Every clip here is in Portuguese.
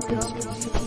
drop, drop, drop.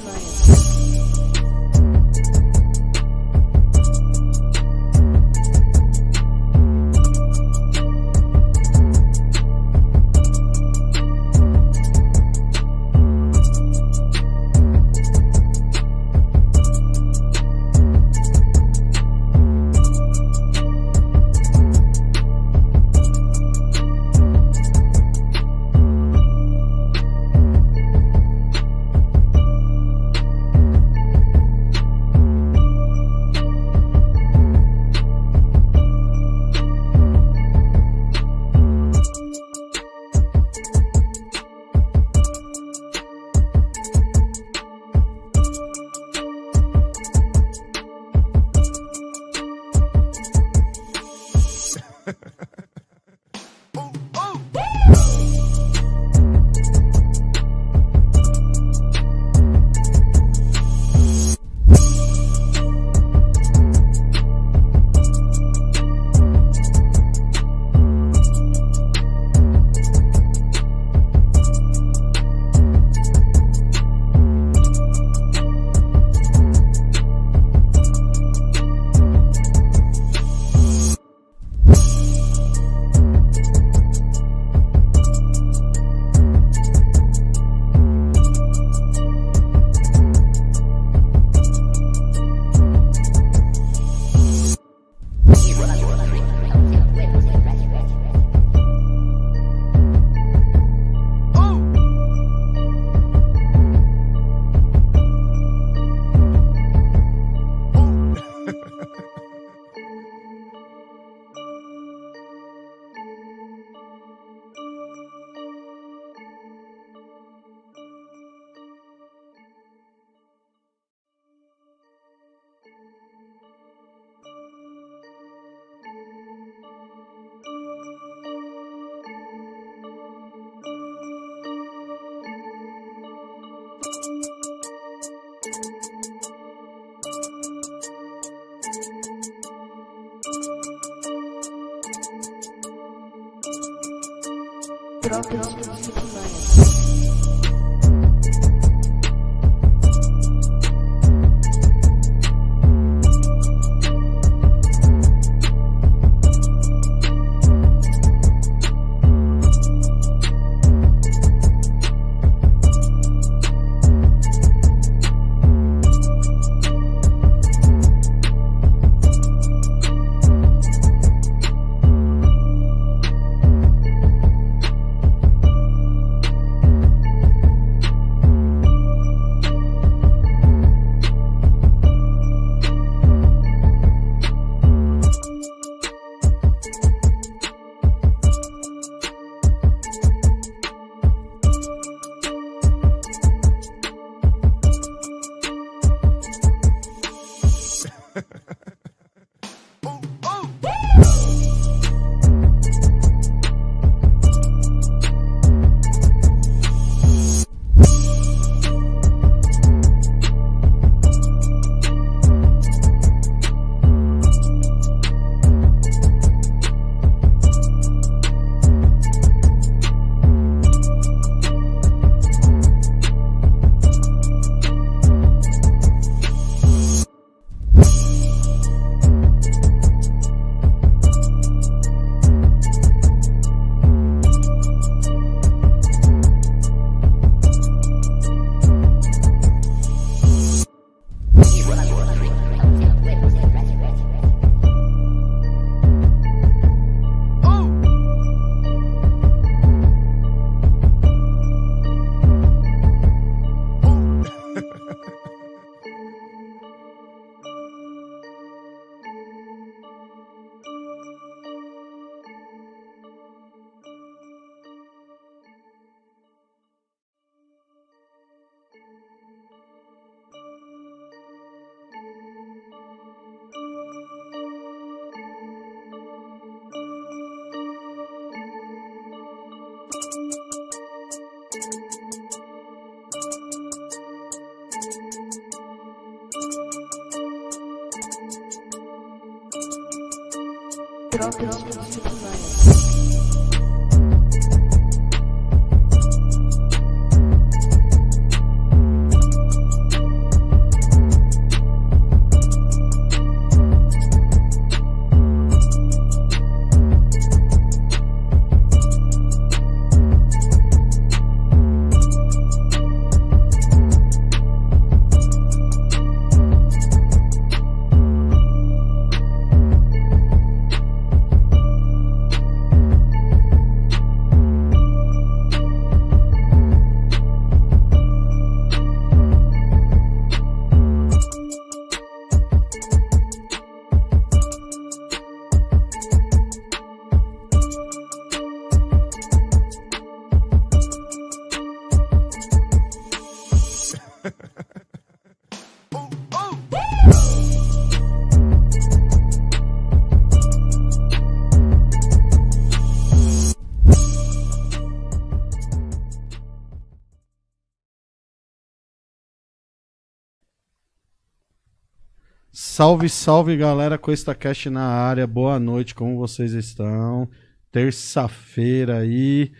Salve, salve galera, Cuesta Cash na área, boa noite, como vocês estão? Terça-feira aí.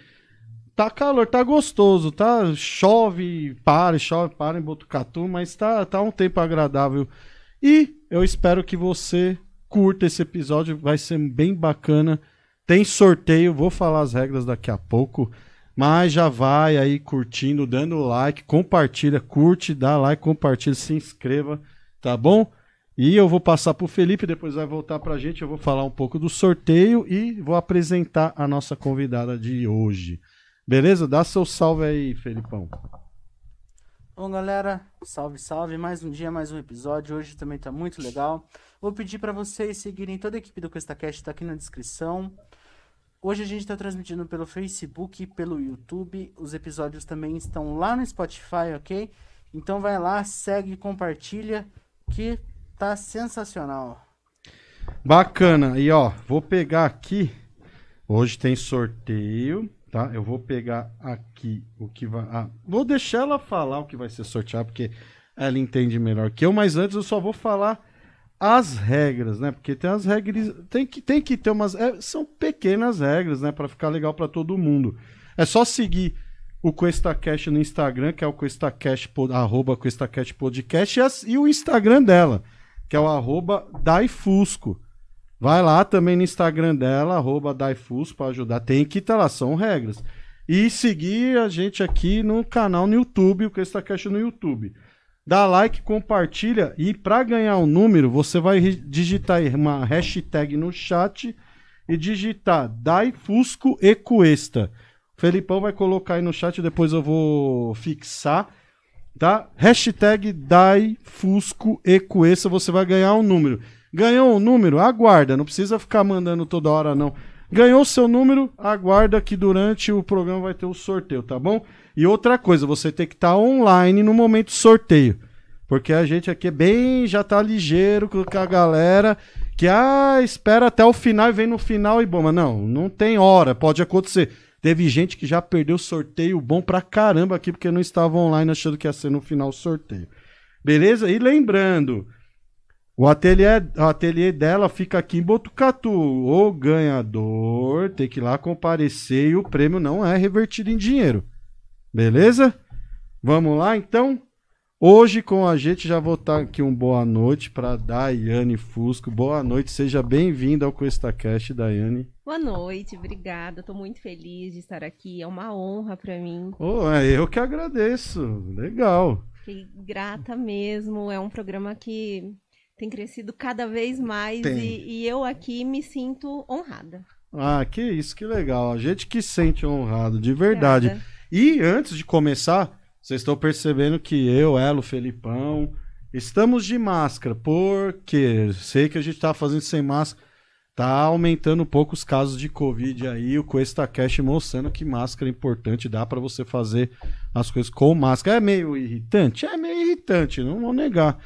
Tá calor, tá gostoso, tá? Chove, para, chove, para em Botucatu, mas tá, tá um tempo agradável. E eu espero que você curta esse episódio, vai ser bem bacana. Tem sorteio, vou falar as regras daqui a pouco. Mas já vai aí curtindo, dando like, compartilha, curte, dá like, compartilha, se inscreva, tá bom? E eu vou passar pro Felipe, depois vai voltar pra gente, eu vou falar um pouco do sorteio e vou apresentar a nossa convidada de hoje. Beleza? Dá seu salve aí, Felipão. Bom, galera, salve, salve. Mais um dia, mais um episódio. Hoje também tá muito legal. Vou pedir para vocês seguirem toda a equipe do QuestaCast, tá aqui na descrição. Hoje a gente está transmitindo pelo Facebook, pelo YouTube. Os episódios também estão lá no Spotify, ok? Então vai lá, segue, compartilha, que tá sensacional. Bacana. E ó, vou pegar aqui. Hoje tem sorteio, tá? Eu vou pegar aqui o que vai. Ah, vou deixar ela falar o que vai ser sorteado, porque ela entende melhor que eu, mas antes eu só vou falar as regras, né? Porque tem as regras, tem que, tem que ter umas, é, são pequenas regras, né? Para ficar legal para todo mundo. É só seguir o QuestaCast no Instagram, que é o QuestaCast, arroba QuestaCast Podcast, e, e o Instagram dela, que é o arroba Daifusco. Vai lá também no Instagram dela, arroba Daifusco, para ajudar. Tem que estar lá, são regras. E seguir a gente aqui no canal no YouTube, o QuestaCast no YouTube dá like, compartilha e para ganhar um número, você vai digitar uma hashtag no chat e digitar Daifusco e Cuesta. O Felipão vai colocar aí no chat, depois eu vou fixar, tá? Hashtag Daifusco e Cuesta, você vai ganhar um número. Ganhou um número? Aguarda, não precisa ficar mandando toda hora não. Ganhou seu número? Aguarda que durante o programa vai ter o sorteio, tá bom? E outra coisa, você tem que estar tá online no momento do sorteio. Porque a gente aqui é bem, já tá ligeiro com a galera que, ah, espera até o final e vem no final e bom. Mas não, não tem hora, pode acontecer. Teve gente que já perdeu sorteio bom pra caramba aqui porque não estava online achando que ia ser no final o sorteio. Beleza? E lembrando, o ateliê, o ateliê dela fica aqui em Botucatu. O ganhador tem que ir lá comparecer e o prêmio não é revertido em dinheiro. Beleza? Vamos lá então? Hoje com a gente já vou estar aqui um boa noite para Daiane Fusco. Boa noite, seja bem-vinda ao QuestaCast, Daiane. Boa noite, obrigada. Estou muito feliz de estar aqui. É uma honra para mim. Oh, é eu que agradeço. Legal. Fiquei grata mesmo. É um programa que tem crescido cada vez mais e, e eu aqui me sinto honrada. Ah, que isso, que legal. A gente que sente honrado, de verdade. Obrigada. E antes de começar, vocês estão percebendo que eu, ela, o Felipão, estamos de máscara, porque sei que a gente está fazendo sem máscara. Tá aumentando um pouco os casos de Covid aí, o Cuesta Cash mostrando que máscara é importante, dá para você fazer as coisas com máscara. É meio irritante? É meio irritante, não vou negar.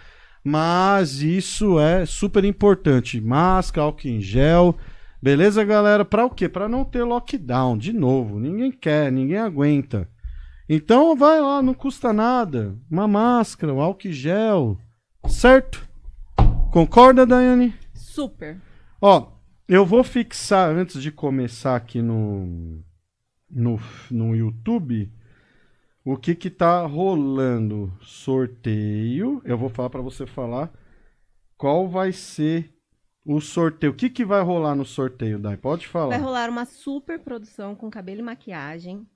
Mas isso é super importante. Máscara, álcool em gel, Beleza, galera? Para o quê? Para não ter lockdown de novo. Ninguém quer, ninguém aguenta. Então vai lá, não custa nada. Uma máscara, um álcool gel. Certo? Concorda, Daiane? Super. Ó, eu vou fixar antes de começar aqui no no, no YouTube o que que tá rolando. Sorteio. Eu vou falar para você falar qual vai ser o sorteio. O que, que vai rolar no sorteio, Dai? Pode falar. Vai rolar uma super produção com cabelo e maquiagem,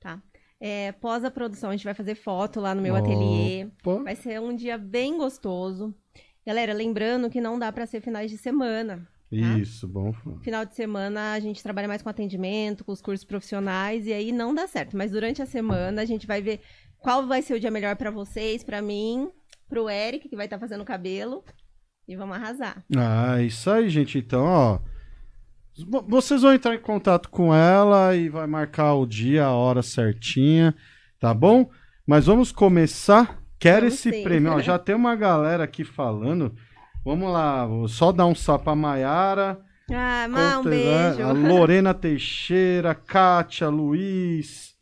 tá? É, pós a produção, a gente vai fazer foto lá no meu Opa. ateliê. Vai ser um dia bem gostoso. Galera, lembrando que não dá para ser finais de semana. Tá? Isso, bom. Final de semana a gente trabalha mais com atendimento, com os cursos profissionais e aí não dá certo. Mas durante a semana a gente vai ver qual vai ser o dia melhor para vocês, para mim, pro Eric que vai estar tá fazendo o cabelo e vamos arrasar. Ah, isso aí, gente. Então, ó. Vocês vão entrar em contato com ela e vai marcar o dia, a hora certinha, tá bom? Mas vamos começar. Quer esse sim, prêmio? Ó, já tem uma galera aqui falando. Vamos lá, vou só dar um salve pra Maiara. Ah, Má, um beijo. A Lorena Teixeira, Kátia, Luiz,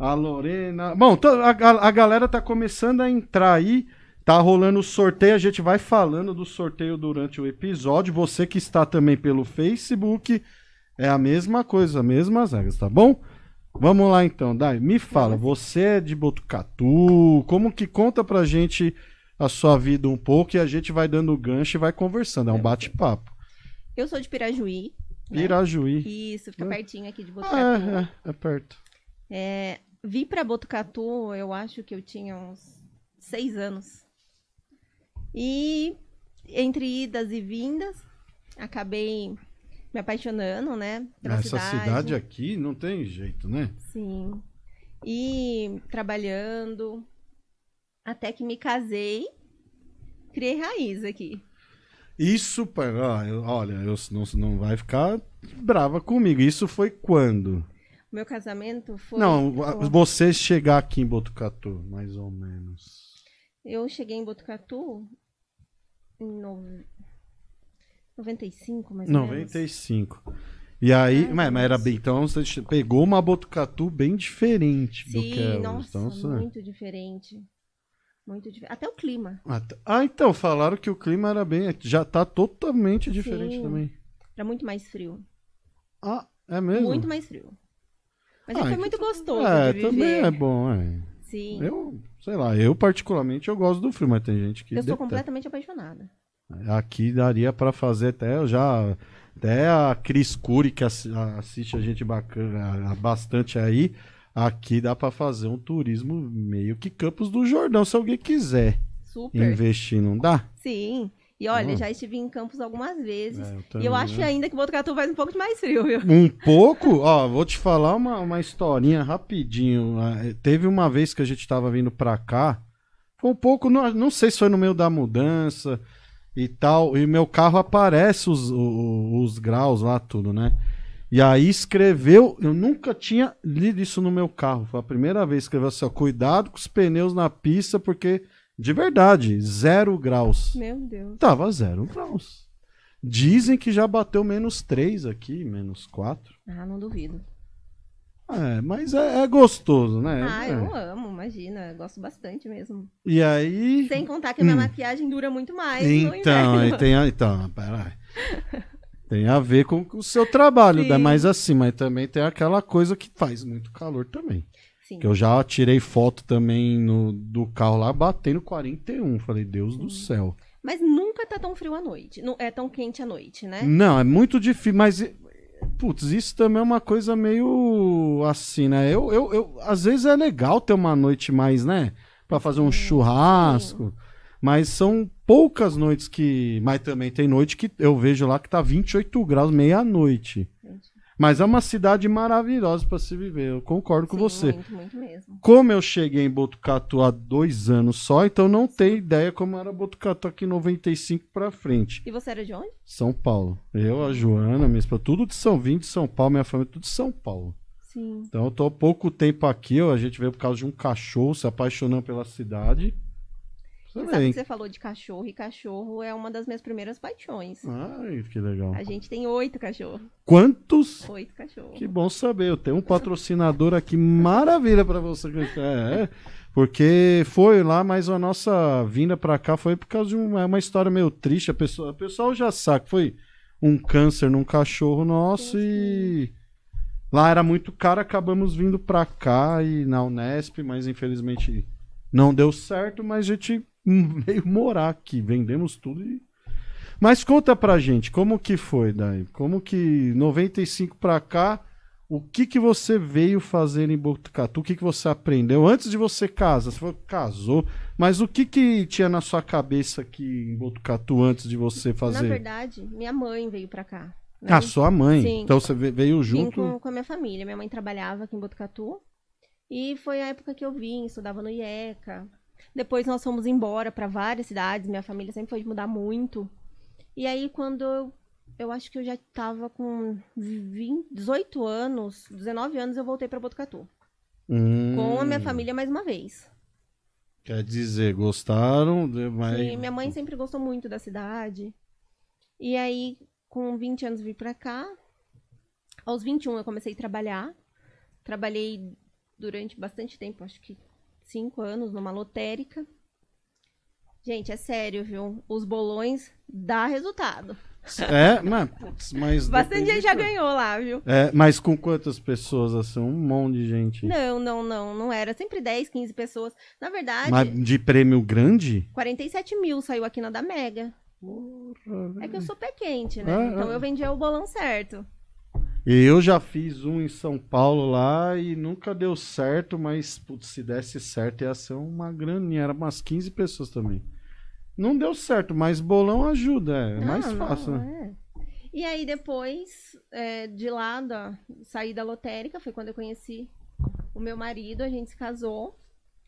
a Lorena. Bom, a, a, a galera tá começando a entrar aí. Tá rolando o sorteio, a gente vai falando do sorteio durante o episódio. Você que está também pelo Facebook, é a mesma coisa, as mesmas regras, tá bom? Vamos lá então, Dai. Me fala, você é de Botucatu? Como que conta pra gente a sua vida um pouco e a gente vai dando gancho e vai conversando. É um bate-papo. Eu sou de Pirajuí. né? Irajuí. Isso, fica É. pertinho aqui de Ah, Botucatu. é, é, é perto. É, vi pra Botucatu, eu acho que eu tinha uns seis anos. E entre idas e vindas, acabei me apaixonando, né? Essa cidade aqui não tem jeito, né? Sim. E trabalhando, até que me casei, criei raiz aqui. Isso, olha, eu, não, não vai ficar brava comigo. Isso foi quando? Meu casamento foi. não, Bom, você chegar aqui em Botucatu, mais ou menos. Eu cheguei em Botucatu em no... 95, mais ou menos. 95. E aí, Ah, mas, mas era bem. Então você pegou uma Botucatu bem diferente do Sim, que é nossa, Então, muito diferente. Muito diferente. Até o clima. Ah, tá. Então, falaram que o clima era bem. Já tá totalmente diferente Sim. também. Era muito mais frio. Ah, é mesmo? Muito mais frio. Mas Ah, foi então- muito gostoso É, também é bom, é. Sim. Eu, sei lá, eu particularmente eu gosto do frio, mas tem gente que Eu sou completamente apaixonada. Aqui daria pra fazer até eu já até a Cris Cury que assiste a gente bacana bastante aí, aqui dá pra fazer um turismo meio que Campos do Jordão, se alguém quiser Super. investir, não dá? Sim. E olha, já estive em Campos algumas vezes. É, eu e também, eu acho né? ainda que Botucatu faz um pouco de mais frio, viu? Um pouco, ó, vou te falar uma, uma historinha rapidinho. Ah, eh, Teve uma vez que a gente tava vindo pra cá, foi um pouco, não, não sei se foi no meio da mudança e tal, e meu carro aparece os, o- os graus lá, tudo, né? E aí escreveu, eu nunca tinha lido isso no meu carro, foi a primeira vez que escreveu assim, ó, cuidado com os pneus na pista, porque, de verdade, zero graus. Meu Deus. Tava zero graus. Dizem que já bateu menos 3 aqui, menos 4. Ah, não duvido. É, mas é, é gostoso, né? ah, É. eu amo, imagina. eu Gosto bastante mesmo. E aí. Sem contar que a minha Hum. maquiagem dura muito mais no Então, inverno. aí tem então, peraí. Tem a ver com, o seu trabalho, Sim. né? Mas assim, mas também tem aquela coisa que faz muito calor também. Sim. Que eu já tirei foto também no, do carro lá, batendo 41. Falei, Deus do céu. Mas nunca tá tão frio à noite. Não é tão quente à noite, né? Não, é muito difícil, mas. Putz, isso também é uma coisa meio assim, né? Eu, eu, eu, às vezes é legal ter uma noite mais, né? Pra fazer um churrasco. Mas são poucas noites que. Mas também tem noite que eu vejo lá que tá 28 graus meia-noite. Mas é uma cidade maravilhosa pra se viver. Eu concordo com sim, você. Muito, muito mesmo. Como eu cheguei em Botucatu há dois anos só, então não tenho ideia como era Botucatu aqui em 95 pra frente. E você era de onde? São Paulo. Eu, a Joana, minha esposa, tudo de São Vim de São Paulo, minha família, tudo de São Paulo. Sim. Então eu tô há pouco tempo aqui, ó, a gente veio por causa de um cachorro, se apaixonando pela cidade. Você sabe que você falou de cachorro, e cachorro é uma das minhas primeiras paixões. Ai, que legal. A gente tem oito cachorros. Quantos? Oito cachorros. Que bom saber. Eu tenho um patrocinador aqui, maravilha pra você. É, é. porque foi lá, mas a nossa vinda pra cá foi por causa de uma, uma história meio triste. A pessoa, o pessoal já sabe que foi um câncer num cachorro nosso e lá era muito caro. Acabamos vindo pra cá e na Unesp, mas infelizmente não deu certo. Mas a gente veio morar aqui, vendemos tudo e mas conta pra gente, como que foi, daí? Como que 95 pra cá, o que que você veio fazer em Botucatu? O que que você aprendeu antes de você casar? Você falou casou, mas o que que tinha na sua cabeça aqui em Botucatu antes de você Na fazer? verdade, minha mãe veio pra cá. né? Ah, sua mãe. Sim. Então você ve- veio Vim junto. com, com a minha família. Minha mãe trabalhava aqui em Botucatu. E foi a época que eu vim, estudava no IECA. Depois nós fomos embora para várias cidades. Minha família sempre foi de mudar muito. E aí, quando eu, eu acho que eu já tava com 20, 18 anos, 19 anos, eu voltei para Botucatu. Hum, Com a minha família mais uma vez. Quer dizer, gostaram, de- mas E minha mãe sempre gostou muito da cidade. E aí, com 20 anos, vim pra cá. Aos 21 eu comecei a trabalhar. Trabalhei durante bastante tempo, acho que 5 anos, numa lotérica. Gente, é sério, viu? Os bolões dá resultado. É, mas, mas Bastante gente já ganhou lá, viu? É, mas com quantas pessoas assim? Um monte de gente. Não, não, não, não era. Sempre 10, 15 pessoas. Na verdade, Mas de prêmio grande? 47 mil saiu aqui na da Mega. É que eu sou pé quente, né? Ah, então ah. eu vendia o bolão certo. Eu já fiz um em São Paulo lá e nunca deu certo, mas putz, se desse certo ia ser uma graninha, era umas 15 pessoas também. Não deu certo, mas bolão ajuda, é Não, mais não, fácil, né? é. E aí depois, é, de lá, da, saí da lotérica, foi quando eu conheci o meu marido, a gente se casou.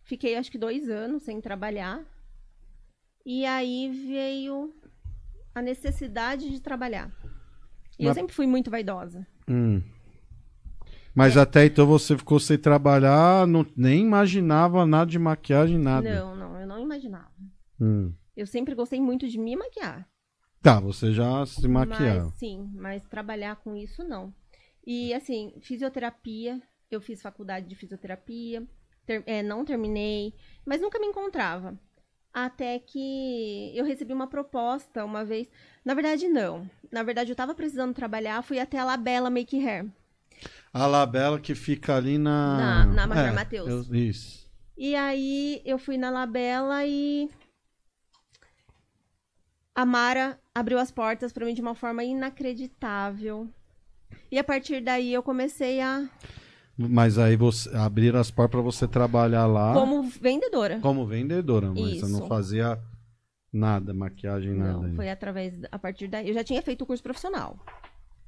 Fiquei acho que dois anos sem trabalhar. E aí veio a necessidade de trabalhar. E eu Mas- sempre fui muito vaidosa. Hum. Mas até então você ficou sem trabalhar, não, nem imaginava nada de maquiagem, nada. Não, não, eu não imaginava. Hum. Eu sempre gostei muito de me maquiar. Tá, você já se maquiava. Mas, sim, mas trabalhar com isso não. E assim, fisioterapia, eu fiz faculdade de fisioterapia, ter- é, não terminei, mas nunca me encontrava. Até que eu recebi uma proposta uma vez. Na verdade, não. Na verdade, eu tava precisando trabalhar, fui até a Labela Make Hair. A Labela que fica ali na. Na- na Major Mateus. eu- Isso. E aí eu fui na Labela e a Mara abriu as portas pra mim de uma forma inacreditável. E a partir daí eu comecei a Mas aí você abriram as portas pra você trabalhar lá como vendedora. como vendedora, mas você não Isso. fazia nada, maquiagem, nada. Não, foi através a partir daí. Eu já tinha feito o curso profissional,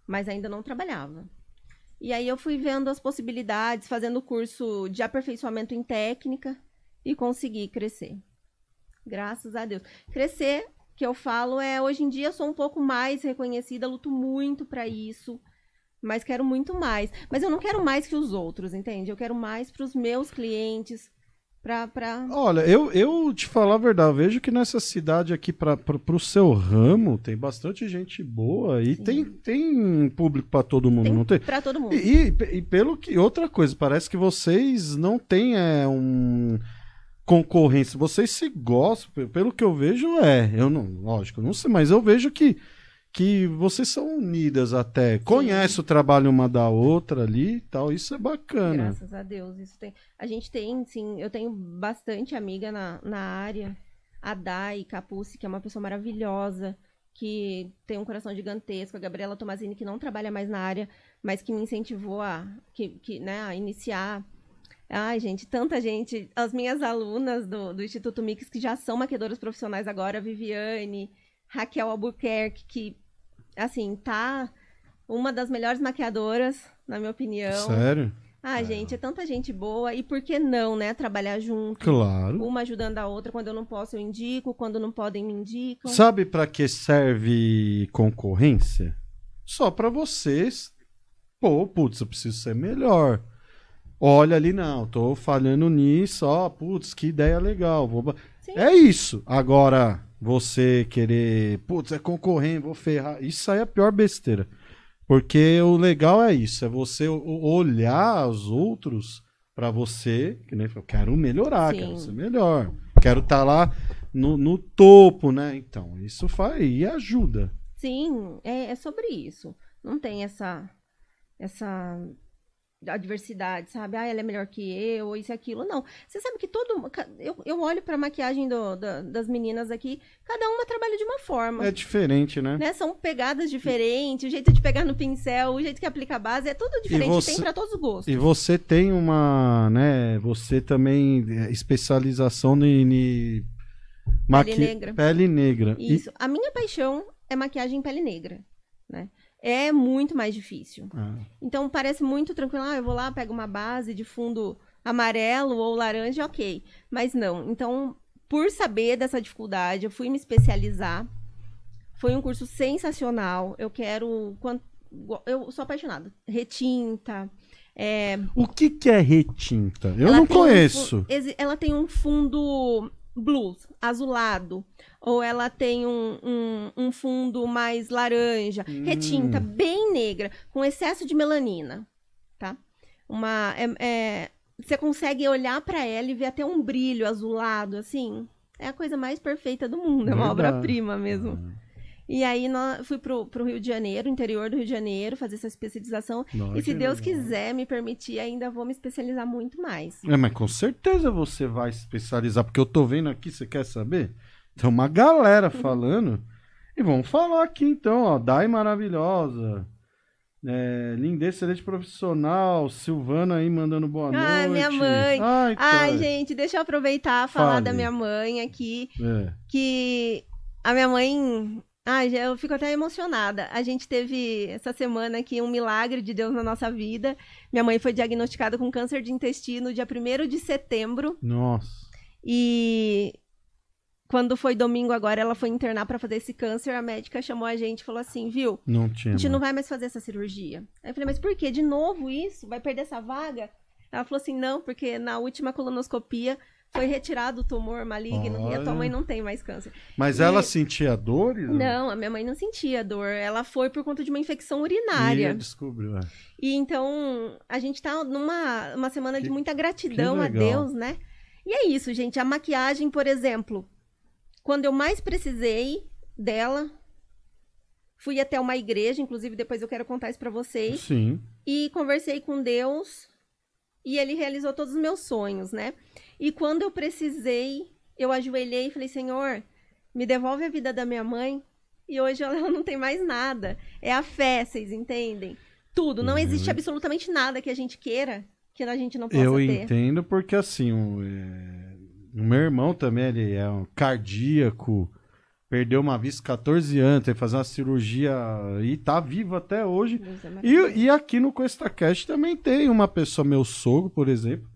mas ainda não trabalhava. E aí eu fui vendo as possibilidades, fazendo o curso de aperfeiçoamento em técnica e consegui crescer. Graças a Deus. Crescer, que eu falo, é hoje em dia eu sou um pouco mais reconhecida, luto muito pra isso, mas quero muito mais. Mas eu não quero mais que os outros, entende? Eu quero mais pros meus clientes, pra, pra... Olha, eu, eu te falar a verdade, eu vejo que nessa cidade aqui, pra, pro seu ramo, tem bastante gente boa e Sim. tem, tem público pra todo mundo, Tem não tem? pra todo mundo. E, e- e pelo que. Outra coisa, parece que vocês não têm é, um. Concorrência, vocês se gostam, pe- pelo que eu vejo, é. Eu não, lógico, não sei, mas eu vejo que, que vocês são unidas até. Conhece o trabalho uma da outra ali e tal, isso é bacana. Graças a Deus, isso tem. A gente tem, sim, eu tenho bastante amiga na, na área. A Dai Capucci, que é uma pessoa maravilhosa, que tem um coração gigantesco. A Gabriela Tomazini, que não trabalha mais na área, mas que me incentivou a, que, que, né, a iniciar. Ai, gente, tanta gente. As minhas alunas do, do Instituto Mix, que já são maquiadoras profissionais agora, a Viviane, Raquel Albuquerque, que, assim, tá uma das melhores maquiadoras, na minha opinião. Sério? Ah, gente, é tanta gente boa. E por que não, né? Trabalhar junto. Claro. Uma ajudando a outra. Quando eu não posso, eu indico. Quando não podem, me indicam. Sabe pra que serve concorrência? Só pra vocês. Pô, putz, eu preciso ser melhor. Olha ali, não, tô falhando nisso, ó, putz, que ideia legal. Vou... Sim. É isso. Agora, você querer, putz, é concorrente, vou ferrar. Isso aí é a pior besteira. Porque o legal é isso, é você olhar os outros pra você, que nem eu quero melhorar, Sim. quero ser melhor. Quero estar lá no, no topo, né? Então, isso faz e ajuda. Sim, é, é sobre isso. Não tem essa. Essa. Adversidade, sabe? Ah, ela é melhor que eu, ou isso e aquilo. Não. Você sabe que todo. Eu, eu olho pra maquiagem do- da- das meninas aqui, cada uma trabalha de uma forma. É diferente, né? Né? São pegadas diferentes, o jeito de pegar no pincel, o jeito que aplica a base, é tudo diferente. você- Tem pra todos os gostos. E você tem uma, né? Você também é, especialização em maqui... negra. Pele negra. E- Isso. A minha paixão é maquiagem em pele negra, né? É muito mais difícil. Ah, Então parece muito tranquilo. Ah, eu vou lá, pego uma base de fundo amarelo ou laranja, ok. Mas não. Então, por saber dessa dificuldade, eu fui me especializar. Foi um curso sensacional. Eu quero. Eu sou apaixonada. Retinta. É, O que que é retinta? Eu ela não um conheço. exi- ela tem um fundo blues, azulado. Ou ela tem um, um, um fundo mais laranja, Hum. retinta, bem negra, com excesso de melanina, tá? Uma, é- é- você consegue olhar pra ela e ver até um brilho azulado, assim. é a coisa mais perfeita do mundo, é uma obra-prima mesmo. E aí nó- fui pro, pro Rio de Janeiro, interior do Rio de Janeiro, fazer essa especialização. Nossa, e se Deus quiser me permitir, ainda vou me especializar muito mais. É, mas com certeza você vai se especializar, porque eu tô vendo aqui, você quer saber? Tem uma galera falando. E vamos falar aqui então, ó. Dai maravilhosa. É, Lindez, excelente profissional. Silvana aí mandando boa noite. Ai, minha mãe. Ai, Ai, gente, deixa eu aproveitar e falar Fale. da minha mãe aqui. É. que a minha mãe. Ai, já- eu fico até emocionada. A gente teve essa semana aqui um milagre de Deus na nossa vida. Minha mãe foi diagnosticada com câncer de intestino dia 1 de setembro. Nossa. E quando foi domingo agora, ela foi internar para fazer esse câncer. A médica chamou a gente e falou assim: viu, Não a tinha. gente não vai mais fazer essa cirurgia. Aí eu falei, mas por quê? De novo isso? Vai perder essa vaga? Ela falou assim: não, porque na última colonoscopia foi retirado o tumor maligno e a tua Olha. mãe não tem mais câncer. Mas E- ela sentia dores? Não, a minha mãe não sentia dor. Ela foi por conta de uma infecção E urinária. descobriu. é. E então, a gente tá numa uma semana de Que- muita gratidão a. Deus, né? E é isso, gente. A maquiagem, por exemplo, quando eu mais precisei dela, fui até uma igreja, inclusive depois eu quero contar isso pra vocês, Sim. e conversei com Deus e ele realizou todos os meus sonhos, né? E quando eu precisei, eu ajoelhei e falei: Senhor, me devolve a vida da minha mãe. E hoje ela não tem mais nada. É a fé, vocês entendem? Tudo. Não Uhum. existe absolutamente nada que a gente queira que a gente não possa Eu ter. entendo porque assim, o, é, o meu irmão também, ele é um cardíaco, perdeu uma vista 14 anos, teve que fazer uma cirurgia e tá vivo até hoje. É. E, e aqui no QuestaCast também tem uma pessoa, meu sogro, por exemplo,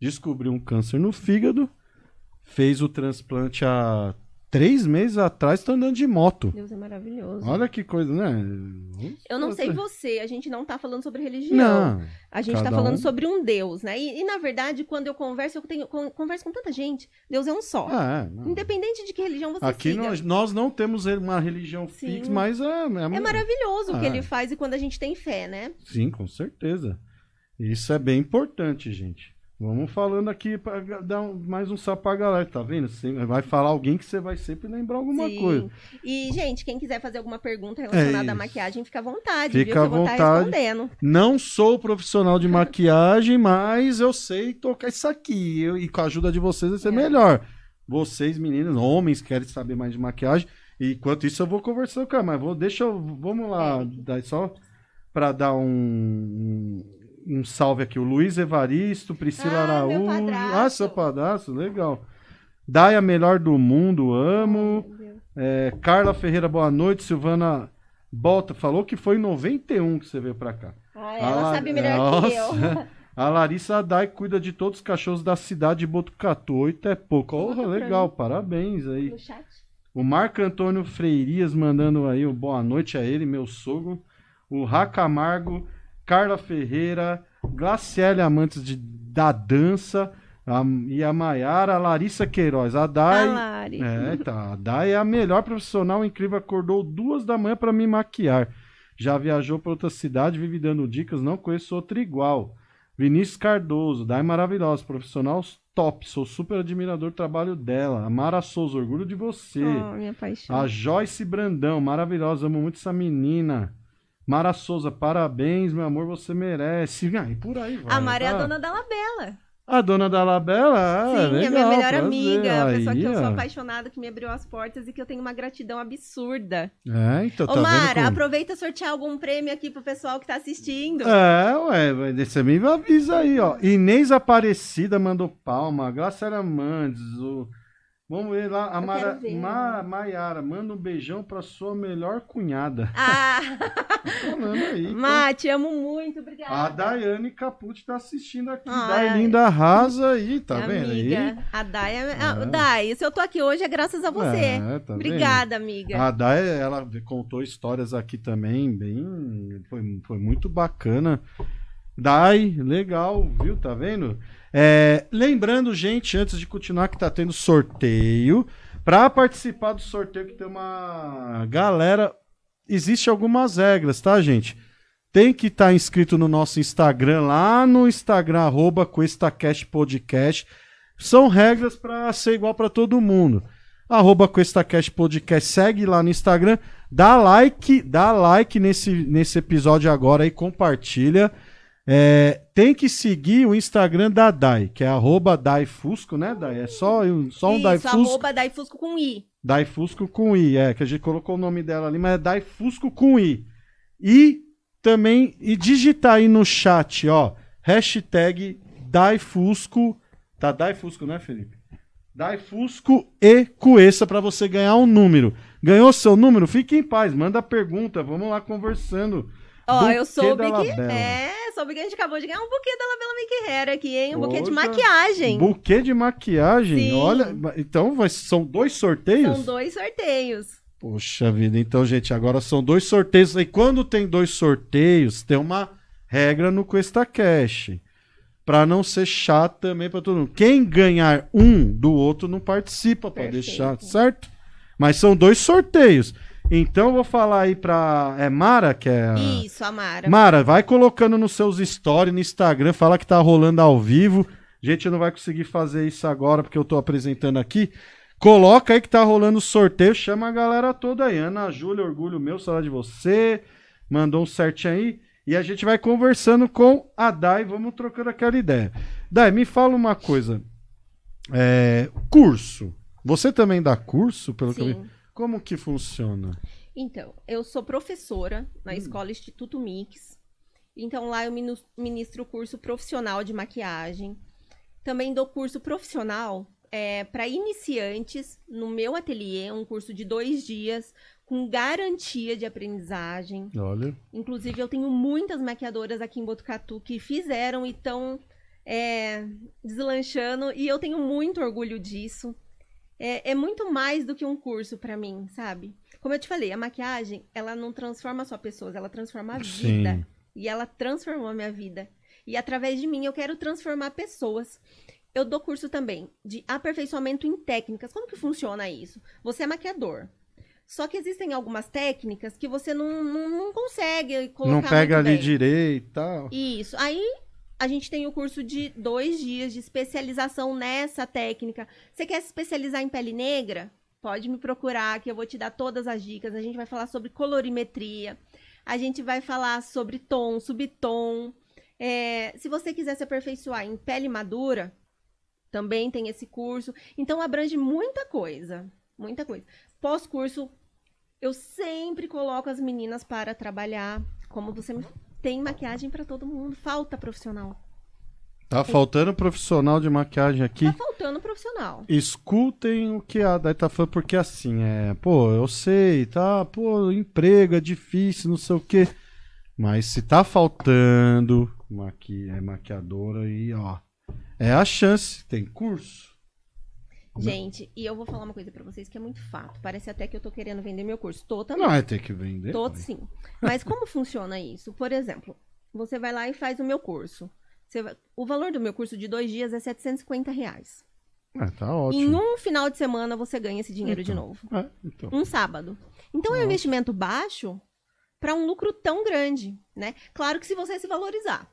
descobriu um câncer no fígado, fez o transplante há três meses atrás, tá andando de moto. Deus é maravilhoso. Olha que coisa, né? Eu não sei você, a gente não tá falando sobre religião. Não, A gente tá falando um. sobre um Deus, né? E, e, na verdade, quando eu converso, eu tenho, con- converso com tanta gente. Deus é um só. ah, não. Independente de que religião você Aqui siga. nós, nós não temos uma religião Sim. fixa, mas é, É maravilhoso o que Ah. ele faz e quando a gente tem fé, né? Sim, com certeza. Isso é bem importante, gente. Vamos falando aqui para dar um- mais um salve pra galera, tá vendo? Você vai falar alguém que você vai sempre lembrar alguma Sim. coisa. E, gente, quem quiser fazer alguma pergunta relacionada É à maquiagem, fica à vontade, Fica viu? À estar vontade. respondendo. Não sou profissional de maquiagem, mas eu sei tocar isso aqui. Eu- e com a ajuda de vocês vai ser É. melhor. Vocês, meninas, homens, querem saber mais de maquiagem. E enquanto isso, eu vou conversando com ela. Mas vou, deixa eu. Vamos lá, daí só para dar um, um, salve aqui. O Luiz Evaristo, Priscila Ah, Araújo. Ah, seu padrasto, legal. Dai a melhor do mundo, amo. É, Carla Ferreira, boa noite. Silvana Bota falou que foi em 91 que você veio pra cá. Ah, ela La- sabe melhor que eu. Nossa. A Larissa Adai cuida de todos os cachorros da cidade de Botucatu. Oito é pouco. Pra legal, parabéns aí. No chat. O Marco Antônio Freirias mandando aí o boa noite a ele, meu sogro. O Rá Camargo, Carla Ferreira, Glaciele Amantes de, da Dança a- e a Maiara, a Larissa Queiroz. A A Dai. Lari. É, tá. A Dai é a melhor profissional incrível. Acordou duas da manhã pra me maquiar. Já viajou pra outra cidade, vive dando dicas. Não conheço outra igual. Vinícius Cardoso, Dai maravilhosa, profissional top. Sou super admirador do trabalho dela. A Mara Souza, orgulho de você. Oh, minha paixão. A Joyce Brandão, maravilhosa, amo muito essa menina. Mara Souza, parabéns, meu amor, você merece. Ah, e por aí vai. a Mari é a tá? dona da Labela. A dona da Labela? Ah, Sim, legal, a minha melhor prazer. amiga, a pessoa Aí, que eu sou apaixonada, que me abriu as portas e que eu tenho uma gratidão absurda. É, então, Ô, tá Mara, como... aproveita e sortear algum prêmio aqui pro pessoal que tá assistindo. É, ué, você me avisa aí, ó. Inês Aparecida mandou palma, Graciela Mandes, o... Vamos ver lá, a Mara... ver. Ma... Maiara, manda um beijão pra sua melhor cunhada. Ah, Falando aí. então. Má, te amo muito, obrigada. A Daiane Capucci tá assistindo aqui. Ah, Dai é. linda arrasa aí, tá vendo aí? A Dai, é... ah. Dai, se eu tô aqui hoje é graças a você. É, tá vendo? Obrigada, amiga. A Dai, ela contou histórias aqui também, bem. Foi, foi muito bacana. Dai, legal, viu? Tá vendo? É, lembrando, gente, antes de continuar, que tá tendo sorteio. Pra participar do sorteio, que tem uma galera. Existe algumas regras, tá, gente? Tem que estar inscrito no nosso Instagram, lá no Instagram, arroba Podcast. são regras para ser igual para todo mundo. Arroba Podcast, segue lá no Instagram, dá like, dá like nesse, nesse episódio agora e compartilha. É, tem que seguir o Instagram da Dai, que é arroba Daifusco, né, Dai? É só, só um Isso, Daifusco. arroba Daifusco com I. Daifusco com I, é, que a gente colocou o nome dela ali, mas é Daifusco com I. E também, e digitar aí no chat, ó, hashtag Daifusco, tá Daifusco, né, Felipe? Daifusco e Cuesta pra você ganhar um número. Ganhou seu número? Fique em paz, manda pergunta, vamos lá conversando. Ó, eu soube que. É, soube que a gente acabou de ganhar um buquê da Labela Make Hair aqui, hein? Um buquê de Poxa, maquiagem. Buquê de maquiagem, Sim. olha, então vai- são dois sorteios? São dois sorteios. Poxa vida, então, gente, agora são dois sorteios. E quando tem dois sorteios, tem uma regra no Cuesta Cash. Pra não ser chato também pra todo mundo. Quem ganhar um do outro não participa, pode Perfeito. deixar, certo? Mas são dois sorteios. Então eu vou falar aí pra. É Mara, que é. a- Isso, Amara. Mara, vai colocando nos seus stories no Instagram, fala que tá rolando ao vivo. Gente, não vai conseguir fazer isso agora porque eu tô apresentando aqui. Coloca aí que tá rolando o sorteio, chama a galera toda aí. Ana Júlia, orgulho meu, saudade de você. Mandou um certinho aí. E a gente vai conversando com a Dai, vamos trocando aquela ideia. Dai, me fala uma coisa. É, curso. Você também dá curso, pelo que eu vi? Como que funciona? Então, eu sou professora na Hum. escola Instituto Mix. Então, lá eu ministro o curso profissional de maquiagem. Também dou curso profissional para iniciantes no meu ateliê, um curso de dois dias, com garantia de aprendizagem. Olha. Inclusive, eu tenho muitas maquiadoras aqui em Botucatu que fizeram e estão deslanchando, e eu tenho muito orgulho disso. É, é muito mais do que um curso pra mim, sabe? Como eu te falei, a maquiagem, ela não transforma só pessoas, ela transforma a Sim. vida. E ela transformou a minha vida. E através de mim, eu quero transformar pessoas. Eu dou curso também de aperfeiçoamento em técnicas. Como que funciona isso? Você é maquiador. Só que existem algumas técnicas que você não, não, não consegue colocar Não pega ali direito e tal. Isso. Aí a gente tem o curso de dois dias de especialização nessa técnica. Você quer se especializar em pele negra? Pode me procurar que eu vou te dar todas as dicas. A gente vai falar sobre colorimetria. A gente vai falar sobre tom, subtom. É, se você quiser se aperfeiçoar em pele madura, também tem esse curso. Então abrange muita coisa. Muita coisa. Pós-curso, eu sempre coloco as meninas para trabalhar. Como você me tem maquiagem pra todo mundo. Falta profissional. Tá faltando profissional de maquiagem aqui. Tá faltando profissional. Escutem o que a Dai tá falando, porque assim, é, pô, eu sei, tá, pô, emprego é difícil, não sei o quê. Mas se tá faltando maqui, é maquiadora aí, ó, é a chance, tem curso. Gente, e eu vou falar uma coisa pra vocês que é muito fato. Parece até que eu tô querendo vender meu curso. Tô também. Não, é ter que vender. Tô sim. Mas como funciona isso? Por exemplo, você vai lá e faz o meu curso. Vai- O valor do meu curso de dois dias é 750 reais. É, tá Em ótimo. um final de semana você ganha esse dinheiro de Então. novo. É, então. Um sábado. Então é um investimento baixo para um lucro tão grande, né? Claro que se você se valorizar.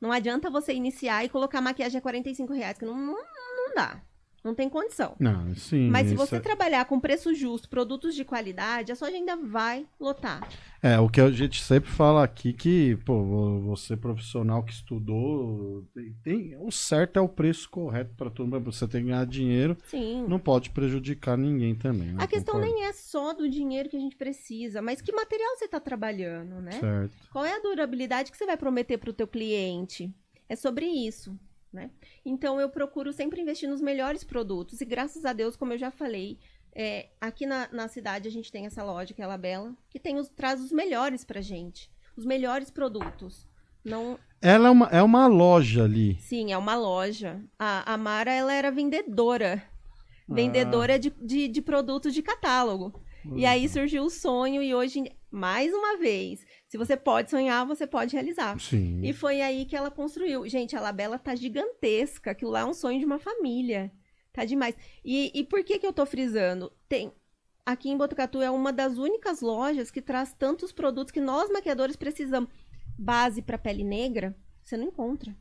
Não adianta você iniciar e colocar maquiagem a 45 reais, que não, não, não dá. Não tem condição. Não, sim. Mas se você é... trabalhar com preço justo, produtos de qualidade, a sua agenda vai lotar. É, o que a gente sempre fala aqui que, pô, vo- você profissional que estudou, tem, tem- o certo é o preço correto para todo mundo. Você tem que ganhar dinheiro, Sim. não pode prejudicar ninguém também. né? A questão Concordo. nem é só do dinheiro que a gente precisa, mas que material você está trabalhando, né? Certo. Qual é a durabilidade que você vai prometer para o teu cliente? É sobre isso, né? Então eu procuro sempre investir nos melhores produtos e graças a Deus, como eu já falei, é, aqui na, na cidade a gente tem essa loja que é a Labela, que tem os, traz os melhores pra gente, os melhores produtos. Não, Ela é uma, é uma loja ali. sim, é uma loja. A, a Mara ela era vendedora, vendedora de, de, de produtos de catálogo. E aí surgiu o sonho e hoje, mais uma vez, se você pode sonhar, você pode realizar. Sim. E foi aí que ela construiu. Gente, a Labela tá gigantesca. Aquilo lá é um sonho de uma família. Tá demais. E, e por que que eu tô frisando? Tem... Aqui em Botucatu é uma das únicas lojas que traz tantos produtos que nós maquiadores precisamos. Base para pele negra, você não encontra.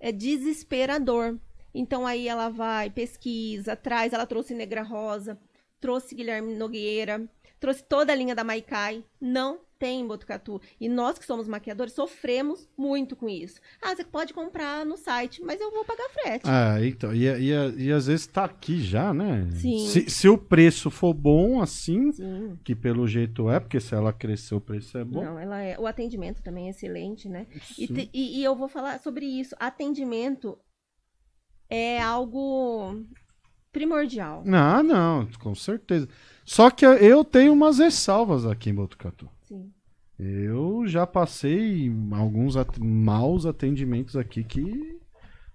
É desesperador. Então aí ela vai, pesquisa, traz, ela trouxe Negra Rosa, trouxe Guilherme Nogueira, trouxe toda a linha da Maikai. Não tem em Botucatu. E nós que somos maquiadores sofremos muito com isso. Ah, você pode comprar no site, mas eu vou pagar frete. Ah, então, e, e, e às vezes tá aqui já, né? Sim. Se, se o preço for bom assim, Sim. que pelo jeito é, porque se ela crescer o preço é bom. Não, ela é. O atendimento também é excelente, né? E, te- e- e eu vou falar sobre isso. Atendimento é algo primordial. Não, não, com certeza. Só que eu tenho umas ressalvas aqui em Botucatu. Sim. Eu já passei alguns at- maus atendimentos aqui que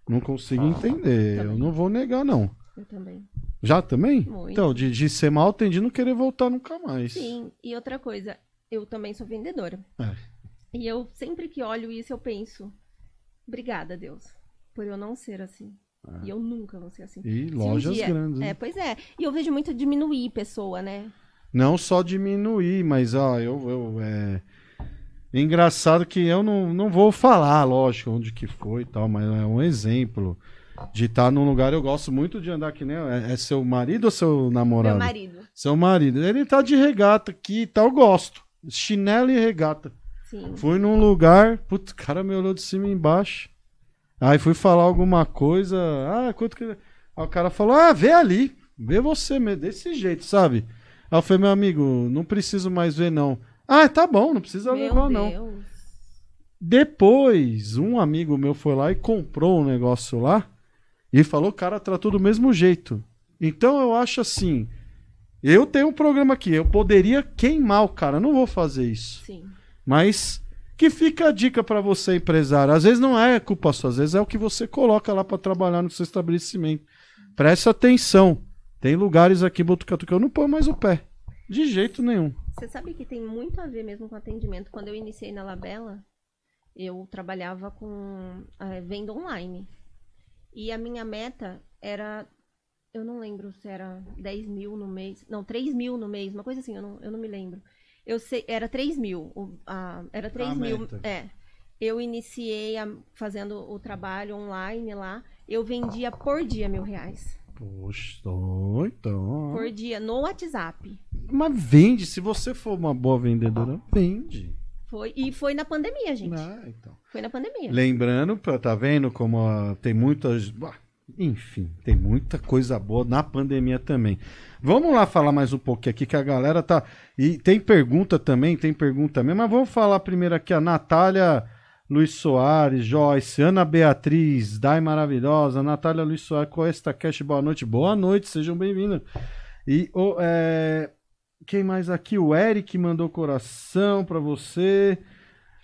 não consigo entender. Eu Também. não vou negar, não. Eu também. Já também? Muito. Então, de, de ser mal atendido, não querer voltar nunca mais. Sim. E outra coisa, eu também sou vendedora. É. E eu sempre que olho isso, eu penso, obrigada, Deus, por eu não ser assim. E eu nunca vou ser assim. E um lojas dia- grandes. né? É, pois é. E eu vejo muito diminuir pessoa, né? Não só diminuir, mas ó, eu, eu é engraçado que eu não, não vou falar, lógico, onde que foi e tal, mas é um exemplo de estar num lugar. Eu gosto muito de andar que nem é, é seu marido ou seu namorado? Meu marido. Seu marido. Ele tá de regata aqui e tal, eu gosto. Chinelo e regata. Sim. Fui num lugar, putz, o cara me olhou de cima e embaixo. Aí fui falar alguma coisa. Ah, quanto que. Aí o cara falou: Ah, vê ali. Vê você mesmo, desse jeito, sabe? Aí eu falei, meu amigo, não preciso mais ver, não. Ah, tá bom, não precisa Meu levar, não. Deus. Depois, um amigo meu foi lá e comprou um negócio lá e falou, o cara tratou do mesmo jeito. Então eu acho assim, eu tenho um programa aqui, eu poderia queimar o cara, não vou fazer isso. Sim. Mas que fica a dica pra você, empresário. Às vezes não é culpa sua, às vezes é o que você coloca lá pra trabalhar no seu estabelecimento. Preste atenção. Tem lugares aqui em Botucatu que eu não ponho mais o pé. De jeito nenhum. Você sabe que tem muito a ver mesmo com atendimento. Quando eu iniciei na Labela, eu trabalhava com eh, venda online. E a minha meta era. Eu não lembro se era 10 mil no mês. Não, 3 mil no mês, uma coisa assim, eu não, eu não me lembro. Eu sei, era 3 mil. o- a- era 3 A mil. meta. É. Eu iniciei a- fazendo o trabalho online lá. Eu vendia por dia mil reais. Poxa, então. Por dia, no WhatsApp. Mas vende, se você for uma boa vendedora, vende. Foi, e foi na pandemia, gente. Ah, então. Foi na pandemia. Lembrando, tá vendo como tem muitas. Enfim, tem muita coisa boa na pandemia também. Vamos lá falar mais um pouquinho aqui que a galera tá. E tem pergunta também, tem pergunta mesmo, mas vamos falar primeiro aqui a Natália Luiz Soares, Joyce, Ana Beatriz, Dai Maravilhosa, Natália Luiz Soares, Coesta Cash, boa noite. Boa noite, sejam bem-vindos. E o, é, quem mais aqui? O Eric mandou coração pra você.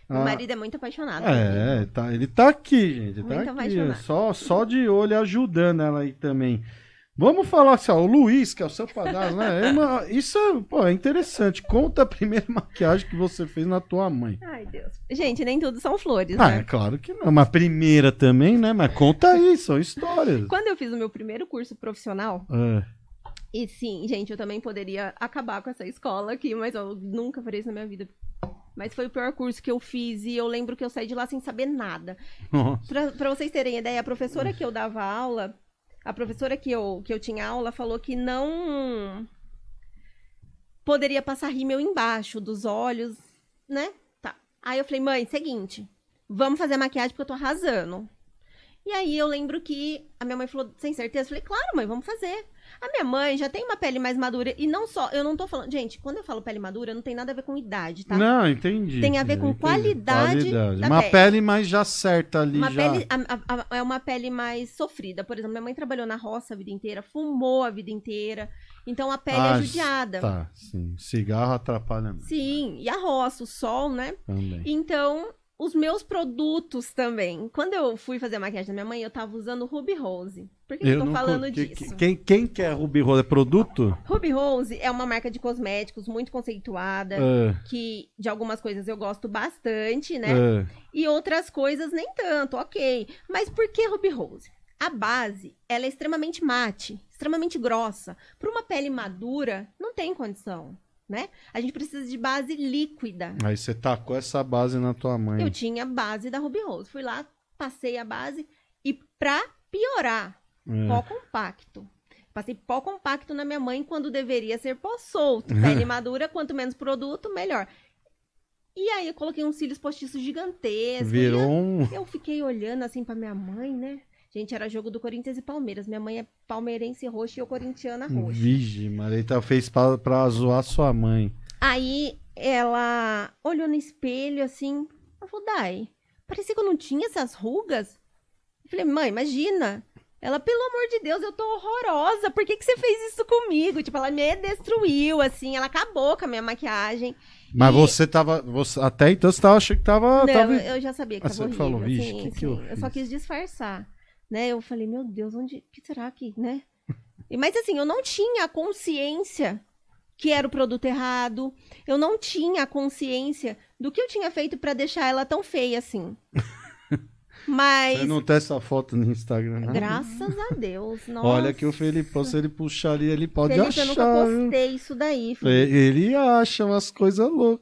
Meu Ah, marido é muito apaixonado. é, tá, ele tá aqui, gente. Tá Muito aqui, apaixonado. só, só de olho ajudando ela aí também. Vamos falar assim, ó, o Luiz, que é o seu padrasto, né? É uma- isso é, pô, é interessante. Conta a primeira maquiagem que você fez na tua mãe. Ai, Deus. Gente, nem tudo são flores, Ah, é né? claro que não. Mas primeira também, né? Mas conta aí, são histórias. Quando eu fiz o meu primeiro curso profissional, É. e sim, gente, eu também poderia acabar com essa escola aqui, mas eu nunca farei isso na minha vida. Mas foi o pior curso que eu fiz e eu lembro que eu saí de lá sem saber nada. Pra vocês terem ideia, a professora que eu dava aula, a professora que eu, que eu tinha aula falou que não poderia passar rímel embaixo dos olhos, né? Tá. Aí eu falei, mãe, seguinte, vamos fazer maquiagem porque eu tô arrasando. E aí eu lembro que a minha mãe falou, sem certeza, eu falei, claro, mãe, vamos fazer. A minha mãe já tem uma pele mais madura, e não só, eu não tô falando, gente, quando eu falo pele madura, não tem nada a ver com idade, tá? Não, entendi. Tem a ver com Entendi. qualidade da Uma pele. pele mais já certa ali, Uma já. pele, a- a- a- é uma pele mais sofrida. Por exemplo, minha mãe trabalhou na roça a vida inteira, fumou a vida inteira. Então a pele Ah, é judiada. Tá, sim. Cigarro atrapalha muito Sim, e a roça, o sol, né? também. Então, os meus produtos também. Quando eu fui fazer a maquiagem da minha mãe, eu tava usando Ruby Rose. Por que que eu, tô falando co- disso? que- Quem, quem quer Ruby Rose? É produto? Ruby Rose é uma marca de cosméticos muito conceituada, É, que de algumas coisas eu gosto bastante, né? é. E outras coisas nem tanto, ok. Mas por que Ruby Rose? A base, ela é extremamente mate, extremamente grossa. Para uma pele madura, não tem condição, né? A gente precisa de base líquida. Aí você tacou essa base na tua mãe. Eu tinha a base da Ruby Rose. Fui lá, passei a base e pra piorar, É. pó compacto. Passei pó compacto na minha mãe quando deveria ser pó solto. Pele madura, quanto menos produto, melhor. E aí eu coloquei uns cílios postiços gigantescos. Virou eu- um. Eu fiquei olhando assim pra minha mãe, né? Gente, era jogo do Corinthians e Palmeiras. Minha mãe é palmeirense roxa e eu corintiana roxa. Vige, Maria. Então fez pra, pra zoar sua mãe. Aí ela olhou no espelho assim. Ela falou, Dai, parecia que eu não tinha essas rugas. Eu falei, mãe, imagina. Ela, pelo amor de Deus, eu tô horrorosa. Por que, que você fez isso comigo? Tipo, ela me destruiu, assim. Ela acabou com a minha maquiagem. Mas E- você tava. Você, até então você tava achando que tava. Não, tava... eu já sabia que Ah, tava horrível. falou, "Vixe, que que eu eu só fiz?" quis disfarçar. Né? Eu falei, meu Deus, onde. que será que, né? Mas assim, eu não tinha consciência que era o produto errado. Eu não tinha consciência do que eu tinha feito pra deixar ela tão feia assim. Mas. Você não tem essa foto no Instagram, não? Graças a Deus. Nossa. Olha que o Felipão, se ele puxar ali, ele pode Felipe, achar. eu nunca postei isso daí. Felipe. Ele acha umas coisas? Não,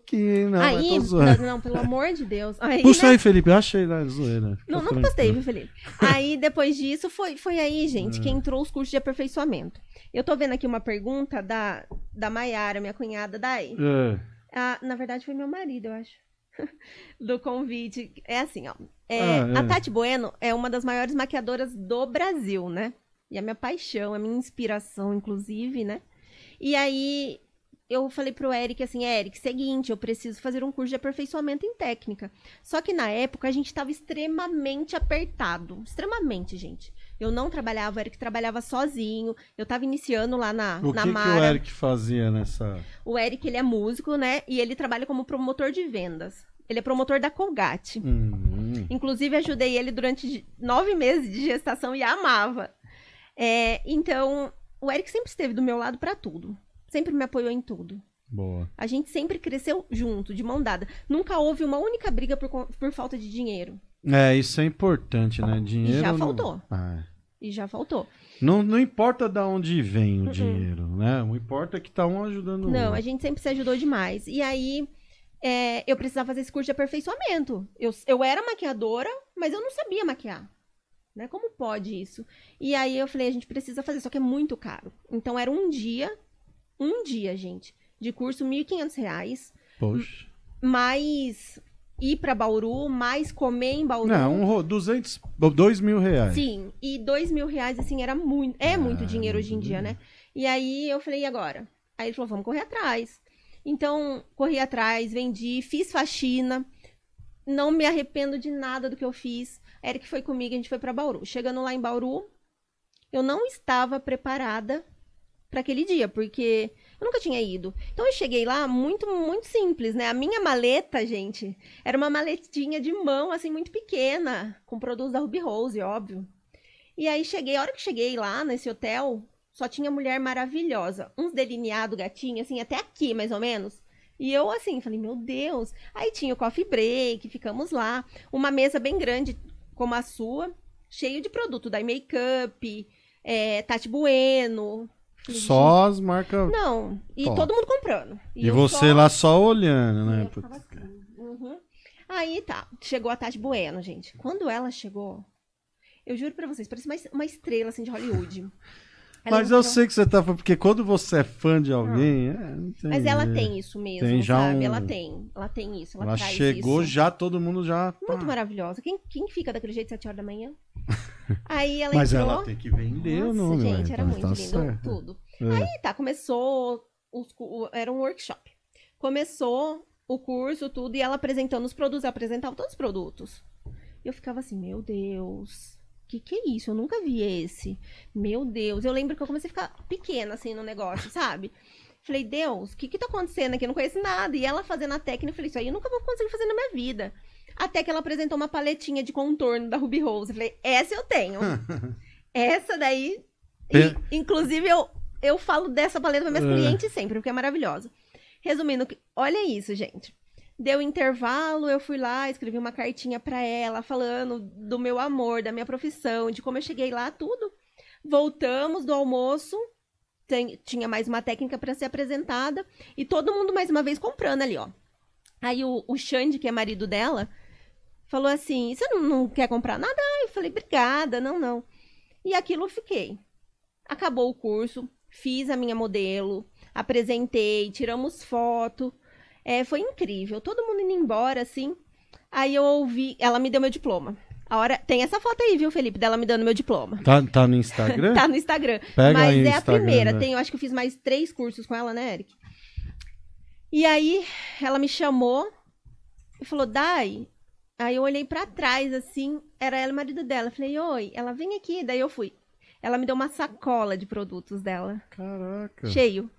mas aí, não, pelo amor de Deus. Aí, Puxa né? aí, Felipe. Eu achei lá, zoeira. Fica Não, não postei, viu, Felipe? Aí, depois disso, foi, foi aí, É. gente, que entrou os cursos de aperfeiçoamento. Eu tô vendo aqui uma pergunta da, da Maiara, minha cunhada, Dai. É. Ah, na verdade, foi meu marido, eu acho. Do convite. É assim, ó. É, Ah, é. A Tati Bueno é uma das maiores maquiadoras do Brasil, né? E a minha paixão, a minha inspiração, inclusive, né? E aí, eu falei pro Eric assim, Eric, seguinte, eu preciso fazer um curso de aperfeiçoamento em técnica. Só que na época a gente estava extremamente apertado. Extremamente, gente. Eu não trabalhava, o Eric trabalhava sozinho. Eu tava iniciando lá na, O na que, que Mara. o Eric fazia nessa. O Eric, ele é músico, né? E ele trabalha como promotor de vendas. Ele é promotor da Colgate. Hum, Inclusive, ajudei ele durante nove meses de gestação e amava. É, então, o Eric sempre esteve do meu lado pra tudo. Sempre me apoiou em tudo. boa. A gente sempre cresceu junto, de mão dada. Nunca houve uma única briga por, por falta de dinheiro. É, isso é importante, né? Dinheiro. já não- faltou. Ah, E já faltou. não, não importa de onde vem o Uh-uh. dinheiro, né? O importa é que tá um ajudando o Não, a outro. gente sempre se ajudou demais. E aí, é, eu precisava fazer esse curso de aperfeiçoamento. Eu, eu era maquiadora, mas eu não sabia maquiar. Né? Como pode isso? E aí eu falei, a gente precisa fazer, só que é muito caro. Então era um dia, um dia, gente, de curso, 1.500 reais, Poxa. mais ir pra Bauru, mais comer em Bauru. Não, um, ro- 200, 2 mil reais. Sim, e dois mil reais, assim, era muito. É muito Ah, dinheiro hoje em dia, né? E aí eu falei, e agora? Aí ele falou, vamos correr atrás. Então, corri atrás, vendi, fiz faxina. Não me arrependo de nada do que eu fiz. A Eric foi comigo, a gente foi pra Bauru. Chegando lá em Bauru, eu não estava preparada para aquele dia, porque eu nunca tinha ido. Então eu cheguei lá muito, muito simples, né? A minha maleta, gente, era uma maletinha de mão, assim, muito pequena, com produtos da Ruby Rose, óbvio. E aí cheguei, a hora que cheguei lá nesse hotel, só tinha mulher maravilhosa. Uns delineados gatinho, assim, até aqui, mais ou menos. E eu, assim, falei, meu Deus. Aí tinha o coffee break, ficamos lá. Uma mesa bem grande, como a sua, cheio de produto, da Makeup, é, Tati Bueno. Só as marcas. não, e Top. todo mundo comprando. E, eu você só- lá só olhando, né? assim. Uhum. Aí tá, chegou a Tati Bueno, gente. Quando ela chegou, eu juro pra vocês, parecia uma, uma estrela assim de Hollywood. Ela Mas eu entrou- sei que você tá falando, porque quando você é fã de alguém. é, não tem Mas ela tem isso mesmo, Tem já sabe? um- Ela tem, ela tem isso, ela, Ela traz chegou isso. já, todo mundo já. Muito pá. maravilhosa. Quem, quem fica daquele jeito sete horas da manhã? Aí ela Mas entrou. ela tem que vender Nossa, nome, gente, ué, era então muito tá lindo, certo. tudo. É. Aí tá, começou, os o- era um workshop. Começou o curso, tudo, e ela apresentando os produtos, ela apresentava todos os produtos. E eu ficava assim, meu Deus, que que é isso? Eu nunca vi esse. Meu Deus, eu lembro que eu comecei a ficar pequena, assim, no negócio, sabe? Falei, Deus, o que que tá acontecendo aqui? Eu não conheço nada. E ela fazendo a técnica, eu falei, isso aí eu nunca vou conseguir fazer na minha vida. Até que ela apresentou uma paletinha de contorno da Ruby Rose. Eu falei, essa eu tenho. essa daí. E, inclusive, eu, eu falo dessa paleta para minhas É. clientes sempre, porque é maravilhosa. Resumindo, olha isso, gente. Deu intervalo, eu fui lá, escrevi uma cartinha pra ela, falando do meu amor, da minha profissão, de como eu cheguei lá, tudo. Voltamos do almoço, tem- tinha mais uma técnica pra ser apresentada, e todo mundo mais uma vez comprando ali, ó. Aí o, o Xande, que é marido dela, falou assim: Você não, não quer comprar nada? Eu falei: Obrigada, não, não. E aquilo eu fiquei. Acabou o curso, fiz a minha modelo, apresentei, tiramos foto. É, foi incrível. Todo mundo indo embora, assim. Aí eu ouvi. Ela me deu meu diploma. A hora. Tem essa foto aí, viu, Felipe? Dela me dando meu diploma. Tá, tá no Instagram? Tá no Instagram. Pega Mas é a Instagram, primeira. né? Tem, eu acho que eu fiz mais três cursos com ela, né, Eric? E aí, ela me chamou e falou, Dai. Aí eu olhei pra trás, assim, era ela e o marido dela. Eu falei, oi, ela vem aqui. Daí eu fui. Ela me deu uma sacola de produtos dela, Caraca. cheio.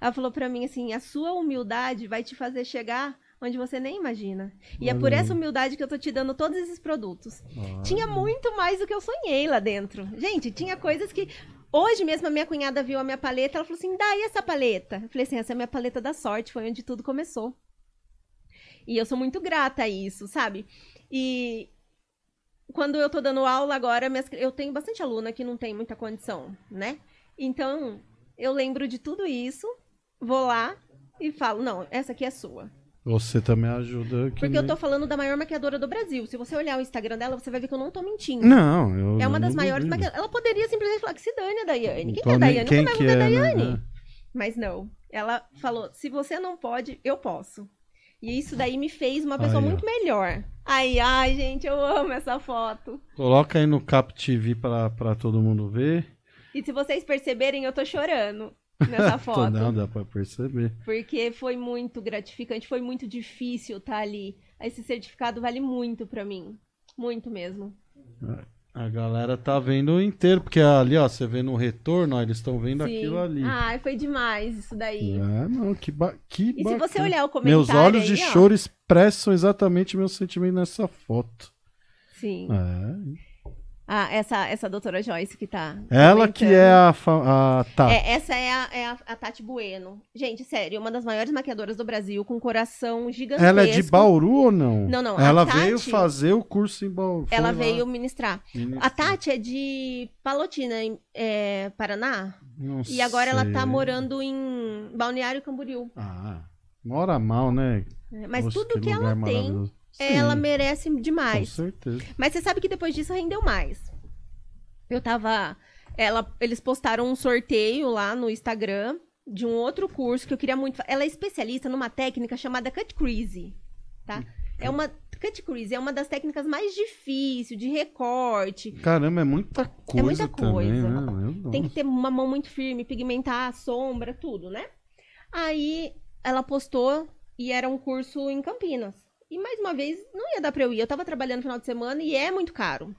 Ela falou pra mim assim: a sua humildade vai te fazer chegar onde você nem imagina. E é por essa humildade que eu tô te dando todos esses produtos. Tinha muito mais do que eu sonhei lá dentro. Gente, tinha coisas que. Hoje mesmo a minha cunhada viu a minha paleta, ela falou assim: e essa paleta? Eu falei assim: essa é a minha paleta da sorte, foi onde tudo começou. E eu sou muito grata a isso, sabe? E quando eu tô dando aula agora, minhas- eu tenho bastante aluna que não tem muita condição, né? Então, eu lembro de tudo isso, vou lá e falo: não, essa aqui é sua. Você também ajuda. que Porque eu tô falando da maior maquiadora do Brasil. Se você olhar o Instagram dela, você vai ver que eu não tô mentindo. Não, eu É uma das maiores maquiadoras. Ela poderia simplesmente falar que se dane a Daiane. Quem Tô é a Daiane? Quem Nunca que vai é, a né? Daiane. Mas não. Ela falou: se você não pode, eu posso. E isso daí me fez uma pessoa ó. muito melhor. Ai, ai, gente, eu amo essa foto. Coloca aí no Cap TV pra, pra todo mundo ver. E se vocês perceberem, eu tô chorando nessa foto. Não, dá pra perceber. Porque foi muito gratificante, foi muito difícil estar ali. Esse certificado vale muito pra mim. Muito mesmo. A galera tá vendo inteiro, porque ali, ó, você vê no retorno, ó, eles estão vendo Sim. aquilo ali. Ai, foi demais isso daí. É, não, que, ba que E se você bacana. olhar o comentário Meus olhos de aí, ó, choro expressam exatamente meu sentimento nessa foto. Sim. É. Ah, essa, essa doutora Joyce que tá. Ela que comentando. é a, a tá. É, essa é, a, é a, a Tati Bueno. Gente, sério, uma das maiores maquiadoras do Brasil, com um coração gigantesco. Ela é de Bauru ou não? Não, não, Ela Tati- veio fazer o curso em Bauru. foi Ela lá veio ministrar. ministrar. A Tati é de Palotina, em é, Paraná. Não E agora ela tá sei. morando em Balneário Camboriú. Ah, mora mal, né? É, Mas Nossa, tudo que, lugar ela tem, ela merece Com demais. certeza. Mas você sabe que depois disso rendeu mais. Eu tava. Ela, eles postaram um sorteio lá no Instagram de um outro curso que eu queria muito. Ela é especialista numa técnica chamada cut crease, tá? É uma cut crease é uma das técnicas mais difíceis de recorte. Caramba, é muita coisa muita também, coisa. né? Meu Tem que ter uma mão muito firme, pigmentar a sombra, tudo, né? Aí ela postou e era um curso em Campinas. E mais uma vez, não ia dar pra eu ir. Eu tava trabalhando no final de semana e é muito caro.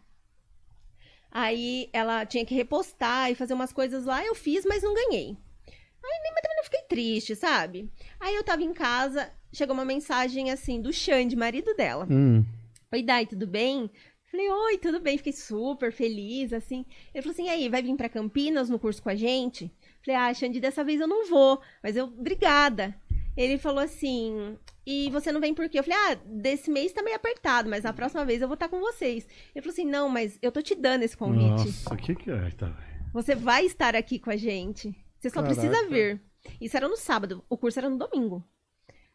Aí ela tinha que repostar e fazer umas coisas lá. Eu fiz, mas não ganhei. Aí nem- mas também não fiquei triste, sabe? Aí eu tava em casa, chegou uma mensagem assim do Xande, marido dela. Hum, Oi, Dai, tudo bem? Falei, oi, tudo bem? Fiquei super feliz, assim. Ele falou assim, e aí, vai vir pra Campinas no curso com a gente? Falei, ah, Xande, dessa vez eu não vou, mas eu, obrigada. Ele falou assim, e você não vem por quê? Eu falei, ah, desse mês tá meio apertado, mas na próxima vez eu vou estar com vocês. Ele falou assim, não, mas eu tô te dando esse convite. Nossa, o que que é? Tá, Você vai estar aqui com a gente. Você só Caraca. precisa vir. Isso era no sábado, o curso era no domingo.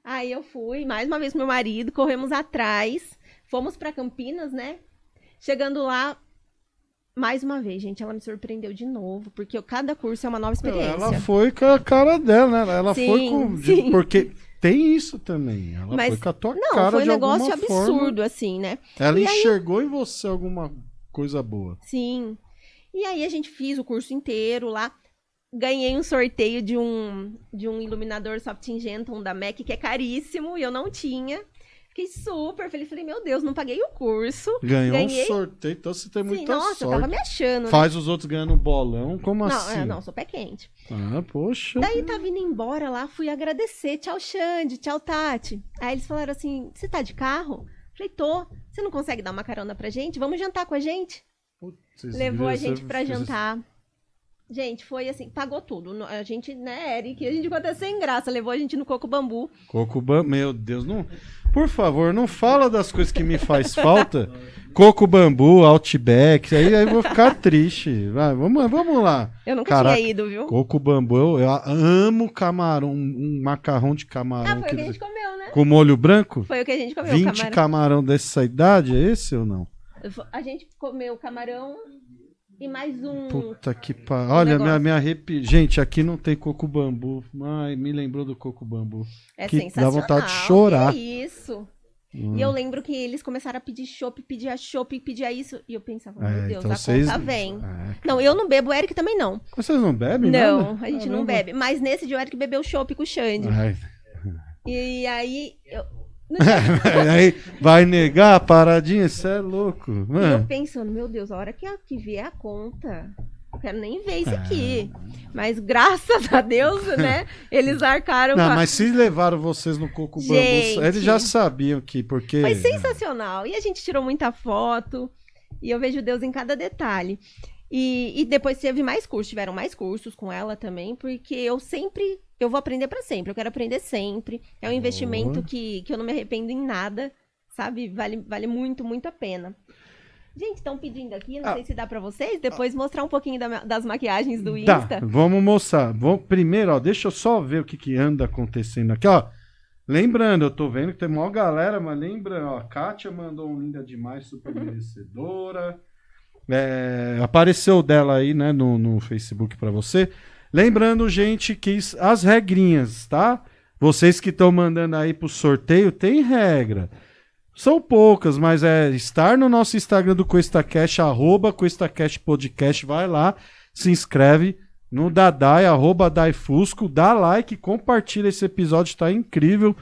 Aí eu fui, mais uma vez com meu marido, corremos atrás, fomos pra Campinas, né? Chegando lá, mais uma vez, gente, ela me surpreendeu de novo, porque cada curso é uma nova experiência. Ela foi com a cara dela, né? Ela Sim, foi com. sim. Porque tem isso também. Ela Mas- foi com a tua Não, cara foi um negócio forma. absurdo, assim, né? Ela E aí- enxergou em você alguma coisa boa. Sim. E aí a gente fez o curso inteiro lá. Ganhei um sorteio de um, de um iluminador Soft Genton da MAC, que é caríssimo, e eu não tinha. Fiquei super feliz. Falei, meu Deus, não paguei o curso. Ganhou Ganhei. um sorteio, então você tem Sim, muita nossa, eu sorte. tava me achando. né? Faz os outros ganhando bolão, como Não, assim? é, não, sou pé quente. Ah, poxa. Daí tava indo embora lá, fui agradecer. Tchau, Xande, tchau, Tati. Aí eles falaram assim: você tá de carro? Falei, tô. Você não consegue dar uma carona pra gente? Vamos jantar com a gente? Putz, Levou a gente pra jantar. Gente, foi assim, pagou tudo. A gente, né, Eric, a gente ficou até sem graça. Levou a gente no Coco Bambu. Coco bambu, meu Deus, não. Por favor, não fala das coisas que me faz falta. Coco bambu, Outback, aí, aí eu vou ficar triste. Vai, vamos, vamos lá. Eu nunca Caraca, tinha ido, viu? Coco bambu, eu, eu amo camarão, um macarrão de camarão Ah, foi o que que a gente comeu, né? com molho branco. Foi o que a gente comeu. 20 camarão. camarão dessa idade, é esse ou não? A gente comeu camarão E mais um. Puta que pariu. Olha, negócio. minha, minha arrepi... Gente, aqui não tem coco bambu. Ai, me lembrou do coco bambu. É que dá sensacional. vontade de chorar. que isso. Hum. E eu lembro que eles começaram a pedir chopp, pedir chopp, pedir isso. E eu pensava, meu É, Deus, então a vocês... conta vem. É. Não, eu não bebo, o Eric também não. Vocês não bebem não, nada? a gente Caramba. não bebe. Mas nesse dia o Eric bebeu chopp com o Xande. Ai, E aí, eu, aí vai negar a paradinha? Você é louco. e eu Mano. pensando, meu Deus, a hora que, a- que vier a conta, eu quero nem ver isso É. aqui. Mas graças a Deus, né, eles arcaram Não, a... mas se levaram vocês no coco bambu, Gente. eles já sabiam que, porque... Foi sensacional. E a gente tirou muita foto. E eu vejo Deus em cada detalhe. E, e depois teve mais cursos, tiveram mais cursos com ela também, porque eu sempre, eu vou aprender pra sempre, eu quero aprender sempre. É um investimento Boa. que, que eu não me arrependo em nada, sabe? Vale, vale muito, muito a pena. Gente, estão pedindo aqui, não Ah. sei se dá pra vocês, depois mostrar um pouquinho da- das maquiagens do Tá, Insta. vamos mostrar. Vamos, primeiro, ó, deixa eu só ver o que, que anda acontecendo aqui, ó. Lembrando, eu tô vendo que tem maior galera, mas lembra, ó, a Kátia mandou um linda demais, super merecedora. É, apareceu dela aí, né, no, no Facebook pra você. Lembrando, gente, que as regrinhas, tá? Vocês que estão mandando aí pro sorteio, tem regra. São poucas, mas é estar no nosso Instagram do QuestaCast, arroba QuestaCast Podcast, vai lá, se inscreve no Dadai, arroba Daifusco, dá like, compartilha esse episódio, tá incrível.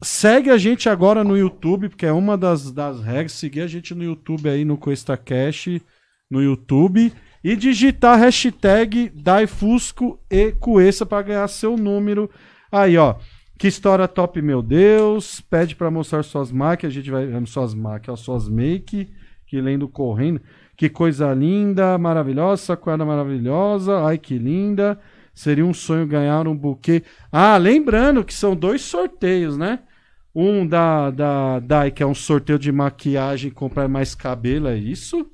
Segue a gente agora no YouTube, porque é uma das, das regras, seguir a gente no YouTube aí no QuestaCast, no YouTube, e digitar hashtag Daifusco e Cuesta para ganhar seu número. Aí, ó. Que história top, meu Deus. Pede pra mostrar suas máquinas. A gente vai. Suas máquinas, suas make. Que lendo correndo. Que coisa linda, maravilhosa. Sacola maravilhosa. Ai, que linda. Seria um sonho ganhar um buquê. Ah, lembrando que são dois sorteios, né? Um da, da Dai, que é um sorteio de maquiagem, comprar mais cabelo, é isso?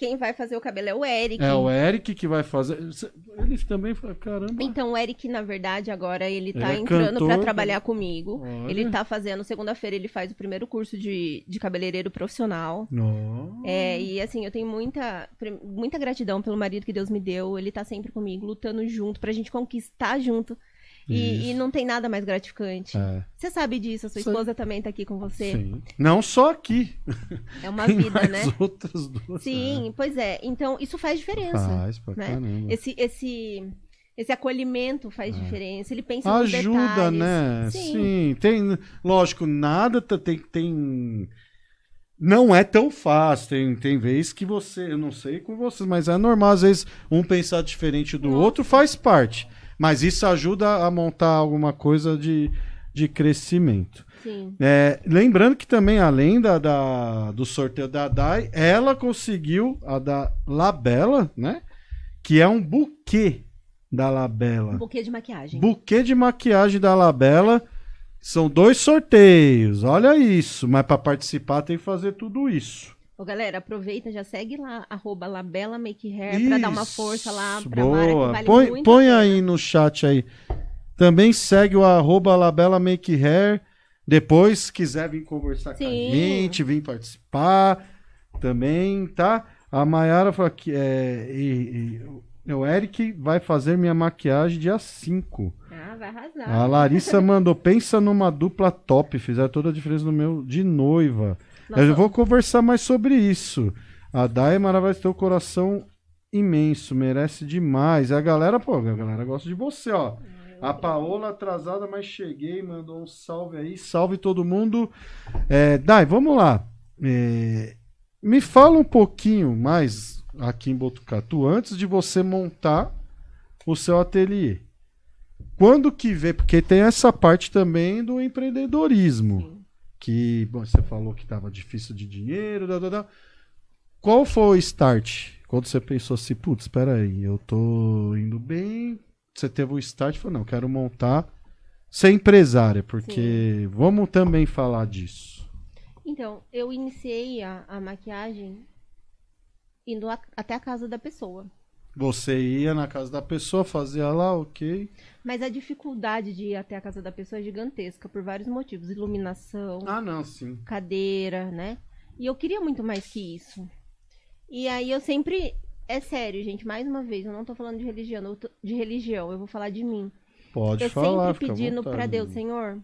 Quem vai fazer o cabelo é o Eric. É o Eric que vai fazer. Ele também fala, caramba. Então, o Eric, na verdade, agora ele tá Ele é entrando pra trabalhar comigo. Olha. Ele tá fazendo, segunda-feira, ele faz o primeiro curso de, de cabeleireiro profissional. Nossa. É, e assim, eu tenho muita, muita gratidão pelo marido que Deus me deu. Ele tá sempre comigo, lutando junto, pra gente conquistar junto. E, e não tem nada mais gratificante. É, Você sabe disso, a sua Sei. esposa também tá aqui com você. sim. Não só aqui. É uma Tem vida, mais né? outras duas. Sim, pois é. Então, isso faz É. diferença. Faz pra né? caramba. Esse, esse, esse acolhimento faz diferença. Ele pensa nos É. Ajuda, detalhes. né? Sim. Sim. Tem, lógico, nada tem, tem. Não é tão fácil. Tem, tem vezes que você, eu não sei com vocês, mas é normal, às vezes, um pensar diferente do Nossa. outro faz parte. Mas isso ajuda a montar alguma coisa de, de crescimento. É, lembrando que também, além da, da- do sorteio da Dai, ela conseguiu a da Labela, né? Que é um buquê da Labela. Um buquê de maquiagem. Buquê de maquiagem da Labela. São dois sorteios, olha isso. Mas para participar tem que fazer tudo isso. Ô, galera, aproveita, já segue lá, arroba Labela Make Hair, pra dar uma força lá pra boa. Mara, que vale põe muito põe aí no chat aí. Também segue o arroba Labela Make Hair. Depois, se quiser vir conversar com a Sim. gente, vir participar também, tá? A Mayara falou que é, e- e o Eric vai fazer minha maquiagem dia 5. Ah, vai arrasar. A Larissa mandou, pensa numa dupla top, fizeram toda a diferença no meu de noiva. Nossa, Eu vou conversar mais sobre isso. A Dai é maravilhosa, um coração imenso, merece demais. A galera, pô, a galera gosta de você, ó. A Paola atrasada, mas cheguei, mandou um salve aí. Salve todo mundo. É, Dai, vamos lá. É, me fala um pouquinho mais aqui em Botucatu, antes de você montar o seu ateliê. Quando que vê, porque tem essa parte também do empreendedorismo Sim. Que bom, você falou que estava difícil de dinheiro, da, da, da. qual foi o start? Quando você pensou assim, putz, espera aí, eu tô indo bem, você teve o start, falou, não, quero montar, ser empresária, porque vamos também falar disso. Então, eu iniciei a, a maquiagem indo a- até a casa da pessoa. Você ia na casa da pessoa, fazia lá, ok. Mas a dificuldade de ir até a casa da pessoa é gigantesca, por vários motivos. Iluminação, Ah, não, sim. cadeira, né? E eu queria muito mais que isso. E aí eu sempre. É sério, gente, mais uma vez, eu não tô falando de religião, eu tô- de religião, eu vou falar de mim. Pode eu falar, sempre fica à pedindo pra Deus, Senhor,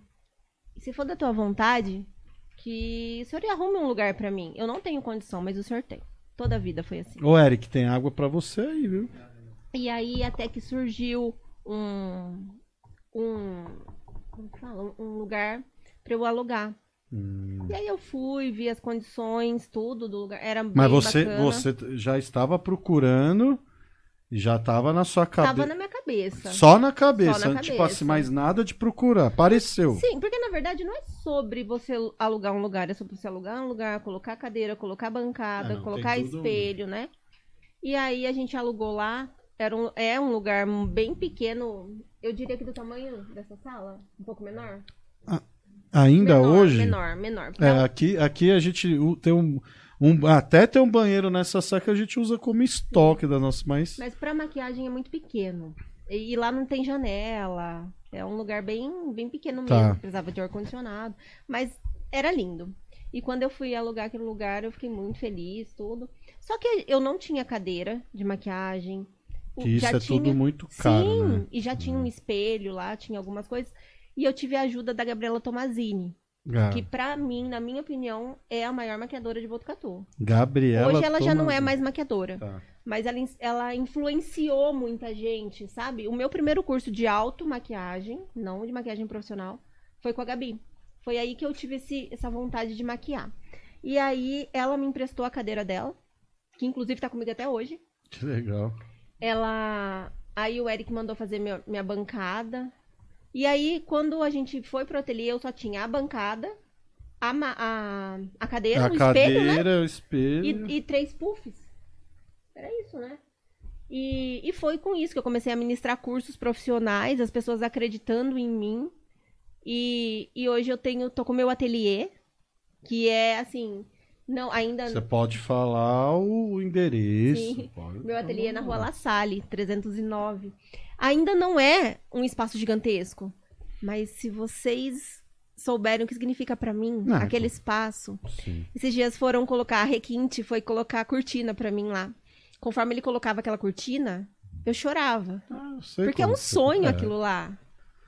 se for da tua vontade, que o Senhor arrume um lugar pra mim. Eu não tenho condição, mas o Senhor tem. Toda a vida foi assim. Ô, Eric, tem água pra você aí, viu? E aí até que surgiu um. um. Como que fala? Um lugar pra eu alugar. Hum. E aí eu fui, vi as condições, tudo do lugar. Era Mas você, bacana. você já estava procurando já estava na sua Tava cabeça. na minha cabeça. Só na cabeça. Só na Tipo cabeça. assim, mais nada de procurar. Apareceu. Sim, porque na verdade não é sobre você alugar um lugar, é sobre você alugar um lugar, colocar cadeira, colocar bancada, É, não, colocar tudo- espelho, né? E aí a gente alugou lá. Era um, é um lugar bem pequeno. Eu diria que do tamanho dessa sala, um pouco menor. Ainda menor, hoje. Menor, menor. É, aqui, aqui a gente tem um, um- Até tem um banheiro nessa que a gente usa como estoque da nossa. Mas. Mas pra maquiagem é muito pequeno. E, lá não tem janela. É um lugar bem, bem pequeno mesmo. Tá. Precisava de ar-condicionado. Mas era lindo. E quando eu fui alugar aquele lugar, eu fiquei muito feliz, tudo. Só que eu não tinha cadeira de maquiagem. Que isso já é tinha... tudo muito caro, Sim, né? e já tinha um espelho lá, tinha algumas coisas. E eu tive a ajuda da Gabriela Tomazini, Que pra mim, na minha opinião, é a maior maquiadora de Botucatu. Gabriela. Hoje ela já não é mais maquiadora. Tá. Mas ela, ela influenciou muita gente, sabe? O meu primeiro curso de automaquiagem, não de maquiagem profissional, foi com a Gabi. Foi aí que eu tive esse- essa vontade de maquiar. E aí ela me emprestou a cadeira dela, que inclusive tá comigo até hoje. Que legal. Ela. Aí o Eric mandou fazer minha, minha bancada. E aí, quando a gente foi pro ateliê, eu só tinha a bancada, a, a, a cadeira, a o espelho, né? cadeira, o espelho. E, e três puffs. Era isso, né? E, e foi com isso que eu comecei a ministrar cursos profissionais, as pessoas acreditando em mim. E, e hoje eu tenho, tô com meu ateliê, que é assim, não, ainda Você pode falar o endereço. Sim. pode meu ateliê é na. Rua La Salle, 309. Ainda não é um espaço gigantesco, mas se vocês souberem o que significa pra mim Não, aquele pô. espaço, Sim. esses dias foram colocar a requinte, foi colocar a cortina pra mim lá. Conforme ele colocava aquela cortina, eu chorava. Ah, eu sei Porque é um sonho é. aquilo lá,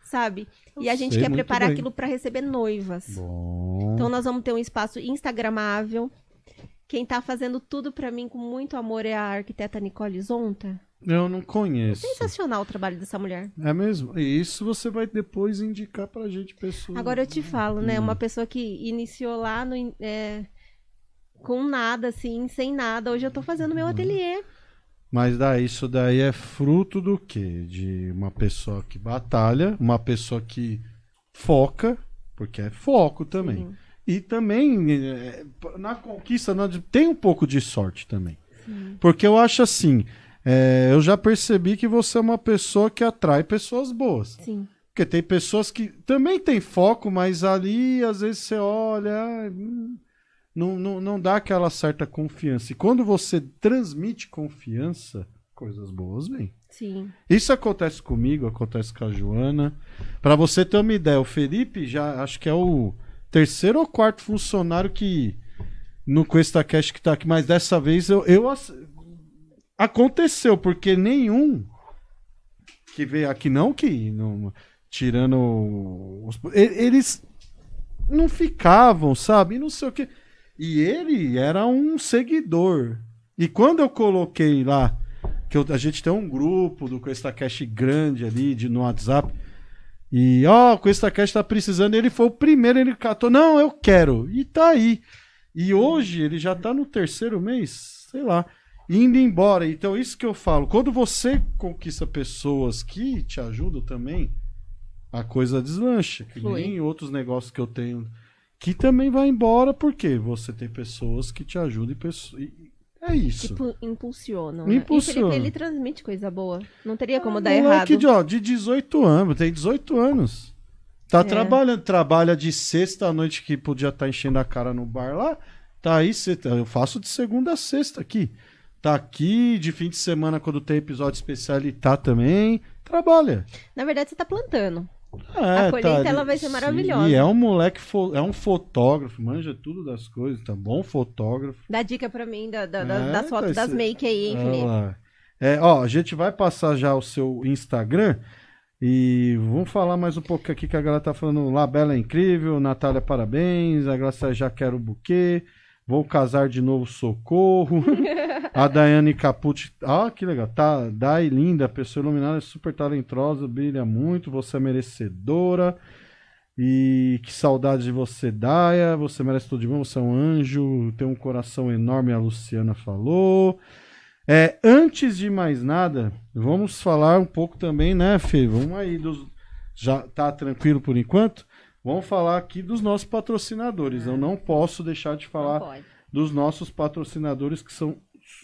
sabe? E a gente sei quer preparar bem. aquilo pra receber noivas. Bom. Então nós vamos ter um espaço instagramável. Quem tá fazendo tudo pra mim com muito amor é a arquiteta Nicole Zonta. Eu não conheço. Sensacional o trabalho dessa mulher. É mesmo? E isso você vai depois indicar pra gente, pessoas. Agora eu te falo, né? Hum. Uma pessoa que iniciou lá no, é, com nada, assim, sem nada. Hoje eu tô fazendo meu ateliê. Mas daí, isso daí é fruto do quê? De uma pessoa que batalha, uma pessoa que foca, porque é foco também. Sim. E também, é, na conquista, tem um pouco de sorte também. Porque eu acho assim, é, eu já percebi que você é uma pessoa que atrai pessoas boas. Sim. Porque tem pessoas que também têm foco, mas ali às vezes você olha, hum, não, não, não dá aquela certa confiança. E quando você transmite confiança, coisas boas vêm. Sim. Isso acontece comigo, acontece com a Joana. Pra você ter uma ideia, o Felipe já acho que é o terceiro ou quarto funcionário que no QuestaCast que tá aqui, mas dessa vez eu, eu aconteceu, porque nenhum que veio aqui não que não tirando os, eles não ficavam, sabe? Não sei o que. E ele era um seguidor. E quando eu coloquei lá que eu- a gente tem um grupo do QuestaCast grande ali de, no WhatsApp. E, ó, o QuestaCast tá precisando. Ele foi o primeiro, ele catou. Não, eu quero. E tá aí. E hoje ele já tá no terceiro mês, sei lá, indo embora. Então, isso que eu falo. Quando você conquista pessoas que te ajudam também, a coisa deslancha. Que nem outros negócios que eu tenho. Que também vai embora porque você tem pessoas que te ajudam e, pessoas, e é isso. Tipo, impulsionam. Né? E Felipe, ele transmite coisa boa. Não teria como dar Moleque errado. de, ó, de 18 anos, tem 18 anos. Tá É. trabalhando, trabalha de sexta à noite que podia estar enchendo a cara no bar lá. Tá aí, eu faço de segunda a sexta aqui. Tá aqui, de fim de semana, quando tem episódio especial, ele tá também. Trabalha. Na verdade, você tá plantando. É, A colheita, tá, ela vai ser sim, maravilhosa. E é um moleque, fo- é um fotógrafo, manja tudo das coisas, tá bom fotógrafo. Dá dica pra mim da, da- É, das fotos das make aí, hein, Felipe? É, ó, a gente vai passar já o seu Instagram e vamos falar mais um pouco aqui que a galera tá falando. Labela é incrível, Natália, parabéns. A Graça já quer o buquê. Vou casar de novo, socorro. a Daiane Capucci. Ah, que legal. Tá, Dai, linda, pessoa iluminada, super talentosa, brilha muito. Você é merecedora. E que saudade de você, Daia. Você merece tudo de bom, você é um anjo, tem um coração enorme, a Luciana falou. É, antes de mais nada, vamos falar um pouco também, né, Fê? Vamos aí dos. Já tá tranquilo por enquanto? Vamos falar aqui dos nossos patrocinadores. Eu não posso deixar de falar dos nossos patrocinadores que são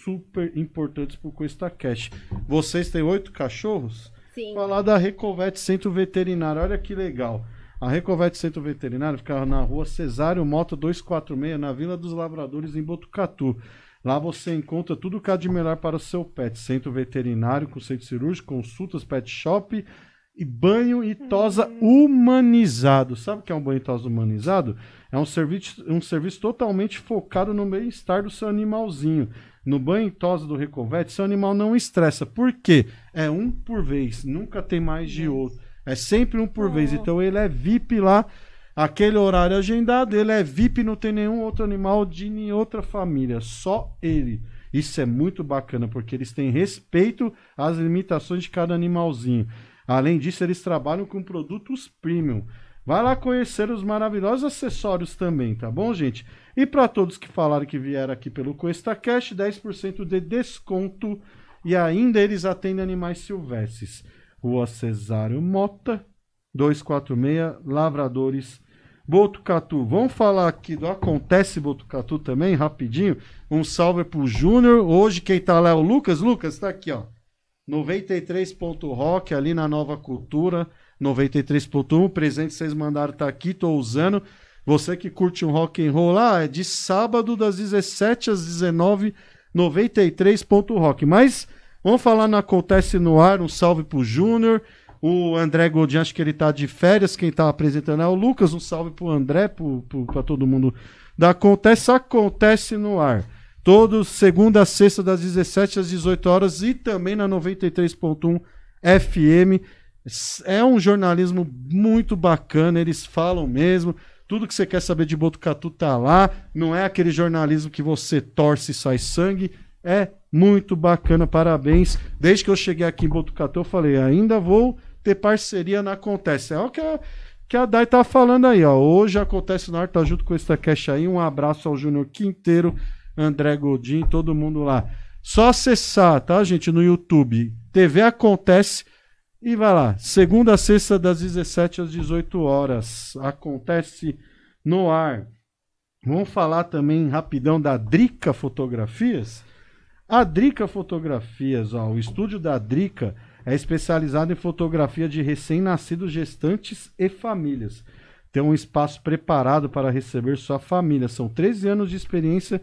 super importantes pro Cuesta Cash. Vocês têm oito cachorros? Sim. Falar da Recovete Centro Veterinário, olha que legal. A Recovete Centro Veterinário ficava na rua Cesário Mota 246, na Vila dos Lavradores, em Botucatu. Lá você encontra tudo que há de melhor para o seu pet. Centro veterinário, com centro cirúrgico, consultas, pet shop e banho e tosa humanizado. Sabe o que é um banho e tosa humanizado? É um serviço, um serviço totalmente focado no bem-estar do seu animalzinho. No banho e tosa do Recovete, seu animal não estressa. Por quê? É um por vez, nunca tem mais de outro. É sempre um por vez. Então ele é VIP lá, aquele horário agendado, ele é VIP, não tem nenhum outro animal de nem outra família, só ele. Isso é muito bacana, porque eles têm respeito às limitações de cada animalzinho. Além disso, eles trabalham com produtos premium. Vai lá conhecer os maravilhosos acessórios também, tá bom, gente? E para todos que falaram que vieram aqui pelo Cuesta Cash, 10% de desconto e ainda eles atendem animais silvestres. Rua Cesário Mota, 246, Lavradores, Botucatu. Vamos falar aqui do Acontece Botucatu também, rapidinho. Um salve pro Júnior. Hoje quem tá lá é o Lucas. Lucas, tá aqui, ó. 93.rock ali na Nova Cultura. 93.1. O presente vocês mandaram tá aqui, tô usando. Você que curte um rock and roll lá, é de sábado das 17 às 19, 93.rock. Mas vamos falar no Acontece no Ar, um salve pro Júnior. O André Godin, acho que ele tá de férias. Quem tá apresentando é o Lucas. Um salve pro André, pro, pro, pra todo mundo da Acontece. Acontece no Ar. Todos, segunda a sexta, das 17 às 18 horas e também na 93.1 FM. É um jornalismo muito bacana, eles falam mesmo. Tudo que você quer saber de Botucatu tá lá. Não é aquele jornalismo que você torce e sai sangue. É muito bacana, parabéns. Desde que eu cheguei aqui em Botucatu, eu falei, ainda vou ter parceria na Acontece. É o que a, que a Dai tá falando aí, ó. Hoje acontece no ar, tá junto com esse cash aí. Um abraço ao Júnior Quinteiro, André Godin, todo mundo lá. Só acessar, tá, gente, no YouTube. TV Acontece e vai lá. Segunda a sexta, das 17 às 18 horas. Acontece no ar. Vamos falar também rapidão da Drica Fotografias. A Drica Fotografias, ó, o estúdio da Drica é especializado em fotografia de recém-nascidos, gestantes e famílias. Tem um espaço preparado para receber sua família. São 13 anos de experiência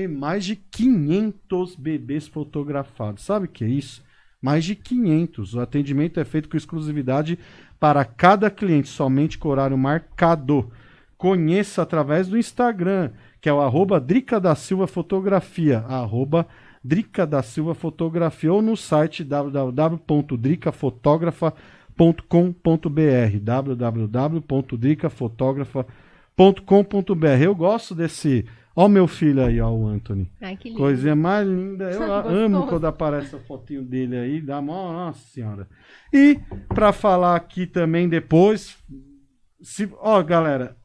e mais de 500 bebês fotografados. Sabe o que é isso? Mais de 500. O atendimento é feito com exclusividade para cada cliente, somente com horário marcado. Conheça através do Instagram, que é o arroba Drica da Silva Fotografia, arroba Drica da Silva Fotografia, ou no site www.dricafotografa.com.br www.dricafotografa.com.br Eu gosto desse... Ó o meu filho aí, ó, o Anthony. Ai, que lindo. Coisinha mais linda. Eu Gostoso. amo quando aparece a fotinho dele aí. Dá mó, nossa senhora. E pra falar aqui também depois. Se, ó, galera,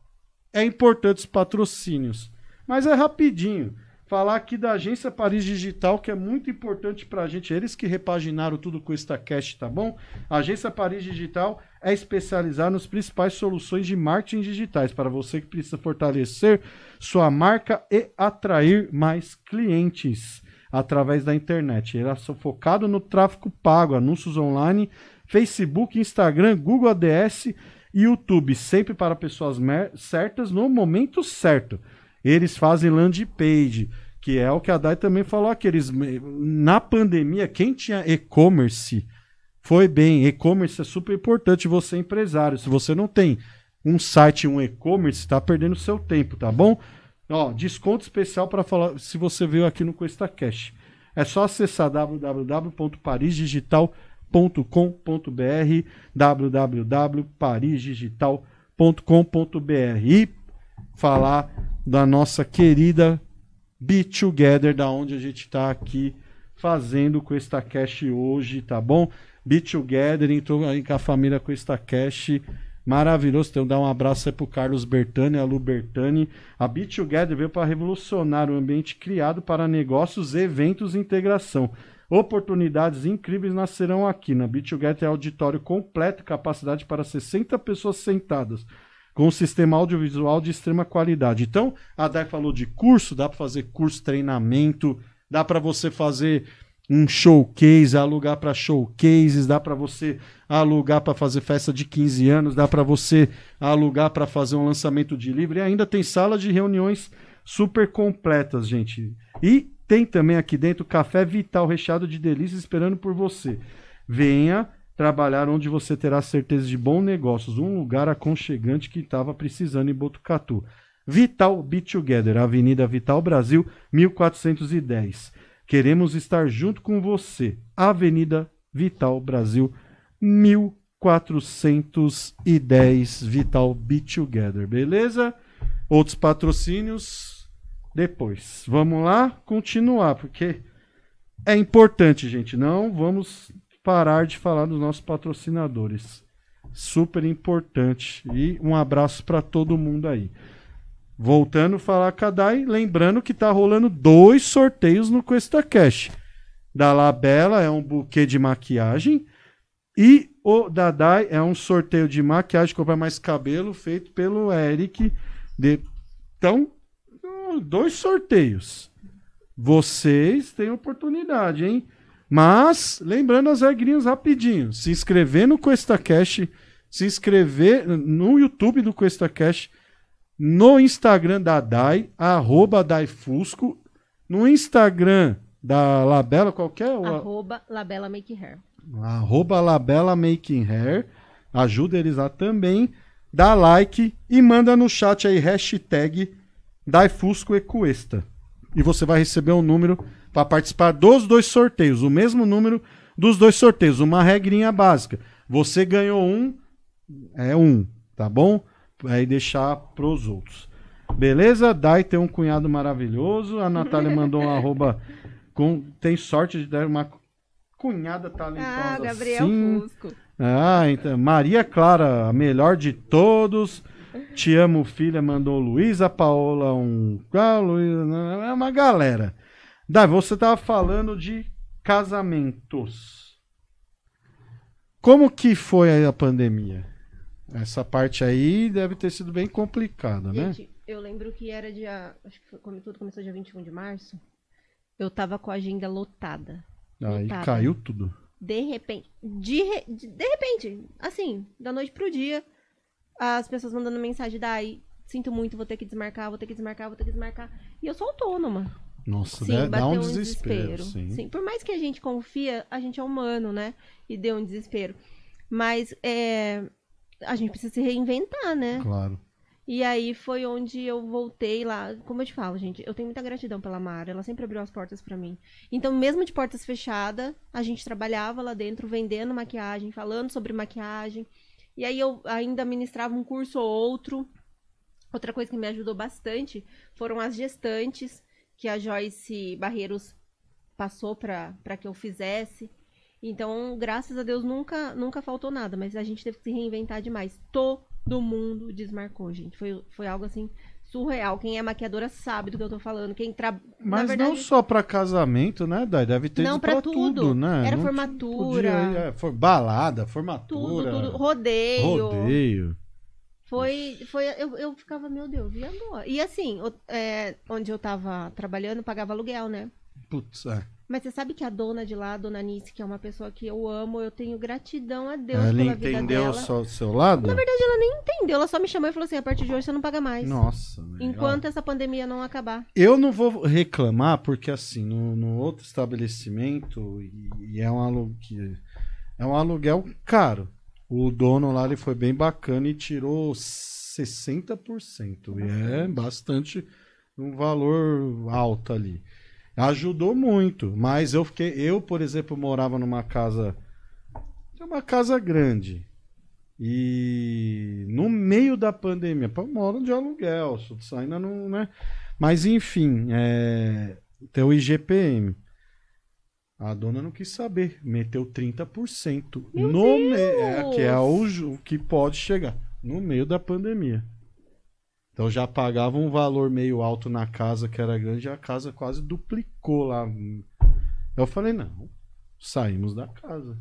é importante os patrocínios. Mas é rapidinho. Falar aqui da agência Paris Digital, que é muito importante pra gente. Eles que repaginaram tudo com o Stacast, tá bom? A agência Paris Digital é especializada nas principais soluções de marketing digitais para você que precisa fortalecer sua marca e atrair mais clientes através da internet. Eles são focados no tráfego pago, anúncios online, Facebook, Instagram, Google ADS e YouTube, sempre para pessoas certas no momento certo. Eles fazem landing page, que é o que a Dai também falou aqui. Eles, na pandemia, quem tinha e-commerce Foi bem. E-commerce é super importante você, empresário. Se você não tem um site, um e-commerce, está perdendo seu tempo, tá bom? Ó, desconto especial para falar se você veio aqui no Cuesta Cash. É só acessar www.parisdigital.com.br www.parisdigital.com.br e falar da nossa querida Be Together, da onde a gente está aqui fazendo com cash hoje, tá bom? Be Together, entrou aí com a família com esta cash. Maravilhoso, então dar um abraço aí pro Carlos Bertani, a Lu Bertani. A Be Together veio para revolucionar o ambiente criado para negócios, eventos e integração. Oportunidades incríveis nascerão aqui. Na Be Together tem auditório completo, capacidade para 60 pessoas sentadas com um sistema audiovisual de extrema qualidade. Então, a Dai falou de curso, dá para fazer curso, treinamento, dá para você fazer um showcase, alugar para showcases, dá para você alugar para fazer festa de 15 anos, dá para você alugar para fazer um lançamento de livro e ainda tem sala de reuniões super completas, gente. E tem também aqui dentro café vital recheado de delícias esperando por você. Venha trabalhar onde você terá certeza de bons negócios, um lugar aconchegante que estava precisando em Botucatu. Vital Be Together, Avenida Vital Brasil, 1410. Queremos estar junto com você. Avenida Vital Brasil, 1410 Vital Be Together, beleza? Outros patrocínios depois. Vamos lá continuar, porque é importante, gente. Não vamos parar de falar dos nossos patrocinadores. Super importante. E um abraço para todo mundo aí. Voltando a falar com a Dai, lembrando que tá rolando dois sorteios no Cuesta Cash. Da Labela é um buquê de maquiagem e o da Dai é um sorteio de maquiagem, comprar mais cabelo, feito pelo Eric. De... Então, dois sorteios. Vocês têm oportunidade, hein? Mas, lembrando as regrinhas rapidinho. Se inscrever no QuestaCast, se inscrever no YouTube do QuestaCast, no Instagram da Dai, arroba Daifusco, no Instagram da Labela, qualquer... Arroba Labela Make Hair. Arroba Labela Making Hair. Ajuda eles lá também. Dá like e manda no chat aí hashtag Daifusco Ecuesta. E você vai receber um número para participar dos dois sorteios. O mesmo número dos dois sorteios. Uma regrinha básica. Você ganhou um, é um, tá bom? Aí deixar pros outros. Beleza? Dai tem um cunhado maravilhoso. A Natália mandou um arroba. Com, tem sorte de dar uma cunhada talentosa. Ah, Gabriel assim. Fusco. Ah, então. Maria Clara, a melhor de todos. Te amo, filha, mandou Luísa Paola um. Ah, Luísa, é uma galera. Davi, você estava falando de casamentos. Como que foi a pandemia? Essa parte aí deve ter sido bem complicada, né? Gente, eu lembro que era dia. Acho que foi, como tudo começou dia 21 de março. Eu tava com a agenda lotada. Aí lotada. caiu tudo. De repente. De, re- de, de repente, assim, da noite pro dia, as pessoas mandando mensagem daí. Sinto muito, vou ter que desmarcar, vou ter que desmarcar, vou ter que desmarcar. E eu sou autônoma. Nossa, Sim, dá, um desespero. sim. Por mais que a gente confia, a gente é humano, né? E deu um desespero. Mas é, a gente precisa se reinventar, né? Claro. E aí foi onde eu voltei lá. Como eu te falo, gente, eu tenho muita gratidão pela Mara. Ela sempre abriu as portas pra mim. Então, mesmo de portas fechadas, a gente trabalhava lá dentro, vendendo maquiagem, falando sobre maquiagem. E aí eu ainda ministrava um curso ou outro. Outra coisa que me ajudou bastante foram as gestantes que a Joyce Barreiros passou pra pra que eu fizesse. Então, graças a Deus, nunca, nunca faltou nada, mas a gente teve que se reinventar demais. Todo mundo desmarcou, gente. Foi, foi algo assim surreal. Quem é maquiadora sabe do que eu tô falando. Quem tra... Mas verdade, não só pra casamento, né, Dai? Deve ter Não, pra tudo. tudo, né? Era Não formatura. ir, é, for- balada, tudo, formatura, tudo. Rodeio. rodeio. Foi, foi eu, eu ficava, meu Deus, e agora? E assim, o- é, onde eu tava trabalhando, eu pagava aluguel, né? Putz, é. Mas você sabe que a dona de lá, a dona Nice, que é uma pessoa que eu amo, eu tenho gratidão a Deus Ela pela vida entendeu dela. só o seu lado? Na verdade, ela nem entendeu, ela só me chamou e falou assim: a partir de hoje você não paga mais. Nossa, Enquanto essa pandemia não acabar. Eu não vou reclamar, porque assim, no, no outro estabelecimento, e, e é um aluno que. É um aluguel caro. O dono lá ele foi bem bacana e tirou 60%. E é bastante um valor alto ali. Ajudou muito, mas eu fiquei, eu, por exemplo, morava numa casa uma casa grande. E no meio da pandemia, pô, moro de aluguel, ainda não, né? Mas enfim, é, tem o IGPM. A dona não quis saber, meteu 30% Meu no me- é, que é o, ju- que pode chegar no meio da pandemia. Então já pagava um valor meio alto na casa que era grande, e a casa quase duplicou lá. Eu falei, não, saímos da casa.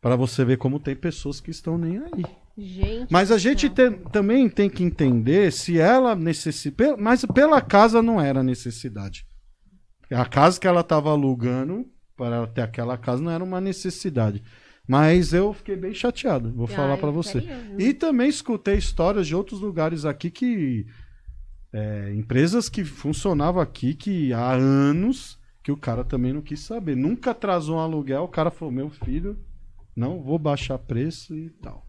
Para você ver como tem pessoas que estão nem aí. Gente. Mas a gente tem- também tem que entender se ela necessita. Mas pela casa não era necessidade. A casa que ela estava alugando, para ela ter aquela casa, não era uma necessidade. Mas eu fiquei bem chateado, vou Ah, falar para você. E também escutei histórias de outros lugares aqui que. é, empresas que funcionavam aqui que há anos que o cara também não quis saber. Nunca atrasou um aluguel, o cara falou: meu filho, não vou baixar preço e tal.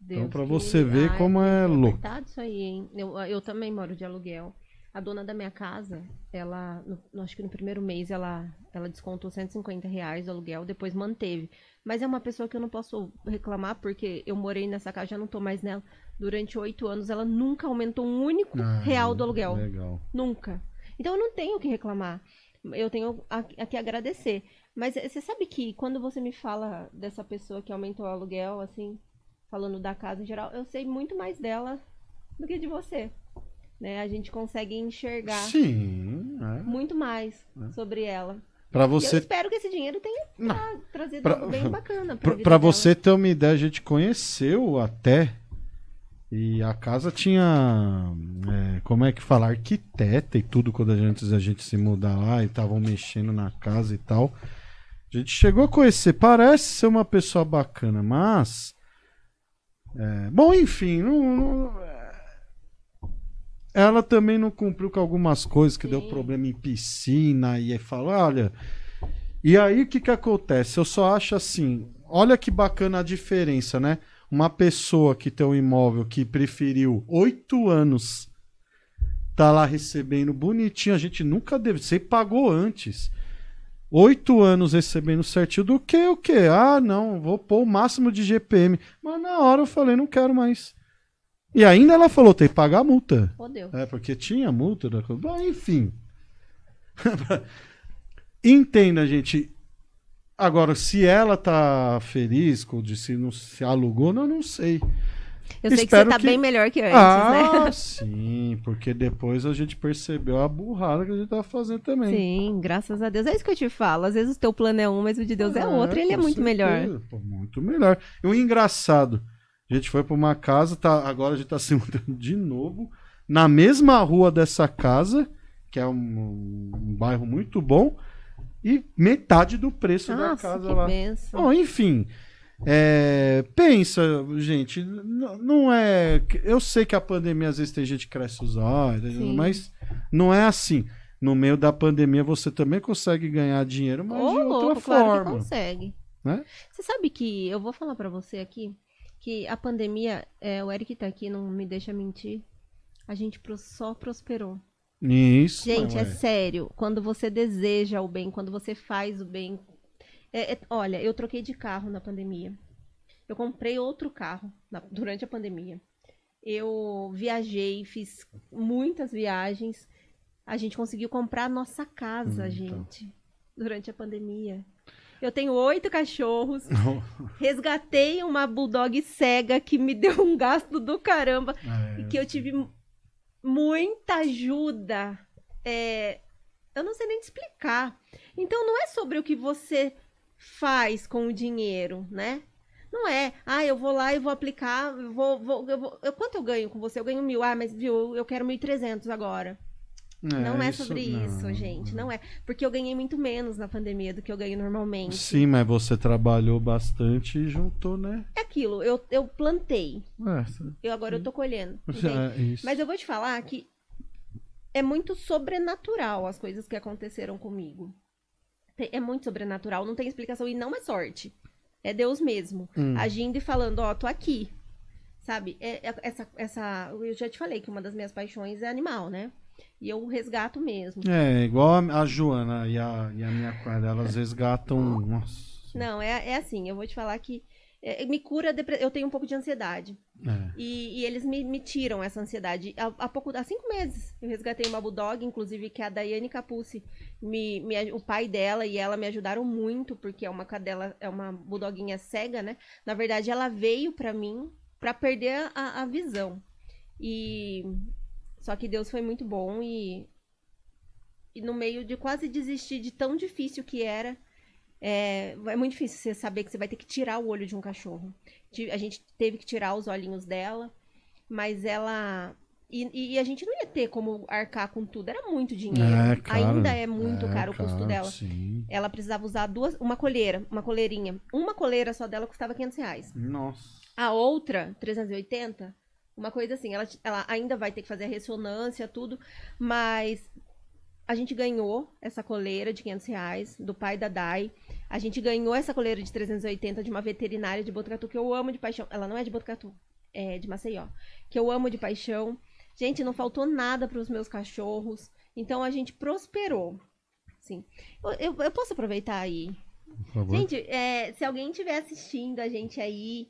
Deus Então, pra que- você ver Ai, como é louco. isso aí, hein? Eu, eu também moro de aluguel. A dona da minha casa, ela, no- acho que no primeiro mês, ela, ela descontou 150 reais do aluguel, depois manteve. Mas é uma pessoa que eu não posso reclamar, porque eu morei nessa casa, já não tô mais nela. Durante oito anos, ela nunca aumentou um único Ah, real do aluguel. Legal. Nunca. Então eu não tenho o que reclamar. Eu tenho a, a que agradecer. Mas eh, você sabe que quando você me fala dessa pessoa que aumentou o aluguel, assim, falando da casa em geral, eu sei muito mais dela do que de você. Né? A gente consegue enxergar Sim, é. muito mais sobre ela. Pra E eu você, espero que esse dinheiro tenha Não. tra- trazido Pra- algo bem bacana dela. você ter uma ideia, a gente conheceu até. E a casa tinha. é, como é que fala? Arquiteta e tudo quando a gente, antes da gente se mudar lá e estavam mexendo na casa e tal. A gente chegou a conhecer. Parece ser uma pessoa bacana, mas. é, bom, enfim, não- não- é, ela também não cumpriu com algumas coisas que deu Sim. problema em piscina e aí falou, olha, e aí o que que acontece? Eu só acho assim, olha que bacana a diferença, né? Uma pessoa que tem um imóvel que preferiu oito anos tá lá recebendo bonitinho, a gente nunca deve, você pagou antes. Oito anos recebendo certinho do que o que? Ah, não, vou pôr o máximo de GPM. Mas na hora eu falei, não quero mais. E ainda ela falou, tem que pagar a multa. Fodeu. É, porque tinha multa da coisa. Bom, enfim. Entenda, gente. Agora, se ela tá feliz com de se não se alugou, não, não sei. Eu sei que você tá que- bem melhor que antes, ah, né? sim, porque depois a gente percebeu a burrada que a gente tava fazendo também. Sim, graças a Deus. É isso que eu te falo. Às vezes o teu plano é um, mas o de Deus é, outro. e Ele é muito certeza, melhor. pô, muito melhor. E o engraçado, a gente foi pra uma casa, tá, agora a gente tá se mudando de novo, na mesma rua dessa casa, que é um, um bairro muito bom, e metade do preço da Nossa, casa que lá. benção. Bom, enfim. é, pensa, gente, não é. Eu sei que a pandemia às vezes tem gente que cresce os olhos, Sim. mas não é assim. No meio da pandemia você também consegue ganhar dinheiro, mas Ô, de outra louco, claro que forma. consegue. né? Você sabe que eu vou falar pra você aqui que a pandemia, é, o Eric tá aqui, não me deixa mentir. A gente só prosperou. Isso. Gente, ué. é sério. Quando você deseja o bem, quando você faz o bem. É- é- olha, eu troquei de carro na pandemia. Eu comprei outro carro na- durante a pandemia. Eu viajei, fiz muitas viagens. A gente conseguiu comprar a nossa casa, Hum, então. gente, durante a pandemia. Eu tenho oito cachorros. Resgatei uma bulldog cega que me deu um gasto do caramba É, e que eu tive mu- muita ajuda. É, eu não sei nem te explicar. Então não é sobre o que você faz com o dinheiro, né? Não é, ah, eu vou lá e vou aplicar, vou, vou, eu vou- eu- quanto eu ganho com você? Eu ganho mil, ah, mas viu, eu quero 1.300 agora. Não é sobre isso, não. gente, não é. Porque eu ganhei muito menos na pandemia do que eu ganho normalmente. Sim, mas você trabalhou bastante e juntou, né? É aquilo, eu, eu plantei, É, eu agora eu tô colhendo. é isso. Mas eu vou te falar que é muito sobrenatural as coisas que aconteceram comigo. É muito sobrenatural, não tem explicação e não é sorte. É Deus mesmo. Hum. Agindo e falando, ó, tô aqui. Sabe? É- é- essa, essa. Eu já te falei que uma das minhas paixões é animal, né? E eu resgato mesmo. É, igual a, Joana e a, e a minha quadra, elas resgatam. Nossa. Não, é, é assim, eu vou te falar que é, me cura, eu tenho um pouco de ansiedade. É. E, e eles me, me tiram essa ansiedade. Há, há pouco, há cinco meses, eu resgatei uma Bulldog, inclusive que é a Daiane Capucci, me, me o pai dela e ela me ajudaram muito, porque é uma cadela, é uma Bulldoguinha cega, né? Na verdade, ela veio pra mim pra perder a, a visão. E só que Deus foi muito bom e, e no meio de quase desistir de tão difícil que era, é, é muito difícil você saber que você vai ter que tirar o olho de um cachorro. A gente teve que tirar os olhinhos dela, mas ela. E, e a gente não ia ter como arcar com tudo, era muito dinheiro. É caro. Ainda é muito É caro o custo dela. Sim. Ela precisava usar duas, uma coleira, uma coleirinha. Uma coleira só dela custava 500 reais. Nossa. A outra, 380, uma coisa assim. Ela, ela ainda vai ter que fazer a ressonância, tudo, mas a gente ganhou essa coleira de 500 reais do pai da Dai. A gente ganhou essa coleira de 380 de uma veterinária de Botucatu, que eu amo de paixão. Ela não é de Botucatu, é de Maceió. Que eu amo de paixão. Gente, não faltou nada para os meus cachorros. Então a gente prosperou. Sim. Eu, eu- eu posso aproveitar aí Por favor. Gente, é, se alguém estiver assistindo a gente aí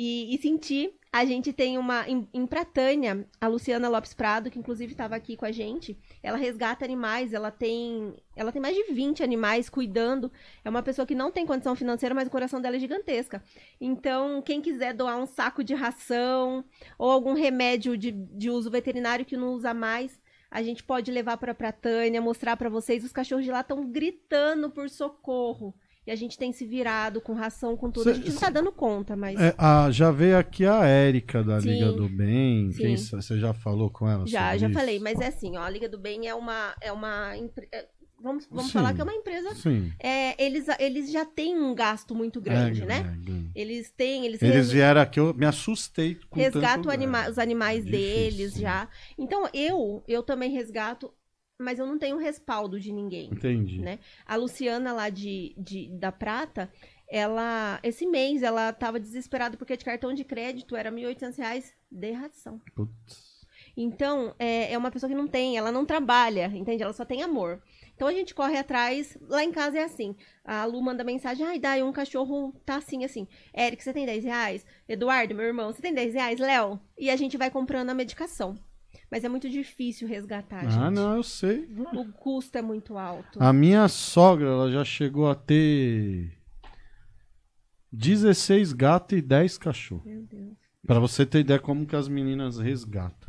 e, e sentir, a gente tem uma. Em, em Pratânia, a Luciana Lopes Prado, que inclusive estava aqui com a gente, ela resgata animais, ela tem. Ela tem mais de 20 animais cuidando. É uma pessoa que não tem condição financeira, mas o coração dela é gigantesca. Então, quem quiser doar um saco de ração ou algum remédio de, de uso veterinário que não usa mais. A gente pode levar para Pratânia, mostrar para vocês. Os cachorros de lá estão gritando por socorro. E a gente tem se virado com ração, com tudo. Cê- a gente não tá dando conta, mas É, a- já veio aqui a Érica da Sim. Liga do Bem. Quem você já falou com ela? já, já isso? falei. Mas é assim, ó, a Liga do Bem é uma. É uma é, vamos vamos Sim. falar que é uma empresa. Sim. É, eles, eles já têm um gasto muito grande, É, né? é, grande. Eles têm. Eles, Eles vieram aqui, eu me assustei com resgatam tanto- anima- é, os animais difícil, deles já. Então, eu, eu também resgato, mas eu não tenho respaldo de ninguém. Entendi. né? A Luciana lá de, de- da Prata, ela esse mês ela tava desesperada porque de cartão de crédito era 1.800 reais de ração. Putz. Então, é, é uma pessoa que não tem, ela não trabalha, entende? Ela só tem amor. Então a gente corre atrás, lá em casa é assim. A Lu manda mensagem, ai, Dai, um cachorro tá assim, assim. Eric, você tem 10 reais? Eduardo, meu irmão, você tem 10 reais? Léo? E a gente vai comprando a medicação. Mas é muito difícil resgatar, Ah, gente. não, eu sei. O custo é muito alto. A minha sogra, ela já chegou a ter 16 gatos e 10 cachorros. Meu Deus. Pra você ter ideia como que as meninas resgatam.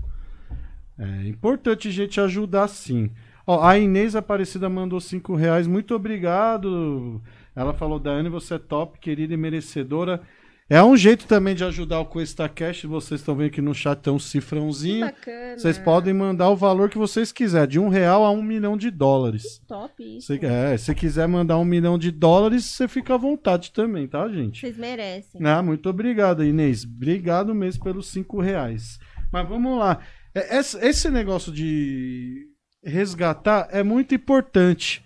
É importante a gente ajudar sim. Ó, a Inês Aparecida mandou 5 reais. Muito obrigado. Ela falou, Daiane, você é top, querida e merecedora. É um jeito também de ajudar o QuestaCast. Vocês estão vendo aqui no chat tem um cifrãozinho. Bacana. Vocês podem mandar o valor que vocês quiserem, de um real a um milhão de dólares. Top isso. Se, é, se quiser mandar um milhão de dólares, você fica à vontade também, tá, gente? Vocês merecem. Ah, muito obrigado, Inês. Obrigado mesmo pelos cinco reais. Mas vamos lá. É, esse negócio de resgatar é muito importante.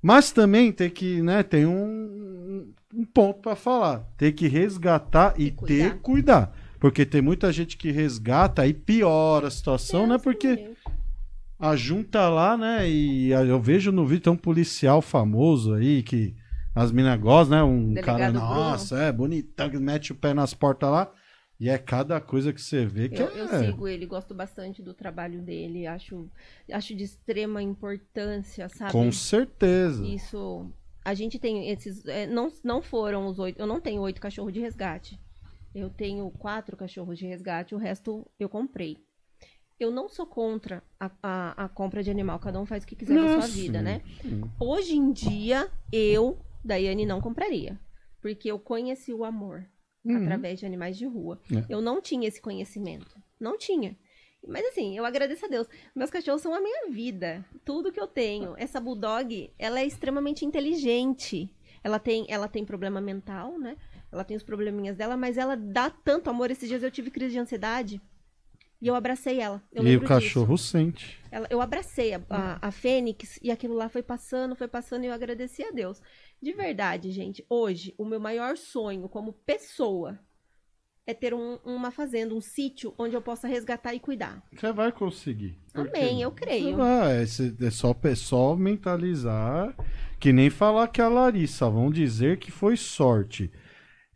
Mas também tem que, né, tem um, um ponto para falar. Tem que resgatar e, E ter cuidar. cuidar. Porque tem muita gente que resgata e piora a situação, né? Porque a junta lá, né? E eu vejo no vídeo tem um policial famoso aí que as minas gostam, né? Um Delegado cara, Bruno. nossa, é bonitão, que mete o pé nas portas lá. E é cada coisa que você vê que Eu, é. eu sigo ele, gosto bastante do trabalho dele, acho, acho de extrema importância, sabe? Com certeza. Isso. A gente tem esses. é, não, não foram os oito. Eu não tenho oito cachorros de resgate. Eu tenho quatro cachorros de resgate, o resto eu comprei. Eu não sou contra a, a, a compra de animal, cada um faz o que quiser na Nossa, sua vida, né? Hoje em dia, eu, Daiane, não compraria. Porque eu conheci o amor Uhum. através de animais de rua. É. Eu não tinha esse conhecimento. Não tinha. Mas assim, eu agradeço a Deus. Meus cachorros são a minha vida. Tudo que eu tenho. Essa bulldog, ela é extremamente inteligente. Ela tem, ela tem problema mental, né? Ela tem os probleminhas dela, mas ela dá tanto amor. Esses dias eu tive crise de ansiedade e eu abracei ela. Eu E o lembro disso. cachorro sente. Ela- eu abracei a, a, a Fênix e aquilo lá foi passando, foi passando e eu agradeci a Deus. De verdade, gente, hoje, o meu maior sonho como pessoa é ter um- uma fazenda, um sítio onde eu possa resgatar e cuidar. Você vai conseguir. Amém, eu Você creio. vai, é, é só, é só mentalizar. Que nem falar que a Larissa. Vão dizer que foi sorte.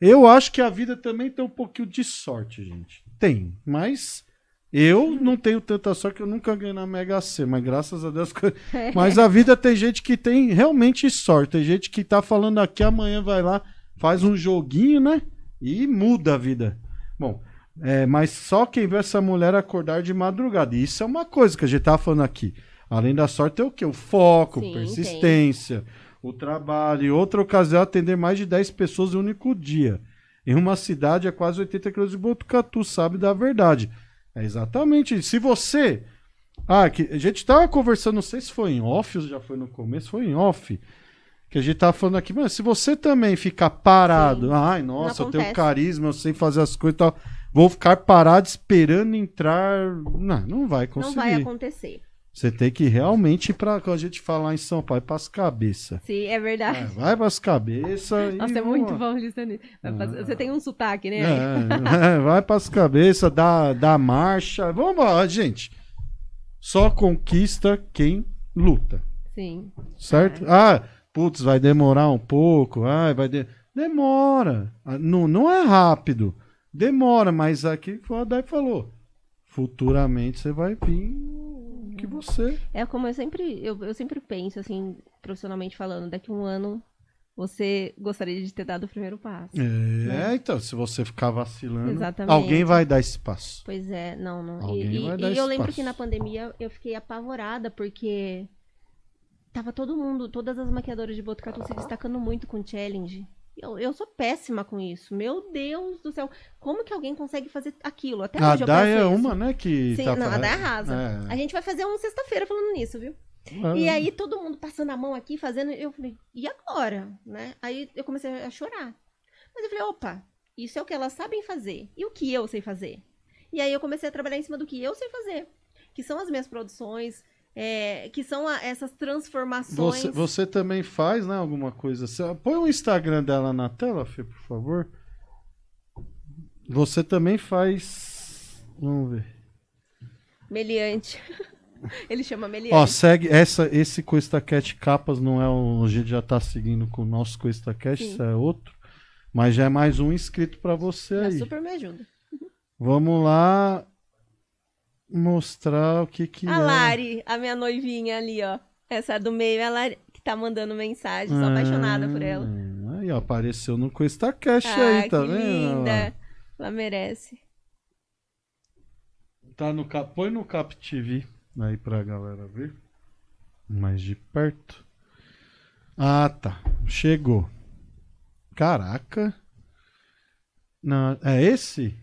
Eu acho que a vida também tem um pouquinho de sorte, gente. Tem. Mas eu não tenho tanta sorte que eu nunca ganhei na Mega Sena. Mas graças a Deus. que- Mas a vida tem gente que tem realmente sorte. Tem gente que tá falando aqui, amanhã vai lá, faz um joguinho, né? E muda a vida. Bom, é, mas só quem vê essa mulher acordar de madrugada. E isso é uma coisa que a gente tava falando aqui. Além da sorte, é o quê? O foco, Sim, persistência, o trabalho. E outra ocasião, atender mais de 10 pessoas em um único dia. Em uma cidade a quase 80 quilômetros de Botucatu, sabe da verdade. É exatamente isso. Se você. Ah, que a gente tava conversando, não sei se foi em off ou já foi no começo, foi em off. Que a gente tava falando aqui, mas se você também ficar parado, Sim. ai, nossa, eu tenho carisma, eu sei fazer as coisas e tal, vou ficar parado esperando entrar. Não, não vai Não conseguir. vai acontecer. Você tem que realmente ir pra. Quando a gente falar em São Paulo, ir pras cabeças. Sim, é verdade. É, vai pras cabeças. e Nossa, é vamos muito paulista nisso. Fazer- Você tem um sotaque, né? É, é, vai pras cabeças, dá, dá marcha. Vamos lá, gente. Só conquista quem luta. Sim. Certo? Ah, putz, vai demorar um pouco. Ai, vai de... Demora. Ah, Não, não é rápido. Demora, mas aqui o Adai falou. Futuramente você vai vir que você. É como eu sempre, eu, eu sempre penso, assim, profissionalmente falando, daqui a um ano você gostaria de ter dado o primeiro passo. É, então, se você ficar vacilando, Exatamente. alguém vai dar esse passo. Pois é, não, não. E- Alguém e vai dar e eu lembro que na pandemia eu fiquei apavorada, porque tava todo mundo, todas as maquiadoras de Botucatu se destacando muito com challenge. Eu, eu sou péssima com isso. Meu Deus do céu. Como que alguém consegue fazer aquilo? Até A hoje eu Dai é isso. uma, né, que Sim, tá não, a Dai arrasa. É. A gente vai fazer um sexta-feira falando nisso, viu? É. E aí todo mundo passando a mão aqui, fazendo, eu falei, e agora? Né? Aí eu comecei a chorar. Mas eu falei, opa, isso é o que elas sabem fazer. E o que eu sei fazer? E aí eu comecei a trabalhar em cima do que eu sei fazer. Que são as minhas produções, é, que são a- essas transformações. Você, você também faz, né, alguma coisa? Você- põe o Instagram dela na tela, Fê, por favor. Você também faz. Vamos ver. Meliante. Ele chama Meliante. Ó, segue essa, esse Coistacat Capas não é um. A gente já tá seguindo com o nosso Coistacat, Sim. isso é outro. Mas já é mais um inscrito pra você Já aí. super me ajuda. Vamos lá mostrar o que que A é. Lari, a minha noivinha ali, ó. Essa do meio, a Lari que tá mandando mensagem. Sou apaixonada por ela. Ah, Aí, ó, apareceu no Coistacast Ah, aí, tá que vendo? linda. Ela merece. Tá no cap... Põe no Cap TV aí pra galera ver. Mais de perto. Ah, tá. Chegou. Caraca. Não, é esse?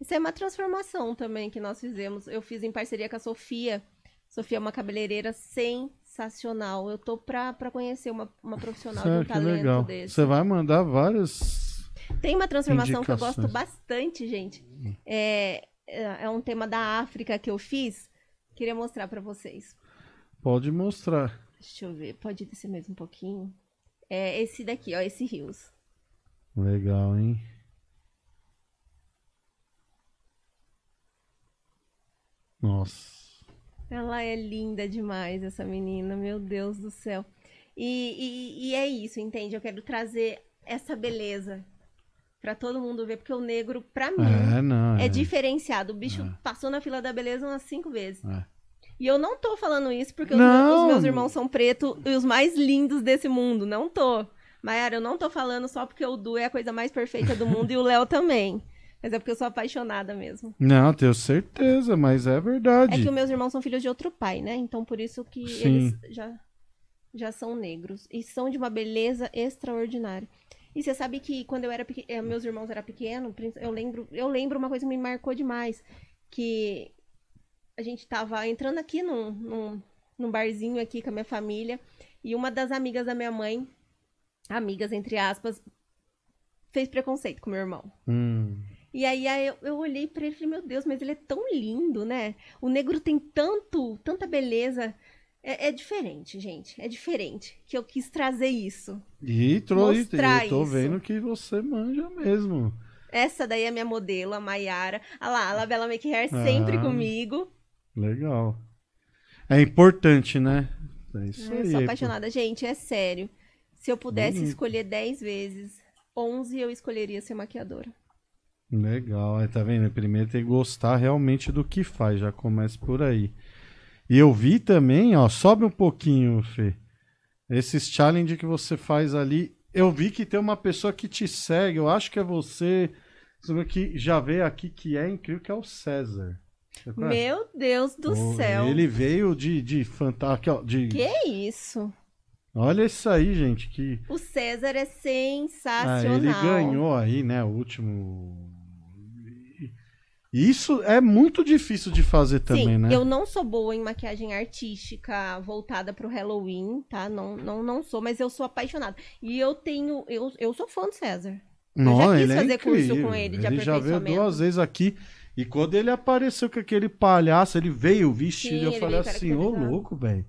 Isso é uma transformação também que nós fizemos. Eu fiz em parceria com a Sofia. Sofia é uma cabeleireira sensacional. Eu tô pra, pra conhecer uma, uma profissional de um Sério, que talento legal. desse. Você vai mandar várias. Tem uma transformação que eu gosto bastante, gente. É, é é um tema da África que eu fiz. Queria mostrar pra vocês. Pode mostrar. Deixa eu ver. Pode descer mais um pouquinho. É esse daqui, ó. Esse rios. Legal, hein? Nossa. Ela é linda demais, essa menina, meu Deus do céu. E, e- e é isso, entende? Eu quero trazer essa beleza pra todo mundo ver, porque o negro, pra mim, É, não. é, É, diferenciado. O bicho passou na fila da beleza umas cinco vezes. É. E eu não tô falando isso porque os, meus, os meus irmãos são pretos e os mais lindos desse mundo. Não tô. Maiara, eu não tô falando só porque o Du é a coisa mais perfeita do mundo e o Léo também. Mas é porque eu sou apaixonada mesmo. Não, tenho certeza, mas é verdade. É que os meus irmãos são filhos de outro pai, né? Então por isso que Sim. eles já, já são negros. E são de uma beleza extraordinária. E você sabe que quando eu era peque- eh, meus irmãos eram pequenos, eu lembro, eu lembro uma coisa que me marcou demais. Que a gente tava entrando aqui num, num, num barzinho aqui com a minha família. E uma das amigas da minha mãe, amigas entre aspas, fez preconceito com meu irmão. Hum. E aí, aí eu, eu olhei pra ele e falei, meu Deus, mas ele é tão lindo, né? O negro tem tanto, tanta beleza. É, é diferente, gente. É diferente. Que eu quis trazer isso. E trouxe, eu tô isso. vendo que você manja mesmo. Essa daí é minha modelo, a Mayara. Olha lá, a Labela Make Hair sempre Ah. comigo. Legal. É importante, né? É isso Eu aí. sou pô. apaixonada. Gente, é sério. Se eu pudesse Bonito. escolher 10 vezes, 11 eu escolheria ser maquiadora. Legal, aí tá vendo? Primeiro tem que gostar realmente do que faz, já começa por aí. E eu vi também, ó, sobe um pouquinho, Fê. Esses challenge que você faz ali, eu vi que tem uma pessoa que te segue, eu acho que é você, que já veio aqui que é incrível, que é o César. Meu Deus do Pô, céu. Ele veio de, de fantástico, de... Que isso? Olha isso aí, gente, que... O César é Ah, sensacional. ele ganhou aí, né, o último... Isso é muito difícil de fazer também, Sim, né? eu não sou boa em maquiagem artística voltada pro Halloween, tá? Não, não, não sou, mas eu sou apaixonada. E eu tenho, eu, eu sou fã do César. Não, quis ele é fazer curso incrível. com ele de Ele já veio duas vezes aqui. E quando ele apareceu com aquele palhaço, ele veio vestido. Sim, eu falei assim, ô louco, velho.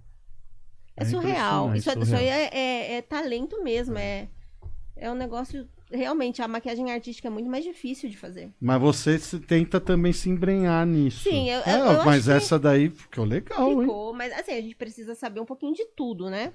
É, surreal. impressionante, Isso, é- isso surreal. aí é, é- é talento mesmo. É, é um negócio. Realmente, a maquiagem artística é muito mais difícil de fazer. Mas você se- tenta também se embrenhar nisso. Sim, eu- É, eu- mas essa daí ficou legal, hein? Ficou, mas assim, a gente precisa saber um pouquinho de tudo, né?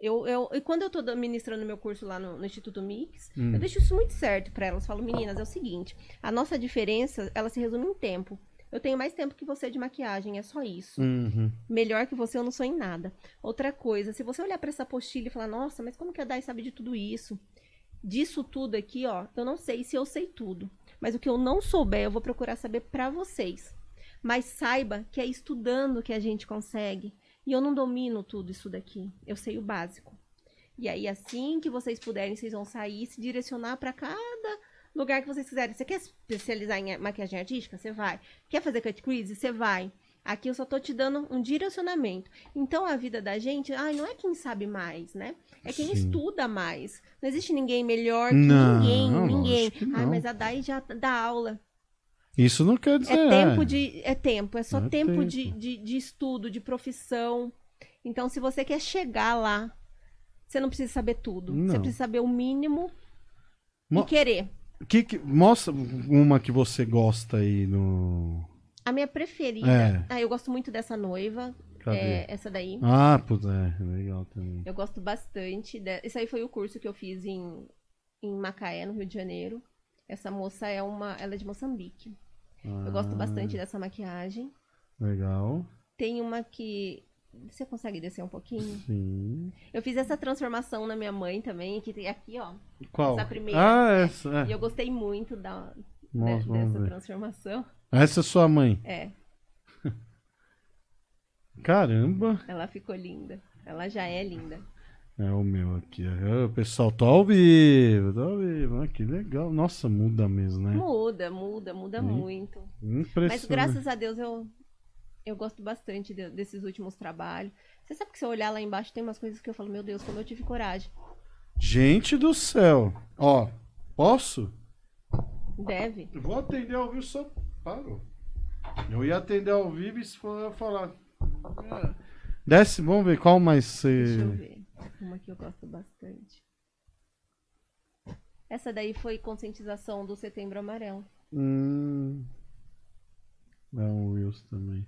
Eu, eu, e quando eu tô ministrando meu curso lá no, no Instituto Mix, Hum. eu deixo isso muito certo pra elas. Falo, meninas, é o seguinte: a nossa diferença, ela se resume em tempo. Eu tenho mais tempo que você de maquiagem, é só isso. Uhum. Melhor que você, eu não sou em nada. Outra coisa, se você olhar pra essa apostila e falar, nossa, mas como que a Dai sabe de tudo isso? Disso tudo aqui, ó, eu não sei se eu sei tudo. Mas o que eu não souber, eu vou procurar saber pra vocês. Mas saiba que é estudando que a gente consegue. E eu não domino tudo isso daqui. Eu sei o básico. E aí, assim que vocês puderem, vocês vão sair e se direcionar pra cada lugar que vocês quiserem. Você quer especializar em maquiagem artística? Você vai. Quer fazer cut crease? Você vai. Aqui eu só tô te dando um direcionamento. Então a vida da gente, ai, não é quem sabe mais, né? É quem Sim. estuda mais. Não existe ninguém melhor que Não, ninguém, ninguém. lógico que Ai, não. mas a Dai já dá aula. Isso não quer dizer. É tempo de. É tempo, é só É tempo, tempo. De, de, de estudo, de profissão. Então, se você quer chegar lá, você não precisa saber tudo. Não. Você precisa saber o mínimo Mo- e querer. Que, que- mostra uma que você gosta aí no. A minha preferida. É. Ah, eu gosto muito dessa noiva. Cadê? É, essa daí. Ah, putz, é, legal também. Eu gosto bastante. De... Esse aí foi o curso que eu fiz em, em Macaé, no Rio de Janeiro. Essa moça é uma. Ela é de Moçambique. Eu gosto Ah, bastante dessa maquiagem. Legal. Tem uma que. Você consegue descer um pouquinho? Sim. Eu fiz essa transformação na minha mãe também, que tem aqui, ó. Qual? Essa primeira. Ah, essa. É. E eu gostei muito da, Nossa, vamos dessa ver. transformação. Essa é sua mãe. É, Caramba. ela ficou linda. Ela já é linda. É o meu aqui. É, O pessoal tá ao vivo, tá ao vivo. Ah, que legal. Nossa, muda mesmo, né? Muda, muda, muda Hum. muito. Impressionante. Mas graças a Deus eu, eu gosto bastante de- desses últimos trabalhos. Você sabe que se eu olhar lá embaixo tem umas coisas que eu falo, meu Deus, como eu tive coragem. Gente do céu. Ó, posso? Deve. Vou atender ao vivo só. Parou. Eu ia atender ao vivo e se for eu falar. Ah, Desce, vamos ver qual mais Deixa eu ver. Uma que eu gosto bastante. Essa daí foi conscientização do Setembro Amarelo. Hum. É um Wills também.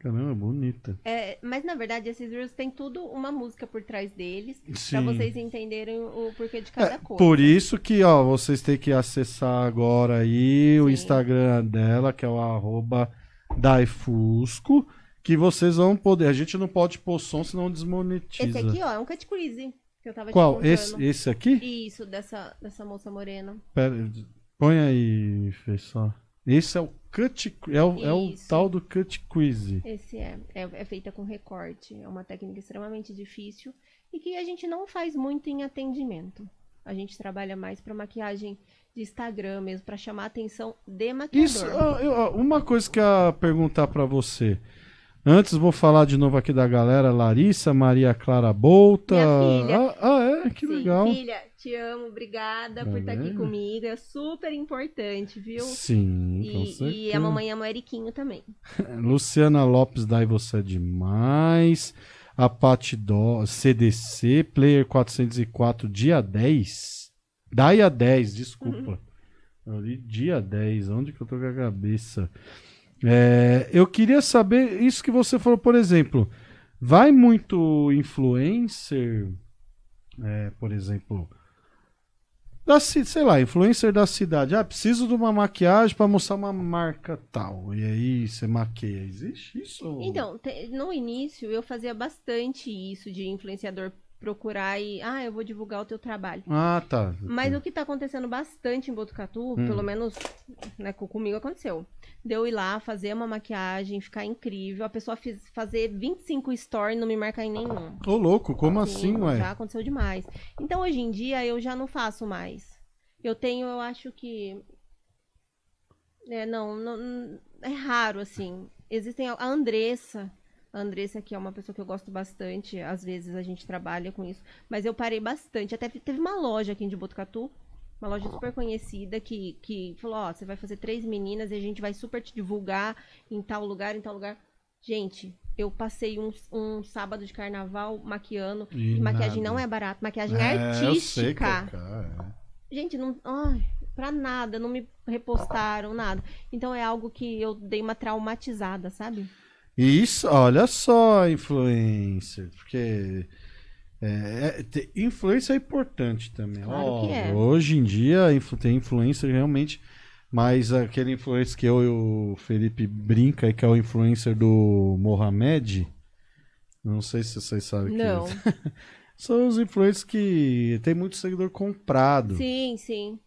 Caramba, bonita. É, mas na verdade, esses reels tem tudo uma música por trás deles. Pra Sim. vocês entenderem o porquê de cada É, coisa. por isso que, ó, vocês têm que acessar agora aí o Sim. Instagram dela, que é o arroba Daifusco, que vocês vão poder. A gente não pode pôr som, senão desmonetiza. Esse aqui, ó, é um crease que eu tava Qual? Esse, esse aqui? Isso, dessa, dessa moça morena. Pera, põe aí, Fê, só. Esse é o cut, é o, é o tal do cut quiz. Esse é, é. É feita com recorte. É uma técnica extremamente difícil e que a gente não faz muito em atendimento. A gente trabalha mais pra maquiagem de Instagram mesmo, pra chamar a atenção de maquiador. Isso, eu- ó, uma coisa que eu ia perguntar pra você. Antes vou falar de novo aqui da galera, Larissa, Maria Clara Bolta. Minha filha. Ah, ah, é? É, que Sim. legal. Filha, te amo, obrigada Tá por estar aqui comigo. É super importante, viu? Sim, com E, certeza. e a mamãe ama o Eriquinho também. Luciana Lopes, daí você é demais. A Pati Dó, CDC, Player 404, dia 10. Daia 10, desculpa. Eu li dia 10, onde que eu tô com a cabeça? É, eu queria saber, isso que você falou, por exemplo, vai muito influencer, é, por exemplo, da, sei lá, influencer da cidade. Ah, preciso de uma maquiagem para mostrar uma marca tal. E aí você maqueia. Existe isso? Então, te- no início eu fazia bastante isso de influenciador procurar e, ah, eu vou divulgar o teu trabalho. Ah, tá. Mas o que tá acontecendo bastante em Botucatu, Hum. pelo menos né, co- comigo aconteceu. Deu ir lá, fazer uma maquiagem, ficar incrível, a pessoa fiz- fazer 25 stories e não me marcar em nenhum. Ô, louco, como assim, Sim, ué? Já aconteceu demais. Então, hoje em dia, eu já não faço mais. Eu tenho, eu acho que. É, não, não- é raro, assim. Existem a Andressa. A Andressa, que é uma pessoa que eu gosto bastante. Às vezes a gente trabalha com isso. Mas eu parei bastante. Até teve uma loja aqui em Botucatu. Uma loja super conhecida que, que falou: Ó, você vai fazer três meninas e a gente vai super te divulgar em tal lugar, em tal lugar. Gente, eu passei um, um sábado de carnaval maquiando. E E maquiagem nada. não é barato, maquiagem É, artística. colocar, Gente, não. Ai, pra nada, não me repostaram, nada. Então é algo que eu dei uma traumatizada, sabe? É. Isso, olha só, influencer. Porque é, é, influência é importante também. Claro Ó, que é. Hoje em dia influ- tem influencer realmente. Mas aquele influencer que eu e o Felipe brinca aí, que é o influencer do Mohamed. Não sei se vocês sabem que Não. São os influencers que tem muito seguidor comprado. Sim, sim.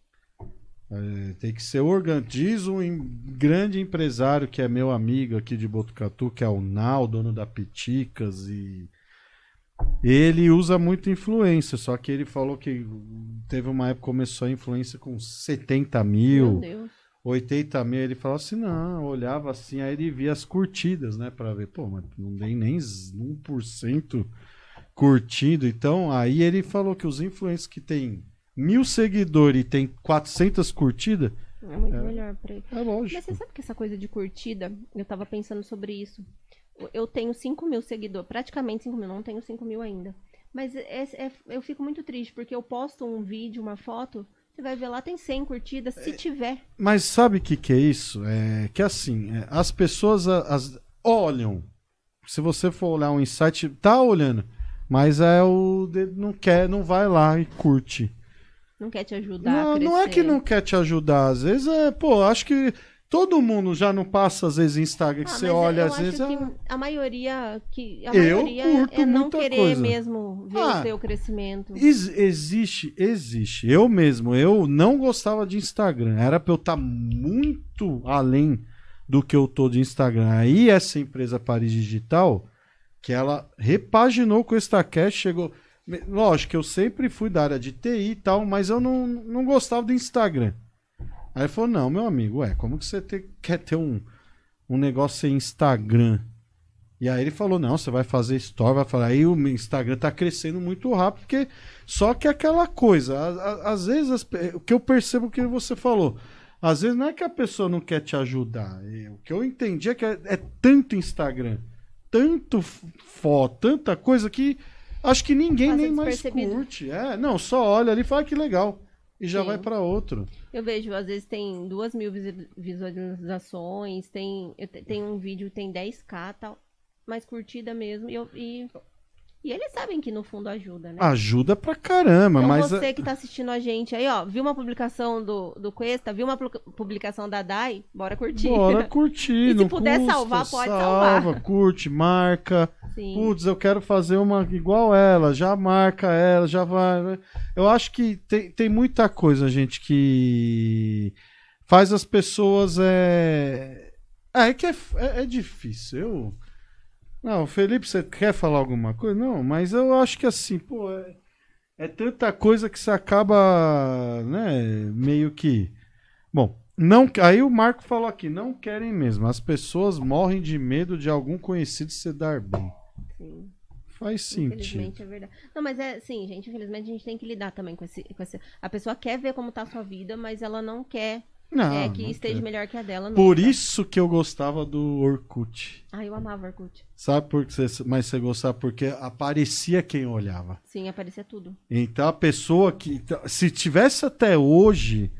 É, tem que ser orgânico. Diz um grande empresário que é meu amigo aqui de Botucatu, que é o Nau, dono da Piticas, e ele usa muito influência, só que ele falou que teve uma época que começou a influência com 70 Meu mil, Deus. 80 mil, ele falou assim, não, olhava assim, aí ele via as curtidas, né, pra ver, pô, mas não tem nem 1% curtido, então aí ele falou que os influencers que tem mil seguidores e tem 400 curtidas, É muito É. melhor pra ele. é lógico. Mas você sabe que essa coisa de curtida, eu tava pensando sobre isso. Eu tenho 5 mil seguidores, praticamente 5 mil, não tenho 5 mil ainda. Mas é- é- eu fico muito triste, porque eu posto um vídeo, uma foto, você vai ver lá, tem 100 curtidas, se tiver. Mas sabe o que, que é isso? É que assim, é, as pessoas as- olham. Se você for olhar um insight, tá olhando. Mas é o. Não quer, não vai lá e curte. Não quer te ajudar Não, não é que não quer te ajudar. Às vezes é, pô, acho que todo mundo já não passa, às vezes, Instagram, que Ah, você olha, eu às acho vezes. que ah, a maioria que a Eu maioria curto é não querer coisa. mesmo ver Ah, o seu crescimento. Ex- existe, existe. Eu mesmo, eu não gostava de Instagram. Era pra eu estar muito além do que eu tô de Instagram. Aí essa empresa Paris Digital, que ela repaginou com o Instacast, chegou. Lógico que eu sempre fui da área de TI e tal, mas eu não, não gostava do Instagram. Aí ele falou: não, meu amigo, ué, como que você te- quer ter um, um negócio sem Instagram? E aí ele falou: não, você vai fazer story, vai falar. Aí o meu Instagram tá crescendo muito rápido, porque. Só que aquela coisa, a- a- às vezes, as o que eu percebo que você falou, às vezes não é que a pessoa não quer te ajudar. é- O que eu entendi é que é, é tanto Instagram, tanto foto, tanta coisa que acho que ninguém Passa nem mais curte. É, não, só olha ali e fala "Ah, que legal. E já Sim. vai pra outro. Eu vejo, às vezes tem duas mil visualizações, tem, tem um vídeo tem 10k tal, mais curtida mesmo. E, eu- e, e eles sabem que no fundo ajuda, né? Ajuda pra caramba, então mas. você que tá assistindo a gente aí, ó, viu uma publicação do, do Cuesta, viu uma pu- publicação da Dai, bora curtir. Bora curtir. E se puder custa, salvar, pode salva, salvar. curte, marca. Sim. Putz, eu quero fazer uma igual ela, já marca ela, já vai. né? Eu acho que tem, tem muita coisa, gente, que faz as pessoas. É, é que é, é, é difícil. Eu. Não, Felipe, você quer falar alguma coisa? Não, mas eu acho que assim, pô, é, é tanta coisa que você acaba, né, meio que. Bom, não, aí o Marco falou aqui, não querem mesmo. As pessoas morrem de medo de algum conhecido se dar bem. sim. faz sentido. Infelizmente é verdade. Não, mas é sim, gente. Infelizmente a gente tem que lidar também com esse, com esse. A pessoa quer ver como tá a sua vida, mas ela não quer Não, é, que não esteja quer. melhor que a dela. Por nunca. isso que eu gostava do Orkut. Ah, eu amava Orkut. Sabe por que você, mas você gostava? Porque aparecia quem olhava. Sim, aparecia tudo. Então a pessoa que. Se tivesse até hoje,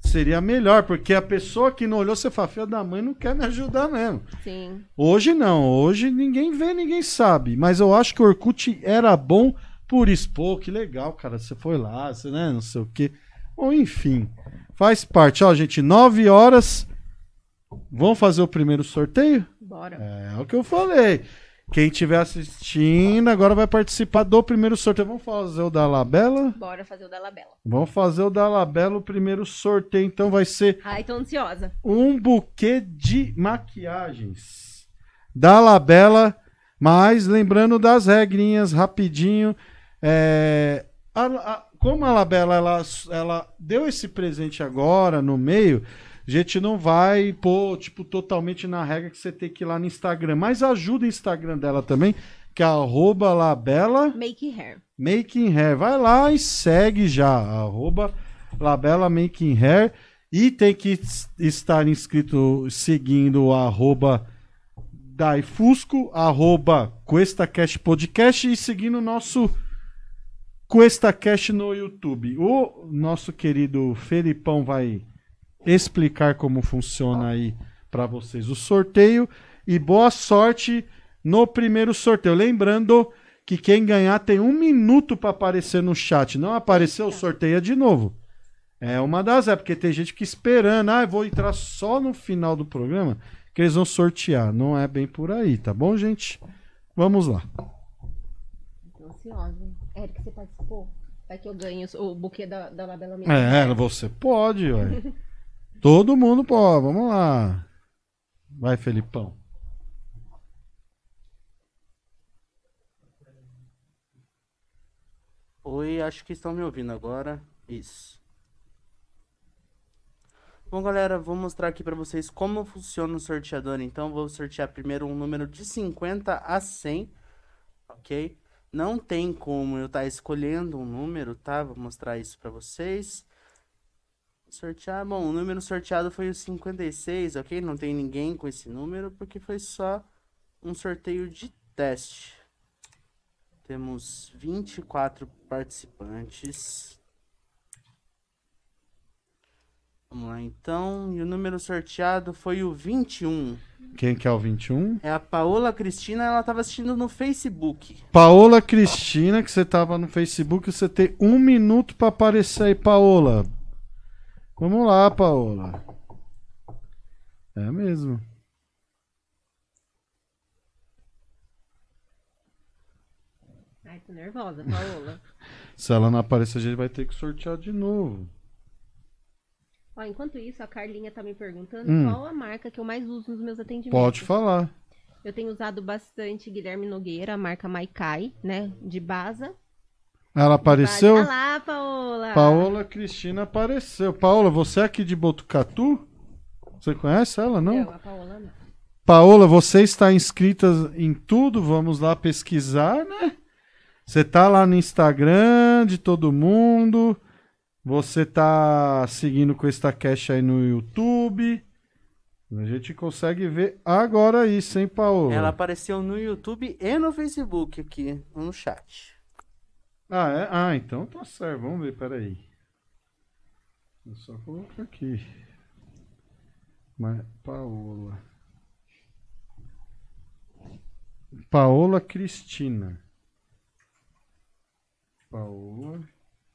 seria melhor, porque a pessoa que não olhou, você fala, filha da mãe não quer me ajudar mesmo. Sim. Hoje não, hoje ninguém vê, ninguém sabe. Mas eu acho que o Orkut era bom por expor, que legal, cara. Você foi lá, você, né, não sei o quê. Ou enfim, faz parte. Ó, gente, 9 horas. Vamos fazer o primeiro sorteio? Bora. É o que eu falei. Quem estiver assistindo agora vai participar do primeiro sorteio. Vamos fazer o da Labela? Bora fazer o da Labela. Vamos fazer o da Labela, o primeiro sorteio. Então vai ser Ai, tô ansiosa. um buquê de maquiagens da Labela, mas lembrando das regrinhas rapidinho. É, a- a- como a Labela ela, ela deu esse presente agora no meio, a gente não vai pôr tipo totalmente na regra que você tem que ir lá no Instagram, mas ajuda o Instagram dela também, que é arroba Labela Make hair. Making Hair. Vai lá e segue já. Arroba Labela Making Hair. E tem que estar inscrito seguindo o arroba Daifusco, arroba QuestaCast Podcast e seguindo o nosso QuestaCast no YouTube. O nosso querido Felipão vai explicar como funciona aí para vocês o sorteio. E boa sorte no primeiro sorteio. Lembrando que quem ganhar tem um minuto para aparecer no chat. Não apareceu, sorteia de novo. É uma das é porque tem gente que esperando, ah, eu vou entrar só no final do programa que eles vão sortear. Não é bem por aí, tá bom, gente? Vamos lá. Tô ansiosa. Eric, você participou? Vai que eu ganho o buquê da, da Labela Make É, você pode, ué. Todo mundo pode, vamos lá. Vai, Felipão. Oi, acho que estão me ouvindo agora. Isso. Bom, galera, vou mostrar aqui pra vocês como funciona o sorteador. Então, vou sortear primeiro um número de 50 a 100, ok? Não tem como eu estar escolhendo um número, tá? Vou mostrar isso pra vocês. Sortear, bom, o número sorteado foi o 56, ok? Não tem ninguém com esse número, porque foi só um sorteio de teste. Temos 24 participantes. Vamos lá então. E o número sorteado foi o 21. Quem que é o 21? É a Paola Cristina, ela estava assistindo no Facebook. Paola Cristina, que você tava no Facebook, você tem um minuto para aparecer aí, Paola. Vamos lá, Paola. É mesmo. Ai, tô nervosa, Paola. Se ela não aparecer, a gente vai ter que sortear de novo. Ó, enquanto isso, a Carlinha tá me perguntando Hum. qual a marca que eu mais uso nos meus atendimentos. Pode falar. Eu tenho usado bastante Guilherme Nogueira, a marca Maikai, né? De Baza. Ela apareceu? Olha lá, Paola! Paola Cristina apareceu. Paola, você é aqui de Botucatu? Você conhece ela, não? Não, a Paola não. Paola, você está inscrita em tudo? Vamos lá pesquisar, né? Você tá lá no Instagram de todo mundo. Você tá seguindo com esta cash aí no YouTube. A gente consegue ver agora isso, hein, Paola? Ela apareceu no YouTube e no Facebook aqui no chat. Ah, é? Ah, então tá certo. Vamos ver, peraí. Eu só colocar aqui. Mas, Paola. Paola Cristina. Paola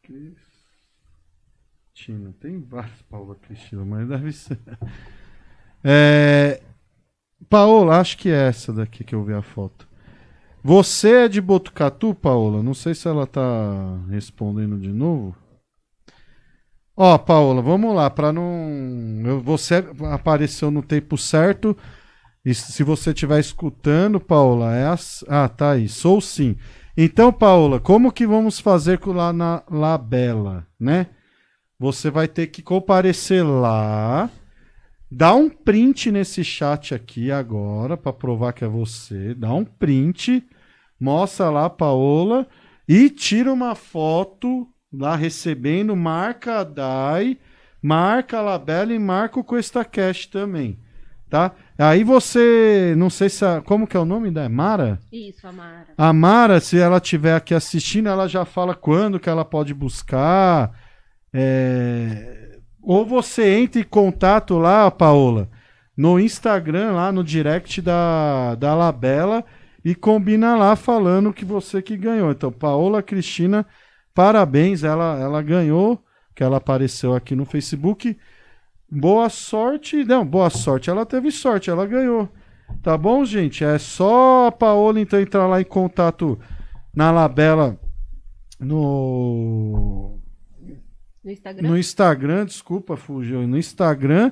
Cristina. Tem várias Paola Cristina, mas deve ser. É... Paola, acho que é essa daqui que eu vi a foto. Você é de Botucatu, Paola? Não sei se ela tá respondendo de novo. Ó, Paola, vamos lá, para não você apareceu no tempo certo. E se você estiver escutando, Paola, é as... Ah, tá aí. Sou sim. Então, Paola, como que vamos fazer com lá na Labela, né? Você vai ter que comparecer lá, dá um print nesse chat aqui agora para provar que é você, dá um print mostra lá a Paola e tira uma foto lá recebendo, marca a Dai, marca a Labela e marca o QuestaCast também, tá? Aí você, não sei se a, como que é o nome da Mara? Isso, Amara. A Mara, se ela estiver aqui assistindo, ela já fala quando que ela pode buscar. É, Ou você entra em contato lá, Paola, no Instagram, lá no direct da, da Labela e combina lá falando que você que ganhou. Então, Paola Cristina, parabéns, ela, ela ganhou, que ela apareceu aqui no Facebook. Boa sorte. Não, boa sorte. Ela teve sorte, ela ganhou. Tá bom, gente? É só a Paola então entrar lá em contato na Labela no No Instagram. no Instagram, desculpa, fugiu. No Instagram,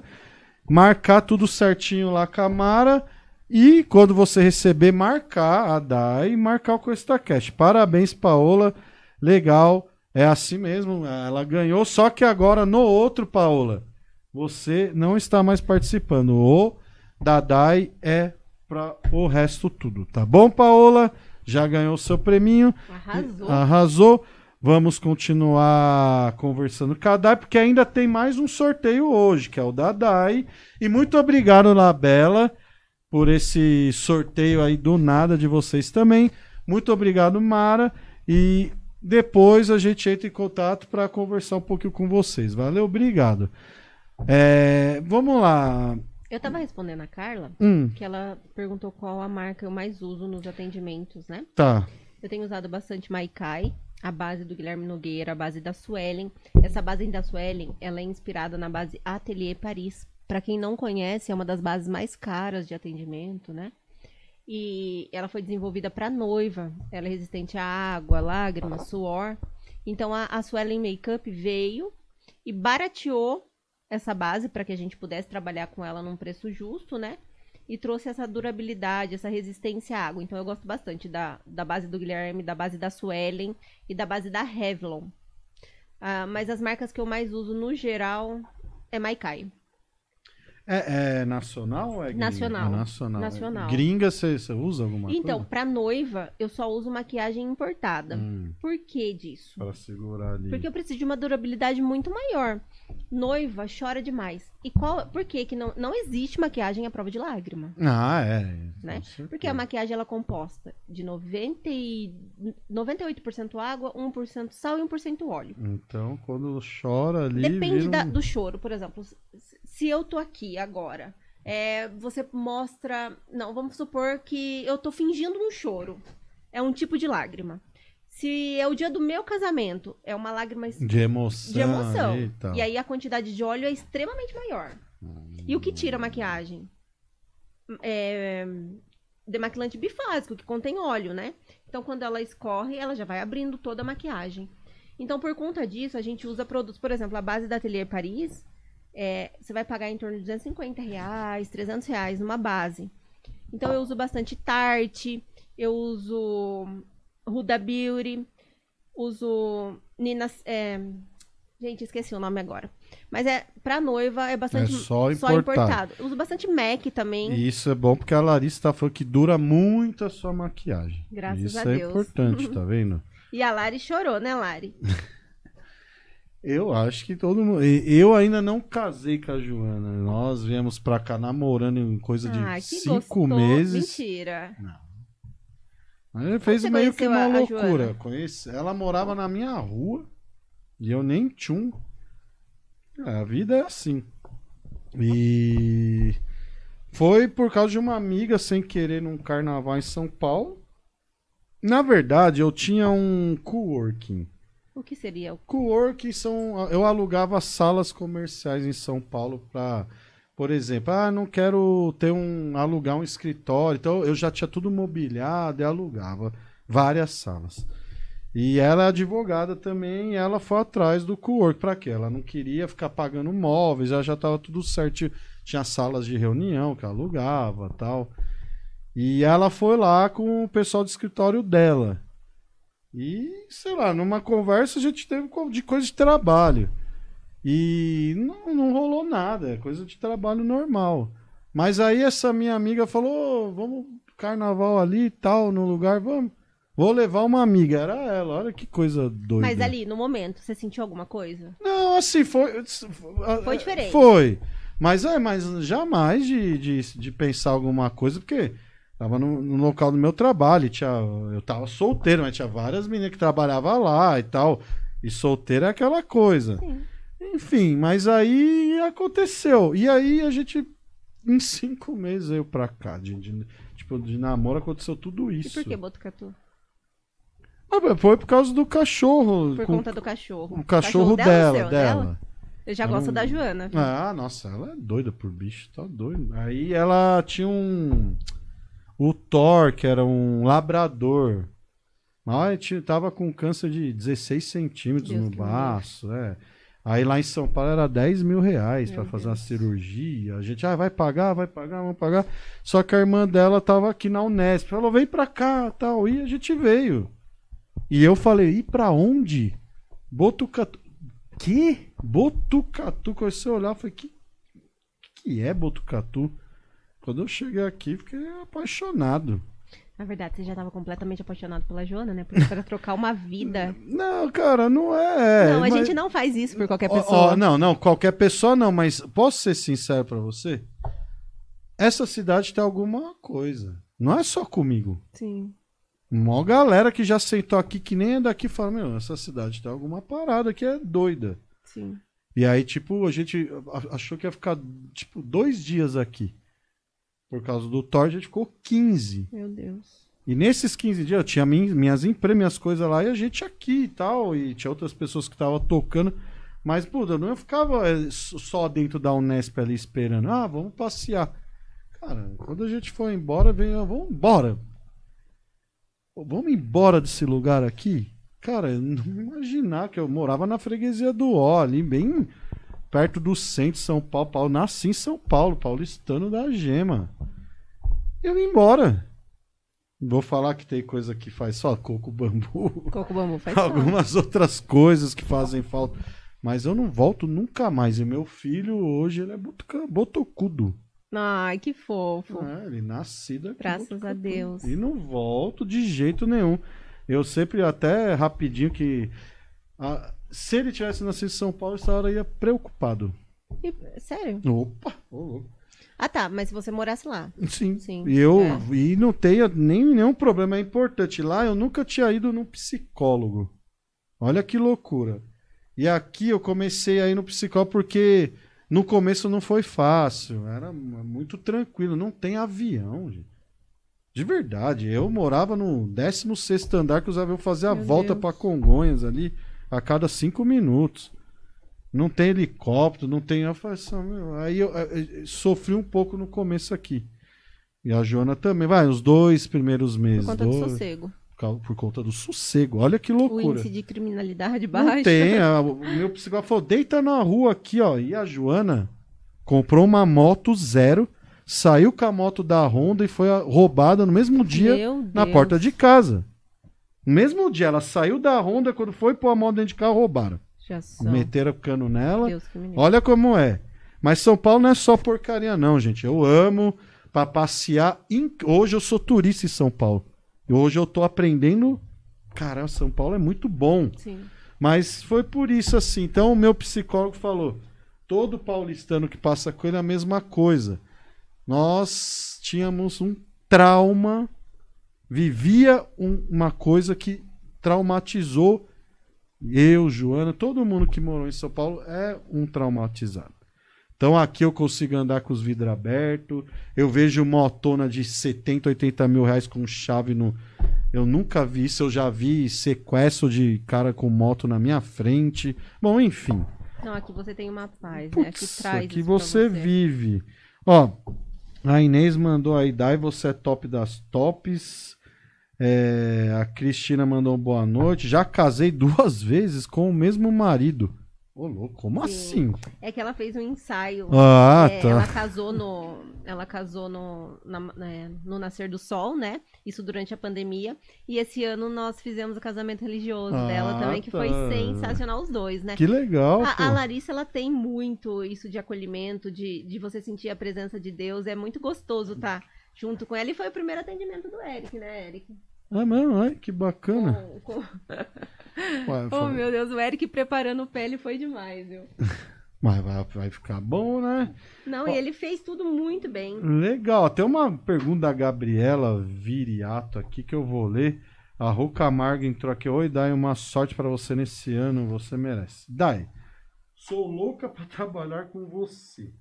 marcar tudo certinho lá com a Mara e quando você receber, marcar a Dai e marcar o CoestaCast. Parabéns, Paola. Legal. É assim mesmo. Ela ganhou, só que agora no outro, Paola, você não está mais participando. O da Dai é para o resto tudo, tá bom, Paola? Já ganhou seu preminho. Arrasou. Arrasou. Vamos continuar conversando com a Dai, porque ainda tem mais um sorteio hoje, que é o da Dai. E muito obrigado, Labela, por esse sorteio aí do nada de vocês também. Muito obrigado, Mara. E depois a gente entra em contato para conversar um pouquinho com vocês. Valeu, obrigado. É, vamos lá. Eu tava respondendo a Carla, Hum, que ela perguntou qual a marca eu mais uso nos atendimentos, né? tá. Eu tenho usado bastante Maikai, a base do Guilherme Nogueira, a base da Suelen. Essa base da Suelen, ela é inspirada na base Atelier Paris. Pra quem não conhece, é uma das bases mais caras de atendimento, né? E ela foi desenvolvida para noiva. Ela é resistente à água, lágrimas, suor. Então a, a Suelen Makeup veio e barateou essa base para que a gente pudesse trabalhar com ela num preço justo, né? E trouxe essa durabilidade, essa resistência à água. Então eu gosto bastante da, da base do Guilherme, da base da Suelen e da base da Revlon. Ah, mas as marcas que eu mais uso no geral é Maikai. É, é nacional é gringa? Nacional. É nacional. Nacional. Gringa, você usa alguma Então, coisa? pra noiva, eu só uso maquiagem importada. Hum, Por que disso? para segurar ali. Porque eu preciso de uma durabilidade muito maior. Noiva chora demais. E qual, por que que não, não existe maquiagem à prova de lágrima? Ah, é. Né? Porque a maquiagem ela é composta de 90 e, 98% água, 1% sal e 1% óleo. Então, quando chora ali. Depende vira da- do choro, por exemplo. Se- eu tô aqui agora, é, você mostra. Não, vamos supor que eu tô fingindo um choro. É um tipo de lágrima. Se é o dia do meu casamento, é uma lágrima De emoção. de emoção. e tal. E aí a quantidade de óleo é extremamente maior. E o que tira a maquiagem? É demaquilante bifásico, que contém óleo, né? Então, quando ela escorre, ela já vai abrindo toda a maquiagem. Então, por conta disso, a gente usa produtos, por exemplo, a base da Atelier Paris, é, você vai pagar em torno de 250 reais, 300 reais numa base. Então, eu uso bastante Tarte, eu uso Huda Beauty, uso Nina... é, gente, esqueci o nome agora. Mas é, pra noiva, é bastante... É só só importado. importado. Eu uso bastante MAC também. E isso é bom porque a Larissa tá falando que dura muito a sua maquiagem. Graças isso a é Deus. importante, tá vendo? E a Lari chorou, né, Lari? Eu acho que todo mundo. Eu ainda não casei com a Joana. Nós viemos pra cá namorando em coisa de Ah, cinco gostoso. meses. Mentira. Mas ele fez meio que uma a- a loucura. Joana? Conheci... Ela morava na minha rua e eu nem tchum. É, a vida é assim. E foi por causa de uma amiga sem querer num carnaval em São Paulo. Na verdade, eu tinha um coworking. O que seria o Coworking são. Eu alugava salas comerciais em São Paulo para, por exemplo, ah, não quero ter um alugar um escritório. Então eu já tinha tudo mobiliado e alugava várias salas. E ela é advogada também, ela foi atrás do cowork para quê? Ela não queria ficar pagando móveis, ela já estava tudo certo, tinha salas de reunião que alugava, tal. E ela foi lá com o pessoal do escritório dela. E, sei lá, numa conversa a gente teve de coisa de trabalho. E não, não rolou nada, é coisa de trabalho normal. Mas aí essa minha amiga falou: "Ô, vamos carnaval ali e tal, no lugar, vamos. Vou levar uma amiga. Era ela, olha que coisa doida. Mas ali, no momento, você sentiu alguma coisa? Não, assim, foi. Foi diferente. Foi. Mas é, mas jamais de, de, de pensar alguma coisa, porque tava no, no local do meu trabalho. e Tinha, eu tava solteiro, mas tinha várias meninas que trabalhavam lá e tal. E solteiro é aquela coisa. Sim. Enfim, mas aí aconteceu. E aí a gente, em cinco meses, veio pra cá. De, de- tipo, de namoro aconteceu tudo E isso. por que Botucatu? Ah, foi por causa do cachorro. Por com- conta do cachorro. O cachorro, ou dela, seu? dela. Eu já Eu gosto não- da Joana. viu? Ah, nossa, ela é doida por bicho, tá doido. Aí ela tinha um. O Thor, que era um labrador. Mas tava com câncer de 16 centímetros Deus no baço, é. Aí lá em São Paulo era 10 mil reais pra fazer uma cirurgia. A gente, ah, vai pagar, vai pagar, vamos pagar. Só que a irmã dela tava aqui na Unesp. Falou, vem pra cá, tal. E a gente veio. E eu falei, e pra onde? Botucatu. Que? Botucatu. Quando você olhar, eu falei, que, que é Botucatu? Quando eu cheguei aqui, fiquei apaixonado. Na verdade, você já tava completamente apaixonado pela Joana, né? Porque pra trocar uma vida. Não, cara, não é. não, a mas- gente não faz isso por qualquer pessoa. ó, não, não, qualquer pessoa não, mas posso ser sincero pra você? Essa cidade tem alguma coisa. Não é só comigo. Sim. Mó galera que já sentou aqui, que nem é daqui, fala: Meu, essa cidade tem alguma parada que é doida. Sim. E aí, tipo, a gente achou que ia ficar, tipo, dois dias aqui. Por causa do Thor, a gente ficou 15. Meu Deus. E nesses 15 dias eu tinha min- minhas empresas, minhas coisas lá, e a gente aqui e tal, e tinha outras pessoas que estavam tocando. Mas, eu não ficava eh, só dentro da Unesp ali esperando. Ah, vamos passear. Cara, quando a gente foi embora, veio, ah, vamos embora. Pô, Vamos embora desse lugar aqui? Cara, eu não imaginar que eu morava na freguesia do Ó, ali, bem perto do centro de São Paulo. Paulo. Nasci em São Paulo, paulistano da Gema. Eu ia embora. Vou falar que tem coisa que faz só coco bambu. Coco bambu faz. Algumas outras coisas que fazem falta. Mas eu não volto nunca mais. E meu filho hoje ele é botocudo. Ai, que fofo. É, ele nascido aqui. Graças a. Deus. E não volto de jeito nenhum. Eu sempre, até rapidinho, que. ah, se ele tivesse nascido em São Paulo, eu estaria preocupado. E- sério? Opa! ô, louco. Ah, tá. Mas se você morasse lá. Sim. Sim, E eu é. e não tenho nem, nenhum problema. É importante. Lá eu nunca tinha ido num psicólogo. Olha que loucura. E aqui eu comecei a ir no psicólogo porque no começo não foi fácil. Era muito tranquilo. Não tem avião, gente. De verdade. Eu morava no 16 andar que os aviões faziam a Meu volta Deus. para Congonhas ali a cada cinco minutos. Não tem helicóptero, não tem. Eu falei assim, meu, aí eu, eu- eu sofri um pouco no começo aqui. E a Joana também. Vai, os dois primeiros Por meses. conta do dois- sossego. por por conta do sossego. Olha que O loucura. índice de criminalidade Não baixo. tem. a- o meu psicólogo falou: deita na rua aqui, ó. E a Joana comprou uma moto zero, saiu com a moto da Honda e foi roubada no mesmo dia Meu na Deus. porta de casa. No mesmo dia, ela saiu da Honda, quando foi pôr a moto dentro de carro, roubaram. Já só. Meteram o cano nela. Olha como é. Mas São Paulo não é só porcaria, não, gente. Eu amo pra passear. em- Hoje eu sou turista em São Paulo. Hoje eu tô aprendendo. Caramba, São Paulo é muito bom. Sim. Mas foi por isso assim. Então o meu psicólogo falou: todo paulistano que passa com ele é a mesma coisa. Nós tínhamos um trauma, vivia um- uma coisa que traumatizou eu, Joana, todo mundo que morou em São Paulo é um traumatizado. Então aqui eu consigo andar com os vidros abertos. Eu vejo motona de 70, 80 mil reais com chave no. Eu nunca vi isso. Eu já vi sequestro de cara com moto na minha frente. Bom, enfim. Não, aqui você tem uma paz, né? Aqui traz aqui pra você vive. Ó, a Inês mandou aí, Dai, você é top das tops. É, a Cristina mandou boa noite. Já casei duas vezes com o mesmo marido. Ô, louco, como Sim. assim? É que ela fez um ensaio. Ah, É, tá. Ela casou no, ela casou no, na- né, no nascer do sol, né? Isso durante a pandemia. E esse ano nós fizemos o casamento religioso Ah, dela também, que foi tá. sensacional os dois, né? Que legal. A, a Larissa, ela tem muito isso de acolhimento, de, de você sentir a presença de Deus. É muito gostoso estar junto com ela. E foi o primeiro atendimento do Eric, né, Eric? É mesmo? Ai, que bacana. Com- com- Ué, Oh, meu Deus, o Eric preparando pele foi demais, viu? Mas vai, vai ficar bom, né? Não, e ele fez tudo muito bem. Legal. Tem uma pergunta da Gabriela Viriato aqui que eu vou ler. A Rô Camargo entrou aqui. Oi, Dai, uma sorte pra você nesse ano. Você merece. Dai, sou louca pra trabalhar com você.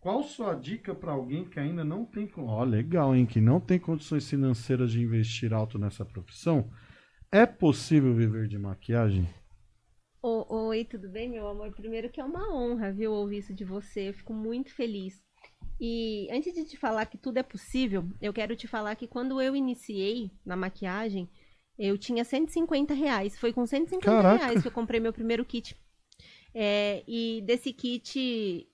Qual sua dica pra alguém que ainda não tem... Ó, legal, hein? Que não tem condições financeiras de investir alto nessa profissão. É possível viver de maquiagem? Ô, Oi, tudo bem, meu amor? Primeiro que é uma honra, viu, ouvir isso de você. Eu fico muito feliz. E antes de te falar que tudo é possível, eu quero te falar que quando eu iniciei na maquiagem, eu tinha 150 reais. Foi com 150 Caraca. reais que eu comprei meu primeiro kit. É, e desse kit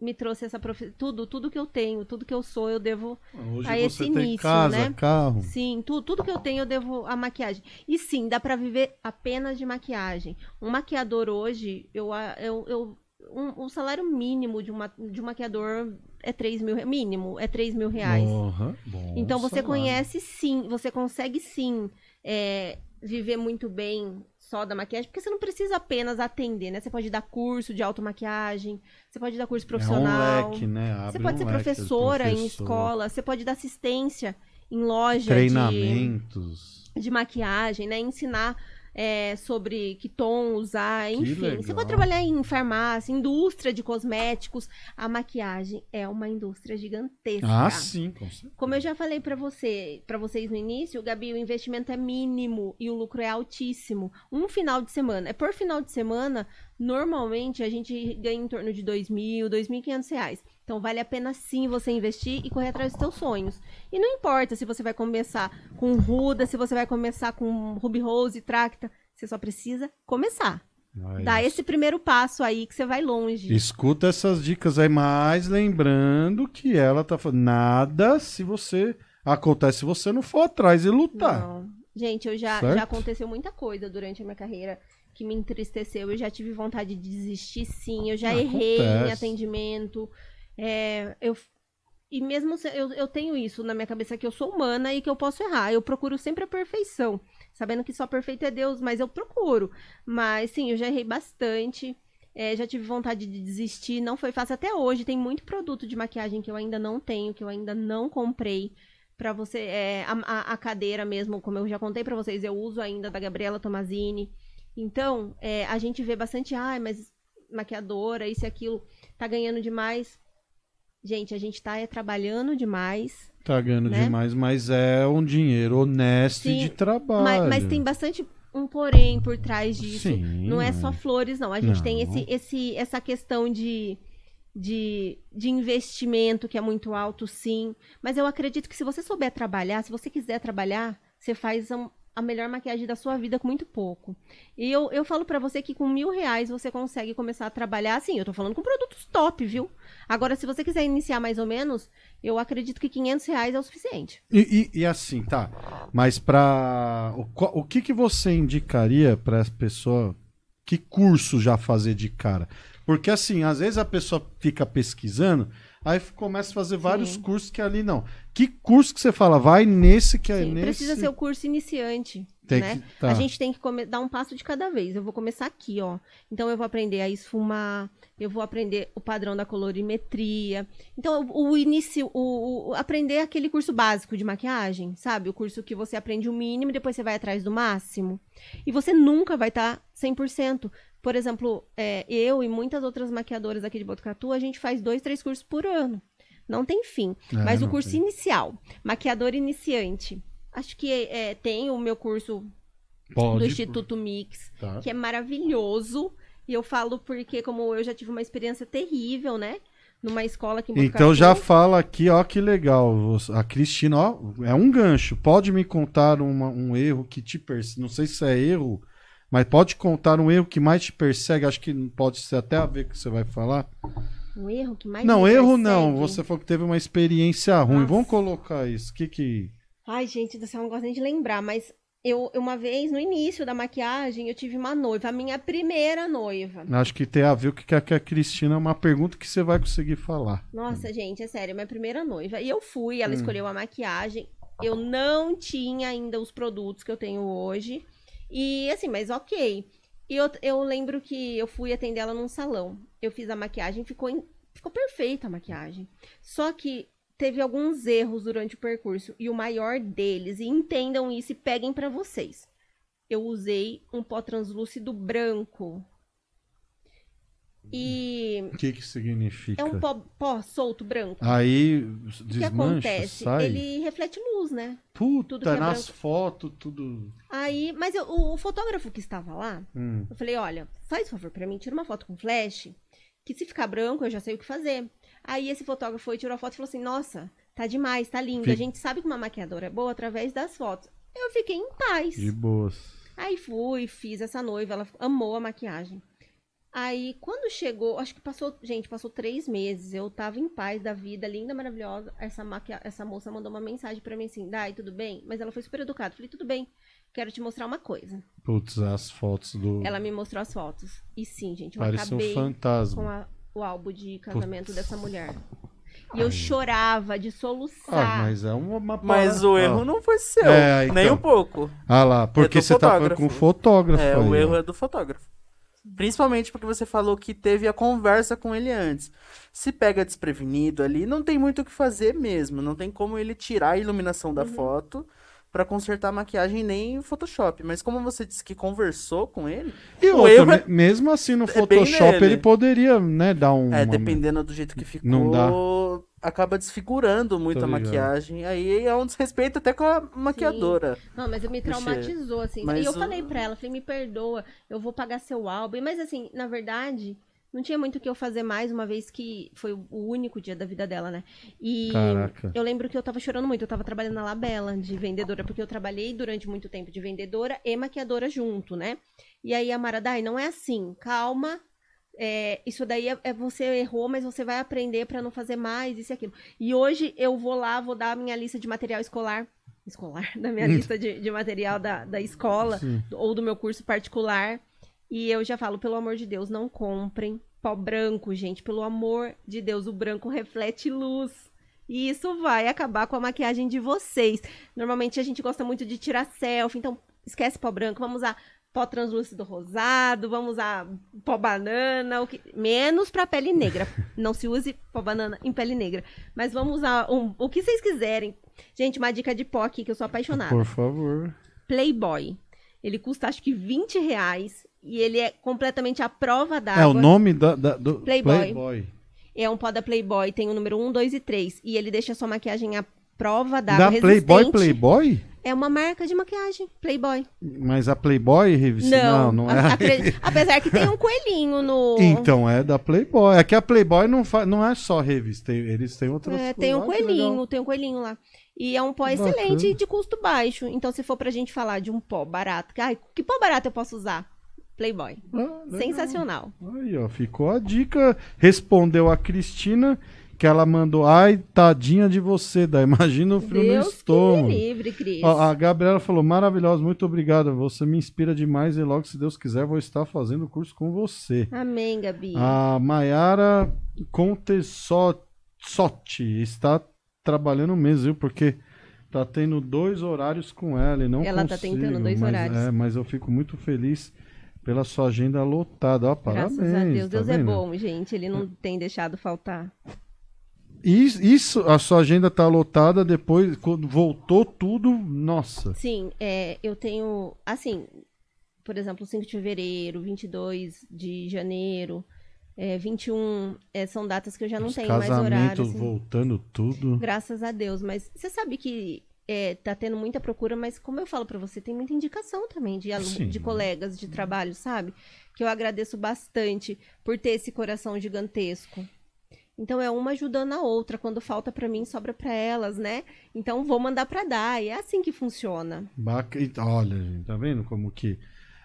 me trouxe essa profi... tudo, tudo que eu tenho, tudo que eu sou, eu devo Hoje A esse início, casa, né? carro. Sim, tudo, tudo que eu tenho eu devo à maquiagem. E sim, dá pra viver apenas de maquiagem. Um maquiador hoje, eu, eu, eu um, um salário mínimo de, uma, de um maquiador é 3 mil, mínimo, é 3 mil reais. Bom Então você salário. conhece sim, você consegue sim é, viver muito bem só da maquiagem, porque você não precisa apenas atender, né? Você pode dar curso de automaquiagem, você pode dar curso profissional. É um leque, né? Você pode um ser leque de professora em escola, você pode dar assistência em loja de, Treinamentos. de maquiagem, né? Ensinar é, sobre que tom usar, enfim. Você pode trabalhar em farmácia, indústria de cosméticos. A maquiagem é uma indústria gigantesca. Ah, sim, com certeza. Como eu já falei pra você, para vocês no início, Gabi, o investimento é mínimo e o lucro é altíssimo. Um final de semana, é por final de semana, normalmente a gente ganha em torno de R$ 2.000, 2.500 reais. Então vale a pena sim você investir e correr atrás dos seus sonhos. E não importa se você vai começar com Ruda, se você vai começar com Ruby Rose, Tracta, você só precisa começar. Mas Dá esse primeiro passo aí que você vai longe. Escuta essas dicas aí, mas lembrando que ela tá falando nada se você acontece se você não for atrás e lutar. Não. Gente, eu já, Certo? já aconteceu muita coisa durante a minha carreira que me entristeceu. Eu já tive vontade de desistir, sim. Eu já Ah, errei em acontece. atendimento. É, eu, e mesmo se- eu, eu tenho isso na minha cabeça que eu sou humana e que eu posso errar. Eu procuro sempre a perfeição. Sabendo que só perfeito é Deus, mas eu procuro. Mas sim, eu já errei bastante. É, já tive vontade de desistir. Não foi fácil até hoje. Tem muito produto de maquiagem que eu ainda não tenho, que eu ainda não comprei. Pra você, é, a, a- cadeira mesmo, como eu já contei pra vocês, eu uso ainda da Gabriela Tomazini. Então, é, a gente vê bastante, ai, mas maquiadora, isso e aquilo, tá ganhando demais. Gente, a gente tá é, trabalhando demais. Tá ganhando Né? demais, mas é um dinheiro honesto e Sim, de trabalho. Mas, mas tem bastante um porém por trás disso. Sim, não é só flores, não. A gente Não. tem esse, esse, essa questão de, de, de investimento que é muito alto, sim. Mas eu acredito que se você souber trabalhar, se você quiser trabalhar, você faz um- a melhor maquiagem da sua vida com muito pouco. E eu, eu falo pra você que com mil reais você consegue começar a trabalhar. Assim, eu tô falando com produtos top, viu? Agora, se você quiser iniciar mais ou menos, eu acredito que 500 reais é o suficiente. E, e- e assim, tá. Mas pra. O, o que, que você indicaria pra pessoa? Que curso já fazer de cara? Porque assim, às vezes a pessoa fica pesquisando, aí começa a fazer vários Sim. cursos que ali não. Que curso que você fala? Vai nesse que é Sim, nesse. precisa ser o curso iniciante, Tem né? que- tá. A gente tem que dar um passo de cada vez. Eu vou começar aqui, ó. Então eu vou aprender a esfumar, eu vou aprender o padrão da colorimetria. Então o, o início, o, o- aprender aquele curso básico de maquiagem, sabe? O curso que você aprende o mínimo e depois você vai atrás do máximo. E você nunca vai estar 100%. Por exemplo, é, eu e muitas outras maquiadoras aqui de Botucatu, a gente faz dois, três cursos por ano. Não tem fim. É, Mas o curso tem. inicial, maquiador iniciante, acho que é, tem o meu curso Pode, do Instituto Mix, Tá. que é maravilhoso. E eu falo porque, como eu já tive uma experiência terrível, né? Numa escola aqui em Então já fala aqui, ó, que legal. A Cristina, ó, é um gancho. Pode me contar uma- um erro que te persegue. Não sei se é erro, mas pode contar um erro que mais te persegue. Acho que pode ser até a ver com o que você vai falar. Um erro que mais não, erro persegue. não. Você falou que teve uma experiência ruim. Nossa. Vamos colocar isso. Que que. Ai, gente do céu, não gosto nem de lembrar, mas eu, uma vez, no início da maquiagem, eu tive uma noiva, a minha primeira noiva. Acho que tem a ver o que a que a Cristina é uma pergunta que você vai conseguir falar. Nossa, gente, é sério, minha primeira noiva. E eu fui, ela escolheu a maquiagem. Eu não tinha ainda os produtos que eu tenho hoje. E assim, mas ok. E eu, eu lembro que eu fui atender ela num salão. Eu fiz a maquiagem, ficou, em- ficou perfeita a maquiagem. Só que teve alguns erros durante o percurso. E o maior deles, e entendam isso e peguem pra vocês. Eu usei um pó translúcido branco. E O que que significa? é um pó, pó solto branco. Aí o que desmancha, acontece? sai. Ele reflete luz, né? Puta, tudo que é nas fotos, tudo... Aí, mas eu- o, o fotógrafo que estava lá, Hum. eu falei, olha, faz um favor pra mim, tira uma foto com flash, que se ficar branco eu já sei o que fazer. Aí esse fotógrafo foi, tirou a foto e falou assim, nossa, tá demais, tá lindo. A gente sabe que uma maquiadora é boa através das fotos. Eu fiquei em paz. De boas. Aí fui, fiz essa noiva, ela amou a maquiagem. Aí, quando chegou, acho que passou, gente, passou três meses, eu tava em paz da vida, linda, maravilhosa. Essa, maquia... essa moça mandou uma mensagem pra mim assim, Dai, tudo bem? Mas ela foi super educada. Falei, tudo bem, quero te mostrar uma coisa. Putz, as fotos do... Ela me mostrou as fotos. E sim, gente, eu Parece um acabei fantasma. com a- o álbum de casamento dessa mulher. E eu chorava de soluçar. Ah, mas é uma, uma Mas o erro Ah. não foi seu, É, nem então. um pouco. Ah lá, porque do você tá falando com o fotógrafo. É, o aí, erro ó. é do fotógrafo. Principalmente porque você falou que teve a conversa com ele antes. Se pega desprevenido ali, não tem muito o que fazer mesmo. Não tem como ele tirar a iluminação Uhum. da foto pra consertar a maquiagem nem o Photoshop. Mas como você disse que conversou com ele, E outra, erro é- me- mesmo assim no Photoshop nele. ele poderia, né, dar um... é, dependendo do jeito que ficou, Não dá. Acaba desfigurando muito Tô a ligado. maquiagem. Aí é um desrespeito até com a maquiadora. Não, mas eu me traumatizou, assim. mas e eu o- falei pra ela, falei, me perdoa, eu vou pagar seu álbum. Mas assim, na verdade, não tinha muito o que eu fazer mais, uma vez que foi o único dia da vida dela, né? E Caraca. eu lembro que eu tava chorando muito, eu tava trabalhando na Labela de vendedora, porque eu trabalhei durante muito tempo de vendedora e maquiadora junto, né? E aí a Mara, Dai, não é assim, calma. É, isso daí é, é você errou, mas você vai aprender pra não fazer mais, isso e aquilo. E hoje eu vou lá, vou dar a minha lista de material escolar. Escolar, da minha lista de, de material da, da escola Sim. ou do meu curso particular. E eu já falo, pelo amor de Deus, não comprem pó branco, gente. Pelo amor de Deus, o branco reflete luz. E isso vai acabar com a maquiagem de vocês. Normalmente a gente gosta muito de tirar selfie, então esquece pó branco, vamos usar pó translúcido rosado, vamos usar pó banana, o que... menos para pele negra. Não se use pó banana em pele negra. Mas vamos usar um- o que vocês quiserem. Gente, uma dica de pó aqui que eu sou apaixonada. Por favor. Playboy. Ele custa acho que 20 reais e ele é completamente à prova d'água. É o nome da, da- do Playboy. Playboy. É um pó da Playboy, tem o número 1, 2 e 3. E ele deixa a sua maquiagem à prova d'água. Da Playboy resistente. Playboy? É uma marca de maquiagem, Playboy. Mas a Playboy revista Não, não, não é. apesar que tem um coelhinho no. Então é da Playboy. É que a Playboy não, fa... não é só revista, eles têm outras É, coisas tem um que coelhinho, tem um coelhinho lá. E é um pó Bacana. excelente e de custo baixo. Então, se for pra gente falar de um pó barato, ai, que pó barato eu posso usar? Playboy. Ah. Sensacional. Aí, ó, ficou a dica. Respondeu a Cristina que ela mandou. Ai, tadinha de você, da Imagina o frio no Deus que estômago. me livre, Cris. Ó, a Gabriela falou, maravilhosa, muito obrigado. Você me inspira demais e logo, se Deus quiser, vou estar fazendo o curso com você. Amém, Gabi. A Maiara Contesotti está trabalhando mesmo, viu? Porque tá tendo dois horários com ela e não Ela tá consigo, tentando dois mas, horários. É, mas eu fico muito feliz pela sua agenda lotada. Ó, parabéns. Graças a Deus. tá Deus é vendo? bom, gente. Ele não tem deixado faltar. Isso, a sua agenda tá lotada depois, quando voltou tudo, nossa. Sim, é, eu tenho, assim, por exemplo, 5 de fevereiro, 22 de janeiro, é, 21, é, são datas que eu já não Os tenho mais horário. casamentos assim. voltando tudo. Graças a Deus, mas você sabe que é, tá tendo muita procura, mas como eu falo pra você, tem muita indicação também de, alu- Sim. de colegas de trabalho, sabe? Que eu agradeço bastante por ter esse coração gigantesco. Então é uma ajudando a outra, quando falta pra mim, sobra pra elas, né? Então vou mandar pra dar, e é assim que funciona. Baca... e- Olha, gente, tá vendo como que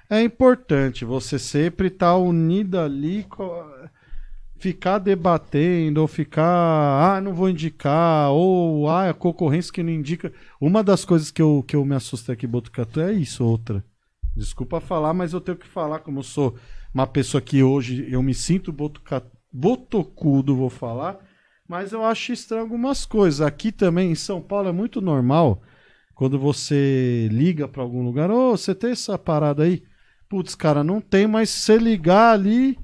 é importante você sempre estar unida ali, ficar debatendo, ou ficar, ah, não vou indicar, ou ah, a concorrência que não indica. Uma das coisas que eu, que eu me assustei aqui, Botucatu, é isso, outra. Desculpa falar, mas eu tenho que falar, como eu sou uma pessoa que hoje eu me sinto botuca... botocudo, vou falar, mas eu acho estranho algumas coisas. Aqui também, em São Paulo, é muito normal quando você liga pra algum lugar, ô, você tem essa parada aí? Putz, cara, não tem, mas se você ligar ali.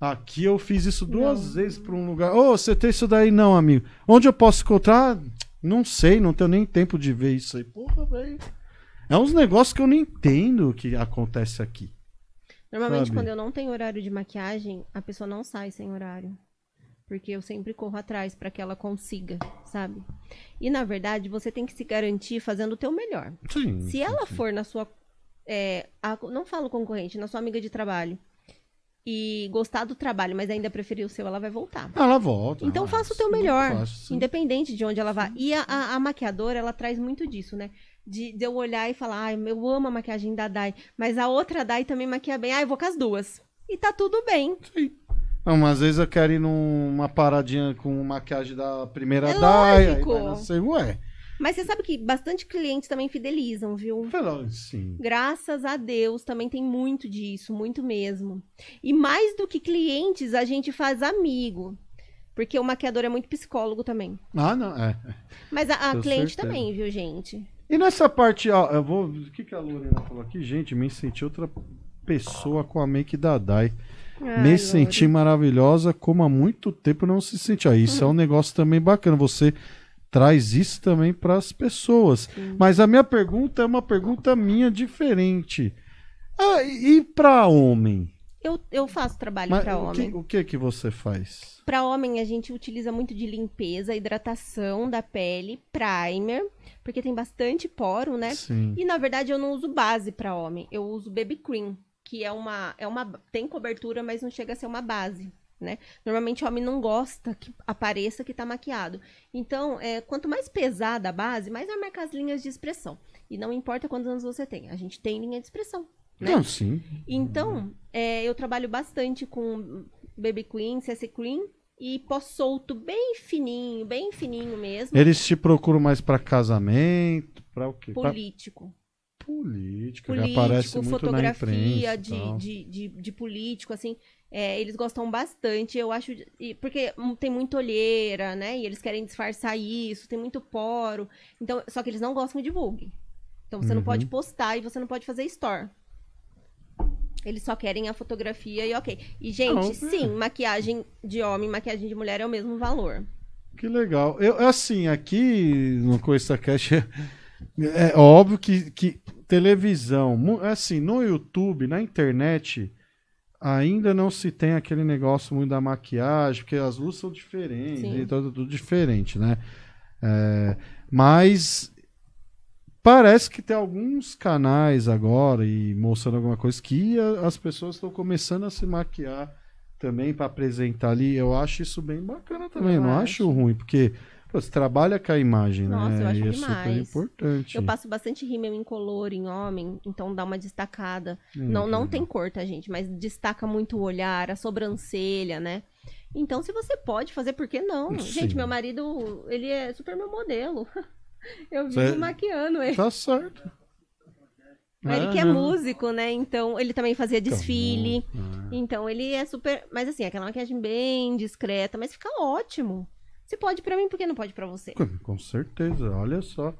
Aqui eu fiz isso duas vezes pra um lugar. Ô, você tem isso daí? Não, amigo. Onde eu posso encontrar? Não sei, não tenho nem tempo de ver isso aí. Porra, velho. É uns negócios que eu não entendo que acontece aqui. Normalmente, Sabe? quando eu não tenho horário de maquiagem, a pessoa não sai sem horário. Porque eu sempre corro atrás pra que ela consiga, sabe? E na verdade, você tem que se garantir fazendo o teu melhor. Sim. Se ela sim. for na sua. é, a- não falo concorrente, na sua amiga de trabalho. E gostar do trabalho, mas ainda preferir o seu, ela vai voltar. Ela volta. Então ah, faça o teu melhor, sim. independente de onde ela vá. E a, a- a maquiadora, ela traz muito disso, né? De, de eu olhar e falar, ai, eu amo a maquiagem da Dai, mas a outra Dai também maquia bem. Ah, eu vou com as duas. E tá tudo bem. Não, mas às vezes eu quero ir numa paradinha com maquiagem da primeira É Dai. Aí lógico. vai nascer, ué. Mas você sabe que bastante clientes também fidelizam, viu? Pelo- Sim. Graças a Deus, também tem muito disso, muito mesmo. E mais do que clientes, a gente faz amigo. Porque o maquiador é muito psicólogo também. Ah, não. É. Mas a, a cliente certeza. também, viu, gente? E nessa parte, ó, eu vou. O que, que a Lorena falou aqui? Gente, me senti outra pessoa com a make da Dai. Ai, me Lore. senti maravilhosa, como há muito tempo não se sentia. Isso é um negócio também bacana. Você traz isso também para as pessoas. Mas a minha pergunta é uma pergunta minha diferente. Ah, e para homem? Eu, eu faço trabalho o, homem. que, o que que você faz? Pra homem, a gente utiliza muito de limpeza, hidratação da pele, primer, porque tem bastante poro, né? Sim. E na verdade eu não uso base pra homem, eu uso baby cream, que é uma é uma tem cobertura, mas não chega a ser uma base, né? Normalmente o homem não gosta que apareça que tá maquiado. Então, é, quanto mais pesada a base, mais vai marcar as linhas de expressão. E não importa quantos anos você tem, a gente tem linha de expressão. né? Não, sim. Então, é, eu trabalho bastante com Baby Queen, CC Cream e pó solto bem fininho, bem fininho mesmo. Eles te procuram mais para casamento, para o quê? Pra Político. política, que Político, aparece muito na fotografia imprensa. e de, de, de, de político, assim. É, eles gostam bastante, eu acho. e- Porque tem muita olheira, né? E eles querem disfarçar isso, tem muito poro. Então, só que eles não gostam de divulgue. Então você não Uhum. pode postar e você não pode fazer store. Eles só querem a fotografia e ok. E, gente, Não, é. sim, maquiagem de homem, maquiagem de mulher é o mesmo valor. Que legal. Eu, assim, aqui no Coista Cash é, é óbvio que, que televisão, assim, no YouTube, na internet, ainda não se tem aquele negócio muito da maquiagem, porque as luzes são diferentes, e tudo, tudo diferente, né? É, mas parece que tem alguns canais agora e mostrando alguma coisa que as pessoas estão começando a se maquiar também para apresentar ali. Eu acho isso bem bacana também, Eu não acho. acho. ruim, porque pô, você trabalha com a imagem, Nossa, né? eu acho e é demais. super importante. Eu passo bastante rímel incolor em homem, então dá uma destacada. Hum, não não tem cor, tá, gente? Mas destaca muito o olhar, a sobrancelha, né? Então, se você pode fazer, por que não? Sim. Gente, meu marido, ele é super meu modelo. Eu vivo Cê- maquiando ele. Tá certo. Mas ele que é né? músico, né? Então, ele também fazia desfile. Ah. Então, ele é super. Mas assim, aquela maquiagem bem discreta, mas fica ótimo. Se pode pra mim, por que não pode pra você? Com- certeza, olha só.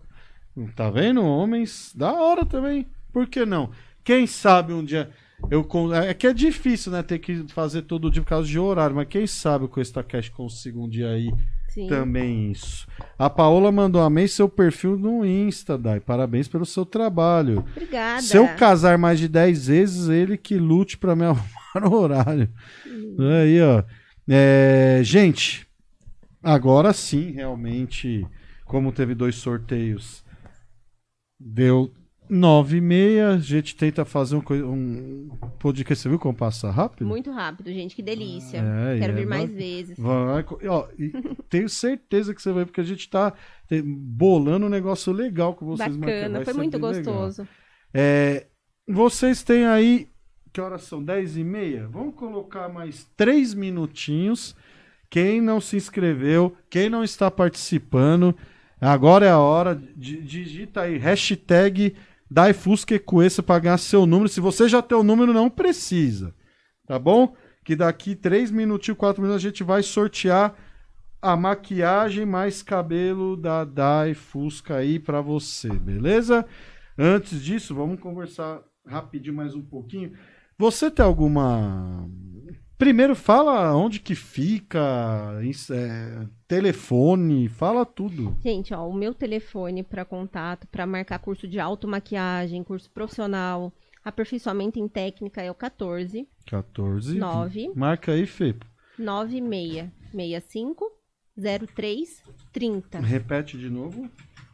Tá vendo? Homens, da hora também. Por que não? Quem sabe um dia. Eu, con- é que é difícil, né? Ter que fazer todo dia por causa de horário, mas quem sabe com esse Takeshi consiga um dia aí Sim. também isso. A Paola mandou amei seu perfil no Insta, Dai. Parabéns pelo seu trabalho. Obrigada. Se eu casar mais de 10 vezes, ele que lute pra me arrumar o horário. Aí, ó. É, gente, agora sim, realmente, como teve dois sorteios, deu 9 e meia. A gente tenta fazer um, um podcast. Você viu como passa rápido? Muito rápido, gente. Que delícia. É, Quero e vir é mais ba- vezes. Vai, ó, tenho certeza que você vai, porque a gente tá te- bolando um negócio legal com vocês. Bacana, Vai foi muito gostoso. É, vocês têm aí. Que horas são? 10 e meia? Vamos colocar mais 3 minutinhos. Quem não se inscreveu, quem não está participando, agora é a hora. Digita aí hashtag DaiFusqueCueça para ganhar seu número. Se você já tem o número, não precisa. Tá bom? Que daqui 3 minutinhos, 4 minutos a gente vai sortear a maquiagem mais cabelo da Dai Fusca aí pra você, beleza? Antes disso, vamos conversar rapidinho mais um pouquinho. Você tem alguma. Primeiro, fala onde que fica, é, telefone, fala tudo. Gente, ó, o meu telefone para contato, para marcar curso de automaquiagem, curso profissional, aperfeiçoamento em técnica é o 14 14. Nove. Marca aí, Fê. 9665 03 30 Repete de novo.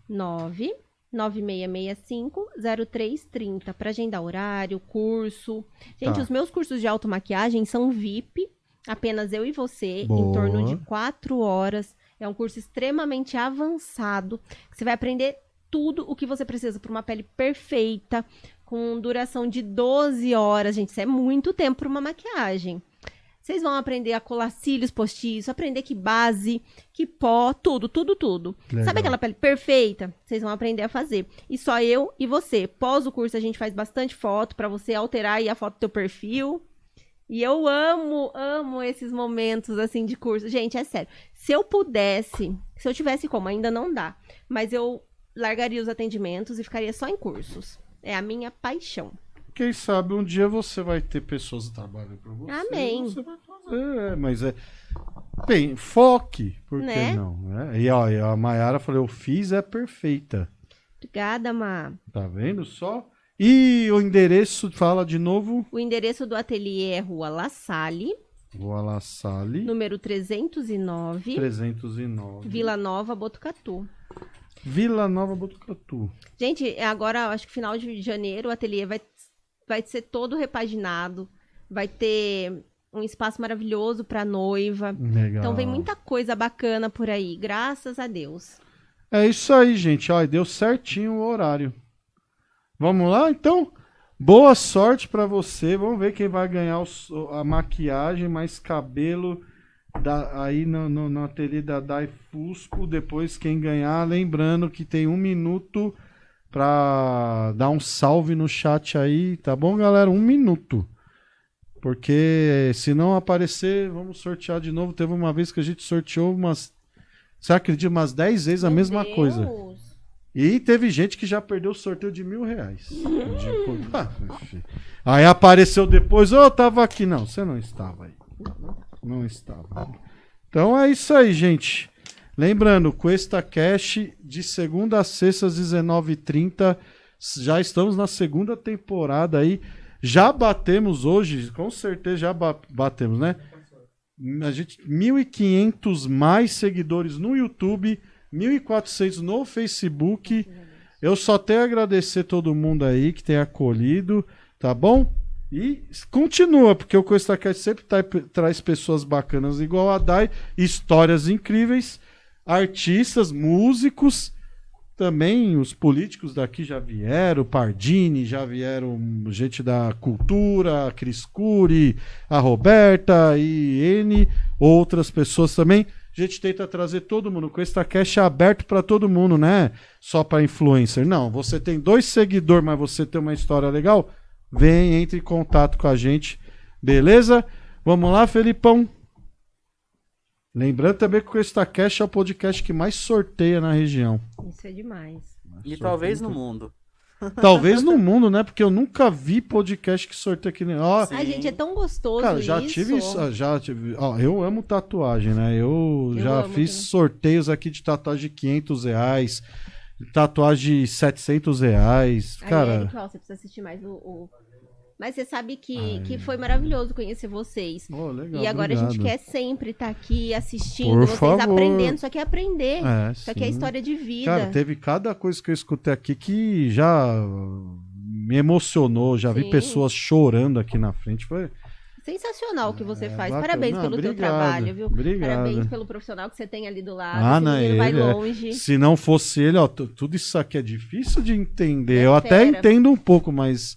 9 9665 0330 para agendar horário, curso. Gente, Tá. os meus cursos de automaquiagem são VIP, apenas eu e você, Boa. em torno de 4 horas. É um curso extremamente avançado, você vai aprender tudo o que você precisa para uma pele perfeita, com duração de 12 horas. Gente, isso é muito tempo para uma maquiagem. Vocês vão aprender a colar cílios postiços, aprender que base, que pó, tudo, tudo, tudo. Legal. Sabe aquela pele perfeita? Vocês vão aprender a fazer. E só eu e você. Pós o curso a gente faz bastante foto pra você alterar aí a foto do teu perfil. E eu amo, amo esses momentos assim de curso. Gente, é sério. Se eu pudesse, se eu tivesse como, ainda não dá, mas eu largaria os atendimentos e ficaria só em cursos. É a minha paixão. Quem sabe um dia você vai ter pessoas trabalhando pra você. Amém. Você vai fazer, é, mas é. Bem, foque, por que Né? não? né? E ó, a Mayara falou: eu fiz, é perfeita. Obrigada, Ma. Tá vendo só? E o endereço, fala de novo. O endereço do ateliê é Rua La Salle, Rua La Salle, número 309, 309. Vila Nova, Botucatu. Vila Nova Botucatu. Gente, agora, acho que final de janeiro, o ateliê vai, vai ser todo repaginado. Vai ter um espaço maravilhoso para noiva. Legal. Então vem muita coisa bacana por aí, graças a Deus. É isso aí, gente. Ó, deu certinho o horário. Vamos lá, então? Boa sorte pra você. Vamos ver quem vai ganhar a maquiagem, mais cabelo da- aí no, no, no ateliê da Dai Fusco. Depois, quem ganhar, lembrando que tem um minuto pra dar um salve no chat aí, tá bom, galera? Um minuto. Porque se não aparecer, vamos sortear de novo. Teve uma vez que a gente sorteou umas. Você acredita? Umas 10 vezes a Meu mesma Deus. coisa. E teve gente que já perdeu o sorteio de mil reais. De- Ah, aí apareceu depois, ô, eu tava aqui. Não, você não estava aí. Não estava. Então é isso aí, gente. Lembrando, Cuesta Cash de segunda a sexta às 19h30. Já estamos na segunda temporada aí. Já batemos hoje, com certeza já ba- batemos, né? A gente 1.500 mais seguidores no YouTube, 1.400 no Facebook. Eu só tenho a agradecer todo mundo aí que tem acolhido, tá bom? E continua, porque o CoistaCast sempre tá- traz pessoas bacanas igual a Dai, histórias incríveis, artistas, músicos, também os políticos daqui já vieram, Pardini, já vieram gente da cultura, a Cris Cury, a Roberta e N, outras pessoas também. A gente tenta trazer todo mundo. Com esta cash aberto para todo mundo, né? Só para influencer. Não, você tem dois seguidores, mas você tem uma história legal? Vem, entre em contato com a gente. Beleza? Vamos lá, Felipão. Lembrando também que o Esta Cash é o podcast que mais sorteia na região. Isso é demais. E talvez no mundo. Talvez no mundo, né? Porque eu nunca vi podcast que sorteia que nem. Ó, Sim. Ai, gente, é tão gostoso Cara, já isso. tive isso, já tive. Ó, eu amo tatuagem, né? Eu, Eu já amo fiz também. sorteios aqui de tatuagem de 500 reais, tatuagem de 700 reais. Ai, Cara, Eric, ó, você precisa assistir mais o... o- Mas você sabe que, que foi maravilhoso conhecer vocês. Ô, legal, e agora a gente obrigado. quer sempre estar aqui assistindo, Por vocês favor. aprendendo. Só que é aprender. É, Isso aqui é sim. história de vida. Cara, teve cada coisa que eu escutei aqui que já me emocionou. Já vi Sim. pessoas chorando aqui na frente. Foi Sensacional o que você É, faz. bacana. Parabéns Não, pelo teu obrigado. trabalho, viu? Obrigado. Parabéns pelo profissional que você tem ali do lado. Ah, não, menino vai ele é- longe. Se não fosse ele, ó, tu- tudo isso aqui é difícil de entender. É eu até fera. entendo um pouco, mas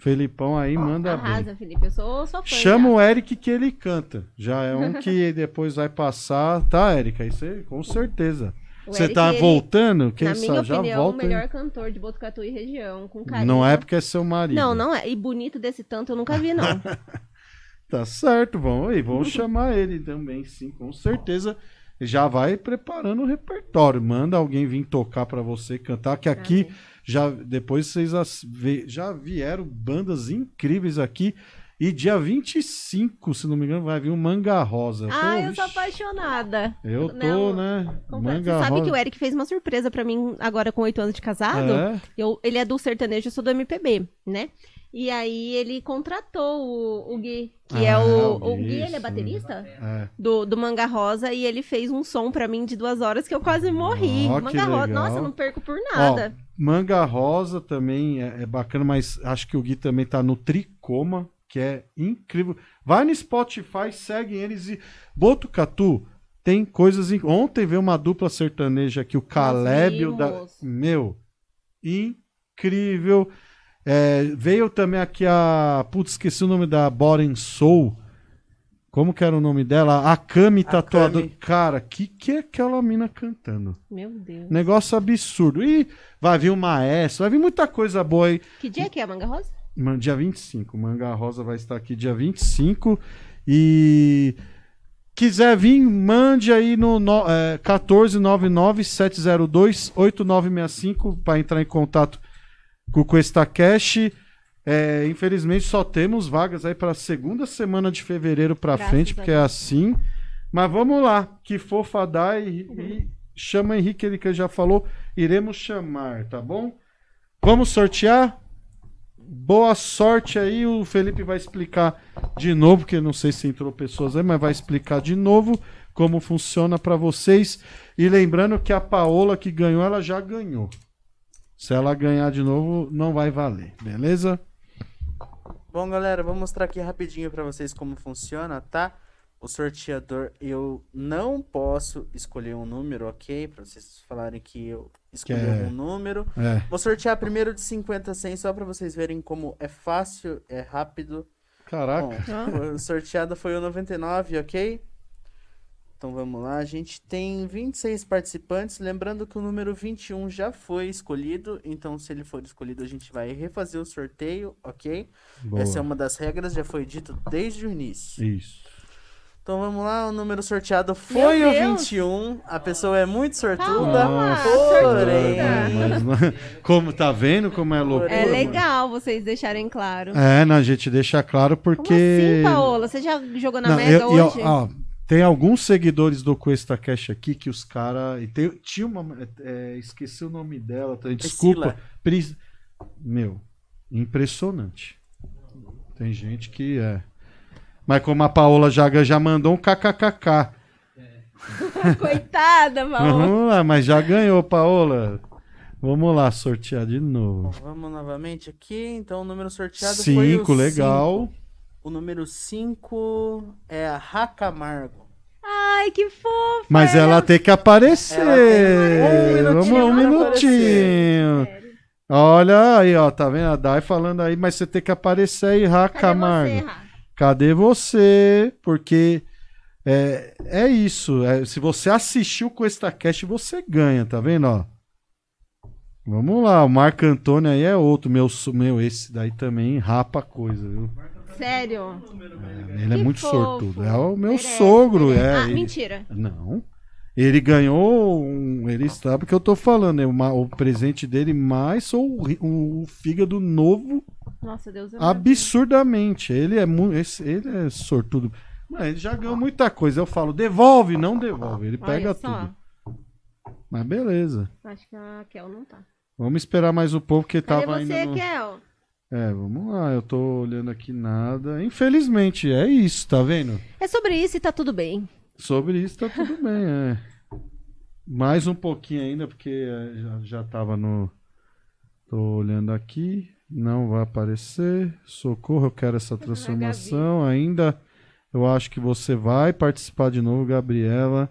Felipão aí manda bem. Arrasa, Felipe. Eu sou sua fã. Chama já. o Eric que ele canta. Já é um que depois vai passar. Tá, Eric? Aí você, com certeza. O Você Eric, tá ele, voltando? Quem Na sabe minha já opinião, o volta. melhor cantor de Botucatu e região. Com carinho. Não é porque é seu marido. Não, não é. E bonito desse tanto eu nunca vi, não. Tá certo, vamos aí. Vamos chamar ele também, sim, com certeza. já vai preparando o repertório. Manda alguém vir tocar pra você cantar, que aqui Amém. Já depois vocês já vieram bandas incríveis aqui. E dia 25, se não me engano, vai vir o Manga Rosa. Ah, Pô, eu sou apaixonada. Eu tô, Não, né? Confesso. Manga Você sabe Rosa. que o Eric fez uma surpresa pra mim agora com oito anos de casado? É? Eu, ele é do sertanejo, eu sou do MPB, né? E aí ele contratou o, o Gui, que é Ah, o. o O Gui, Gui, ele é baterista? É. Do, do Manga Rosa, e ele fez um som pra mim de duas horas que eu quase morri. Que Manga Rosa, nossa, eu não perco por nada. Ó, Manga Rosa também é, é bacana, mas acho que o Gui também tá no Tricoma, que é incrível. Vai no Spotify, segue eles e. Botucatu tem coisas. in- Ontem veio uma dupla sertaneja aqui, o Caleb. o Da... Meu, incrível. É, veio também aqui a. Putz, esqueci o nome da Boren Soul. Como que era o nome dela? A Kami tatuador. Kami. Cara, que que é aquela mina cantando? Meu Deus. Negócio absurdo. E vai vir o maestro, vai vir muita coisa boa aí. Que dia que é a Manga Rosa? Dia 25. Manga Rosa vai estar aqui dia 25. E quiser vir, mande aí no, no é, 14997028965 para entrar em contato com o Cuesta Cash. É, infelizmente só temos vagas aí para a segunda semana de fevereiro para frente, porque é assim. Mas vamos lá, que fofa dá e, e chama Henrique, ele que já falou, iremos chamar, tá bom? Vamos sortear? Boa sorte aí, o Felipe vai explicar de novo, porque não sei se entrou pessoas aí, mas vai explicar de novo como funciona para vocês. E lembrando que a Paola que ganhou, ela já ganhou. Se ela ganhar de novo, não vai valer, beleza? Bom, galera, vou mostrar aqui rapidinho pra vocês como funciona, tá? O sorteador, eu não posso escolher um número, ok? Pra vocês falarem que eu escolhi é- um número. É. Vou sortear primeiro de 50 a 100, só pra vocês verem como é fácil, é rápido. Caraca. Bom, o sorteado foi o 99, ok? Então vamos lá, a gente tem 26 participantes, lembrando que o número 21 já foi escolhido, então se ele for escolhido a gente vai refazer o sorteio, ok? boa. Essa é uma das regras, já foi dito desde o início. Isso. Então vamos lá, o número sorteado foi Meu o Deus! 21, a pessoa é muito sortuda, Palmas, porém... Mas, mas, como tá vendo como é loucura? É legal vocês deixarem claro. É, não, a gente deixa claro Como porque. assim, Paola? Você já jogou na Não, Mega eu- hoje? ó, tem alguns seguidores do Cuesta Cash aqui que os caras. Tinha uma. é, esqueci o nome dela. tá? Desculpa. Pris- Meu, impressionante. Tem gente que é. Mas como a Paola Jaga já mandou um kkkk. Coitada, Paola. Vamos lá, mas já ganhou, Paola. Vamos lá, sortear de novo. Vamos novamente aqui, então o número sorteado foi o Cinco, legal. cinco. O número 5 é a Racamargo. Ai, que fofa. Mas ela tem que aparecer. Tem um minutinho Vamos, um minutinho. Olha aí, ó, tá vendo a Dai falando aí, mas você tem que aparecer aí, Rá Cadê Camargo. você, Rá? Cadê você? Porque é, é isso. é, se você assistiu com esta cast, você ganha, tá vendo, ó? Vamos lá, o Marco Antônio aí é outro. Meu, meu esse daí também rapa a coisa, viu? Sério? Ele é Que muito fofo. sortudo. É o meu Merece, sogro, merece. é. Ah, ele- mentira. Não. Ele ganhou, um, ele sabe o que eu tô falando, é uma- o presente dele mais ou o, o fígado novo Nossa, Deus é absurdamente. Ele é muito, ele é sortudo. Mas ele já ganhou muita coisa. Eu falo, devolve, não devolve. Ele pega tudo. Mas beleza. Acho que a Kel não tá. Vamos esperar mais um pouco que Cadê tava você, ainda no... Kel? É, vamos lá. Eu tô olhando aqui nada. Infelizmente, é isso, tá vendo? É sobre isso e tá tudo bem. Sobre isso tá tudo bem, é. Mais um pouquinho ainda, porque é, já, já tava no. Tô olhando aqui. Não vai aparecer. Socorro, eu quero essa transformação. Ainda eu acho que você vai participar de novo, Gabriela.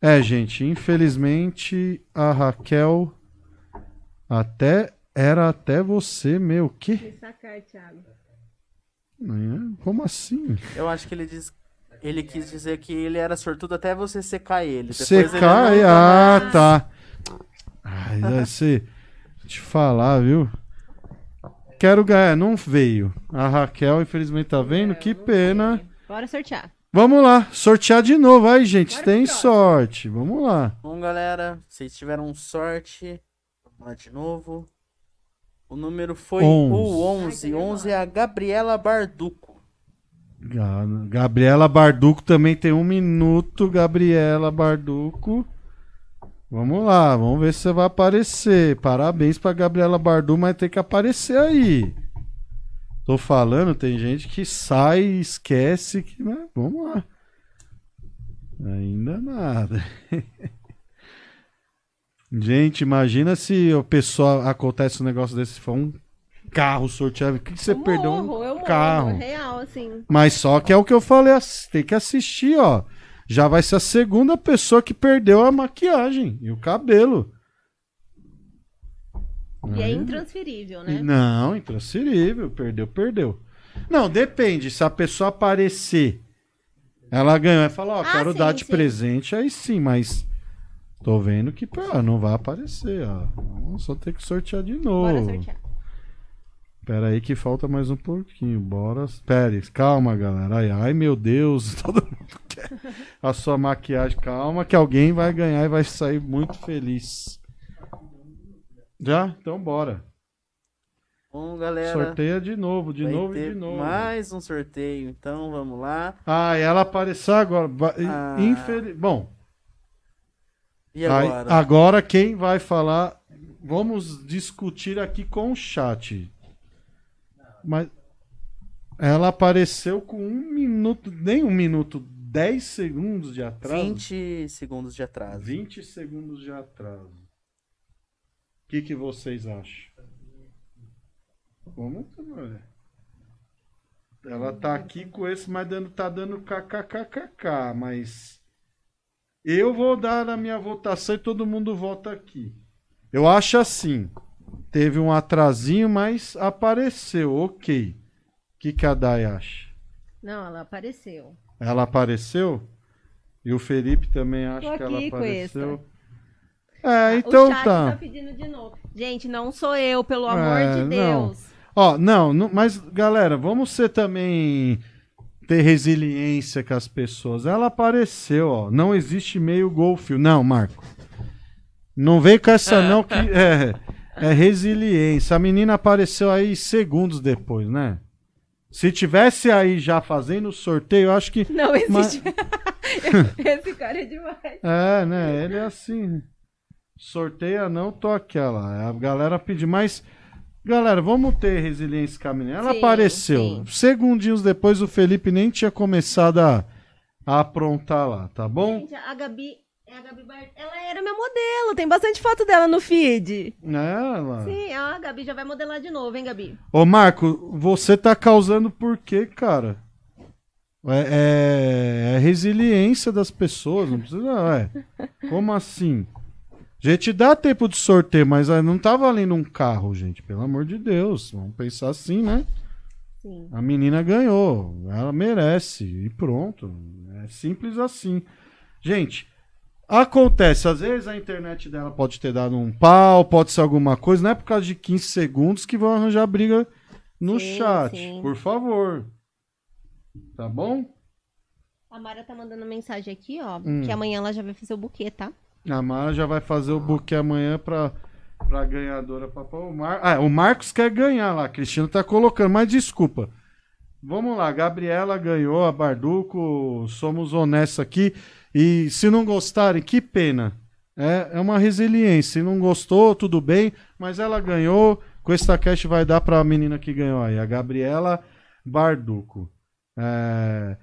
É, gente, infelizmente a Raquel até era até você, meu. Que? Sacar, Thiago. É, Como assim? Eu acho que ele diz. Ele quis dizer que ele era sortudo até você secar ele. Depois ele Secar? nunca Ah, mais- tá. Ai, deve ser. Te falar, viu? Quero ganhar, não veio. A Raquel, infelizmente, tá vendo? Que pena. Bora sortear. Vamos lá, sortear de novo. Aí, gente, Bora tem sorte. Vamos lá. Bom, galera, vocês tiveram sorte. Vamos lá de novo. O número foi Onze. o 11. Ai, tá 11 é a Gabriela Barduco. Ga- Gabriela Barduco também tem um minuto. Gabriela Barduco. Vamos lá, vamos ver se você vai aparecer. Parabéns pra Gabriela Barduco, mas tem que aparecer aí. Tô falando, tem gente que sai e esquece que. né? Vamos lá. Ainda nada. gente, imagina se o pessoal acontece um negócio desse, se for um carro sorteado. O que que você Eu perdeu? morro, eu um morro, carro. real, assim. Mas só que é o que eu falei, tem que assistir, ó. Já vai ser a segunda pessoa que perdeu a maquiagem e o cabelo. E é intransferível, né? Não, intransferível. Perdeu, perdeu. Não, depende. Se a pessoa aparecer, ela ganhou. Vai falar, ó, Ah, quero sim, dar de sim. presente, aí sim, mas. Tô vendo que pá, não vai aparecer, ó. Vamos só ter que sortear de novo. Bora sortear. Pera aí que falta mais um pouquinho. Bora. Pera, calma, galera. Ai, ai, meu Deus. Todo mundo quer a sua maquiagem. Calma que alguém vai ganhar e vai sair muito feliz. Já? Então bora. Bom, galera, Sorteia de novo, de novo e de novo. mais um sorteio. Então, vamos lá. Ah, ela apareceu agora. Ah. Infeliz... Bom, E aí- agora? agora quem vai falar... Vamos discutir aqui com o chat. Mas ela apareceu com um minuto, nem um minuto, 10 segundos de atraso. 20 segundos de atraso. 20 segundos de atraso. O que, que vocês acham? Vamos olha. Ela tá aqui com esse, mas dando, tá dando kkkk, mas eu vou dar a minha votação e todo mundo vota aqui. Eu acho assim. Teve um atrasinho, mas apareceu, ok. O que, que a Dai acha? Não, ela apareceu. Ela apareceu? E o Felipe também acha que ela apareceu. É, então o chat tá. tá pedindo de novo. Gente, não sou eu, pelo amor É, de não. Deus. Ó, não, não, mas galera, vamos ser também ter resiliência com as pessoas. Ela apareceu, ó. Não existe meio golfio. Não, Marco. Não vem com essa não que é, é resiliência. A menina apareceu aí segundos depois, né? Se tivesse aí já fazendo o sorteio, eu acho que Não existe. Esse cara é demais. É, né? Ele é assim. Sorteia não, tô aquela. A galera pediu, mas. Galera, vamos ter resiliência menina. Ela Sim, apareceu. sim. Segundinhos depois, o Felipe nem tinha começado a, a aprontar lá, tá bom? Gente, a Gabi. É a Gabi Bar... Ela era meu modelo. Tem bastante foto dela no feed. Ela. Sim, a Gabi já vai modelar de novo, hein, Gabi? Ô, Marco, você tá causando por quê, cara? É, é- é resiliência das pessoas, não precisa. É. Como assim? Gente dá tempo de sorteio, mas ah, não tá valendo um carro, gente. Pelo amor de Deus. Vamos pensar assim, né? Sim. A menina ganhou. Ela merece. E pronto. É simples assim. Gente, acontece. Às vezes a internet dela pode ter dado um pau, pode ser alguma coisa. Não é por causa de 15 segundos que vão arranjar briga no Sim, chat. sim. Por favor. Tá bom? A Mara tá mandando mensagem aqui, ó. Hum. Que amanhã ela já vai fazer o buquê, tá? A Mara já vai fazer o buquê amanhã pra, pra ganhadora. Pra, o, Mar... ah, o Marcos quer ganhar lá. A Cristina tá colocando, mas desculpa. Vamos lá, Gabriela ganhou, a Barduco, somos honestos aqui. E se não gostarem, que pena. É, é uma resiliência. Se não gostou, tudo bem, mas ela ganhou. Com esta cast vai dar pra menina que ganhou aí, a Gabriela Barduco. É,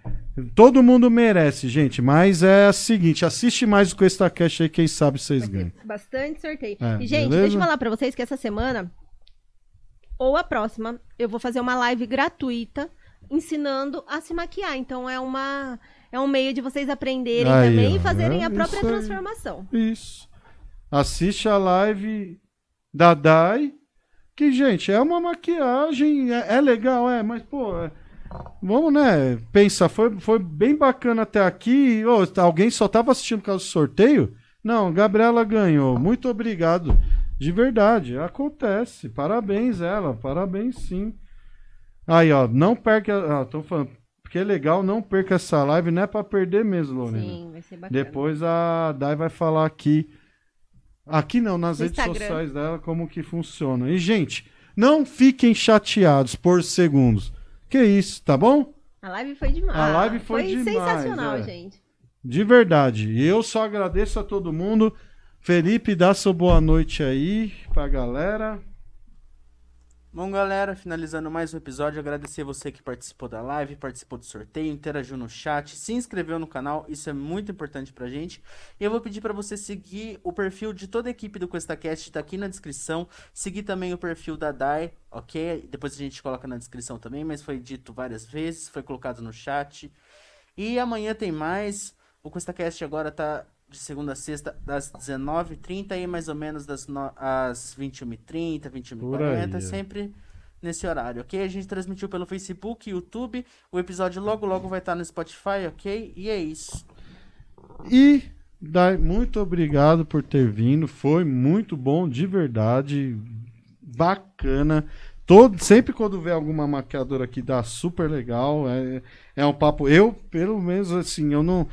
todo mundo merece, gente, mas é o seguinte: assiste mais o Questa Cash aí, quem sabe vocês ganham. Bastante sorteio. É, e, gente, beleza? deixa eu falar pra vocês que essa semana, ou a próxima, eu vou fazer uma live gratuita ensinando a se maquiar. Então é uma. É um meio de vocês aprenderem Aí, também ó, e fazerem é a própria isso aí. transformação. Isso. Assiste a live da Dai, que, gente, é uma maquiagem, é, é legal, é, mas, pô, é- vamos, né, pensa, foi, foi bem bacana até aqui, Ô, alguém só tava assistindo por causa do sorteio? Não, Gabriela ganhou, muito obrigado, de verdade, acontece, parabéns ela, parabéns sim. Aí, ó, não perca, ó, tô falando, porque é legal, não perca essa live, não é pra perder mesmo, Lorena. Sim, vai ser bacana. Depois a Dai vai falar aqui. Aqui não, nas No redes Instagram. sociais dela, como que funciona. E, gente, não fiquem chateados por segundos. Que isso, tá bom? A live foi demais. A live foi demais, sensacional, é. gente. De verdade. E eu só agradeço a todo mundo. Felipe, dá sua boa noite aí pra galera. Bom, galera, finalizando mais um episódio, agradecer você que participou da live, participou do sorteio, interagiu no chat, se inscreveu no canal, isso é muito importante pra gente. E eu vou pedir pra você seguir o perfil de toda a equipe do QuestaCast, tá aqui na descrição. Seguir também o perfil da Dai, ok? Depois a gente coloca na descrição também, mas foi dito várias vezes, foi colocado no chat. E amanhã tem mais. O QuestaCast agora tá de segunda a sexta, das 19h30 e mais ou menos das no... às 21h30, Por aí, 21h40, é. sempre nesse horário, ok? A gente transmitiu pelo Facebook, YouTube. O episódio logo logo vai estar no Spotify, ok? E é isso. E Dai, muito obrigado por ter vindo. Foi muito bom, de verdade. Bacana. Todo, sempre quando vê alguma maquiadora aqui dá super legal. É, é um papo. Eu, pelo menos, assim, eu não.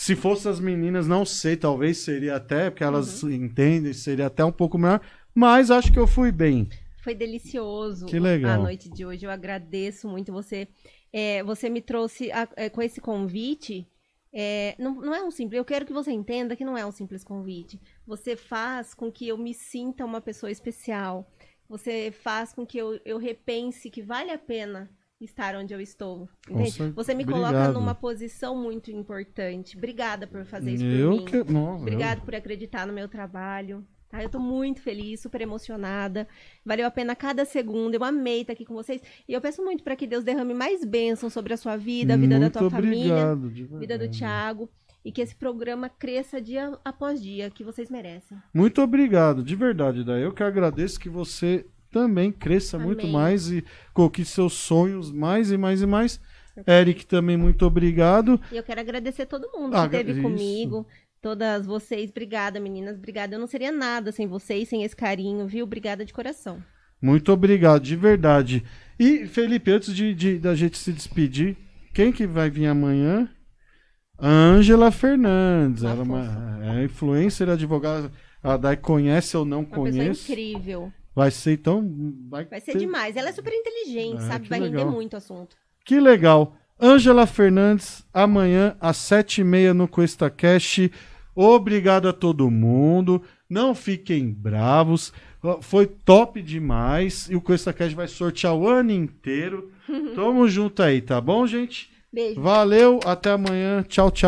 Se fosse as meninas, não sei, talvez seria até, porque elas entendem, seria até um pouco melhor. Mas acho que eu fui bem. Foi delicioso Que legal. a noite de hoje. Eu agradeço muito você. é, você me trouxe a- é, com esse convite. é, não, não é um simples. Eu quero que você entenda que não é um simples convite. Você faz com que eu me sinta uma pessoa especial. Você faz com que eu, eu repense que vale a pena estar onde eu estou. Entende? Você me coloca Obrigado. numa posição muito importante. Obrigada por fazer isso por eu mim. que. Nossa, Obrigado por acreditar no meu trabalho. Tá? Eu tô muito feliz, super emocionada. Valeu a pena cada segundo. Eu amei estar aqui com vocês. E eu peço muito para que Deus derrame mais bênçãos sobre a sua vida, a vida da muito tua família, obrigado, de vida do. Thiago. E que esse programa cresça dia após dia, que vocês merecem. Muito obrigado, de verdade, Daí. Eu que agradeço que você também cresça muito Amém. mais e conquiste seus sonhos mais e mais e mais. Eric, também muito obrigado. E eu quero agradecer todo mundo Ah, que esteve comigo. Todas vocês, obrigada, meninas. Obrigada. Eu não seria nada sem vocês, sem esse carinho, viu? Obrigada de coração. Muito obrigado, de verdade. E, Felipe, antes de, de- da gente se despedir, quem que vai vir amanhã? Ângela Fernandes. Uma Ela é uma é influencer, advogada. A Dai conhece ou não Uma conhece. incrível. Vai ser então. Vai, Vai ser ter- demais. Ela é super inteligente, Ah, sabe? Vai legal. render muito o assunto. Que legal. Ângela Fernandes, amanhã às sete e meia no Cuesta Cash. Obrigado a todo mundo. Não fiquem bravos. Foi top demais. E o Cuesta Cash vai sortear o ano inteiro. Tamo junto aí, tá bom, gente? Beijo. Valeu, até amanhã. Tchau, tchau.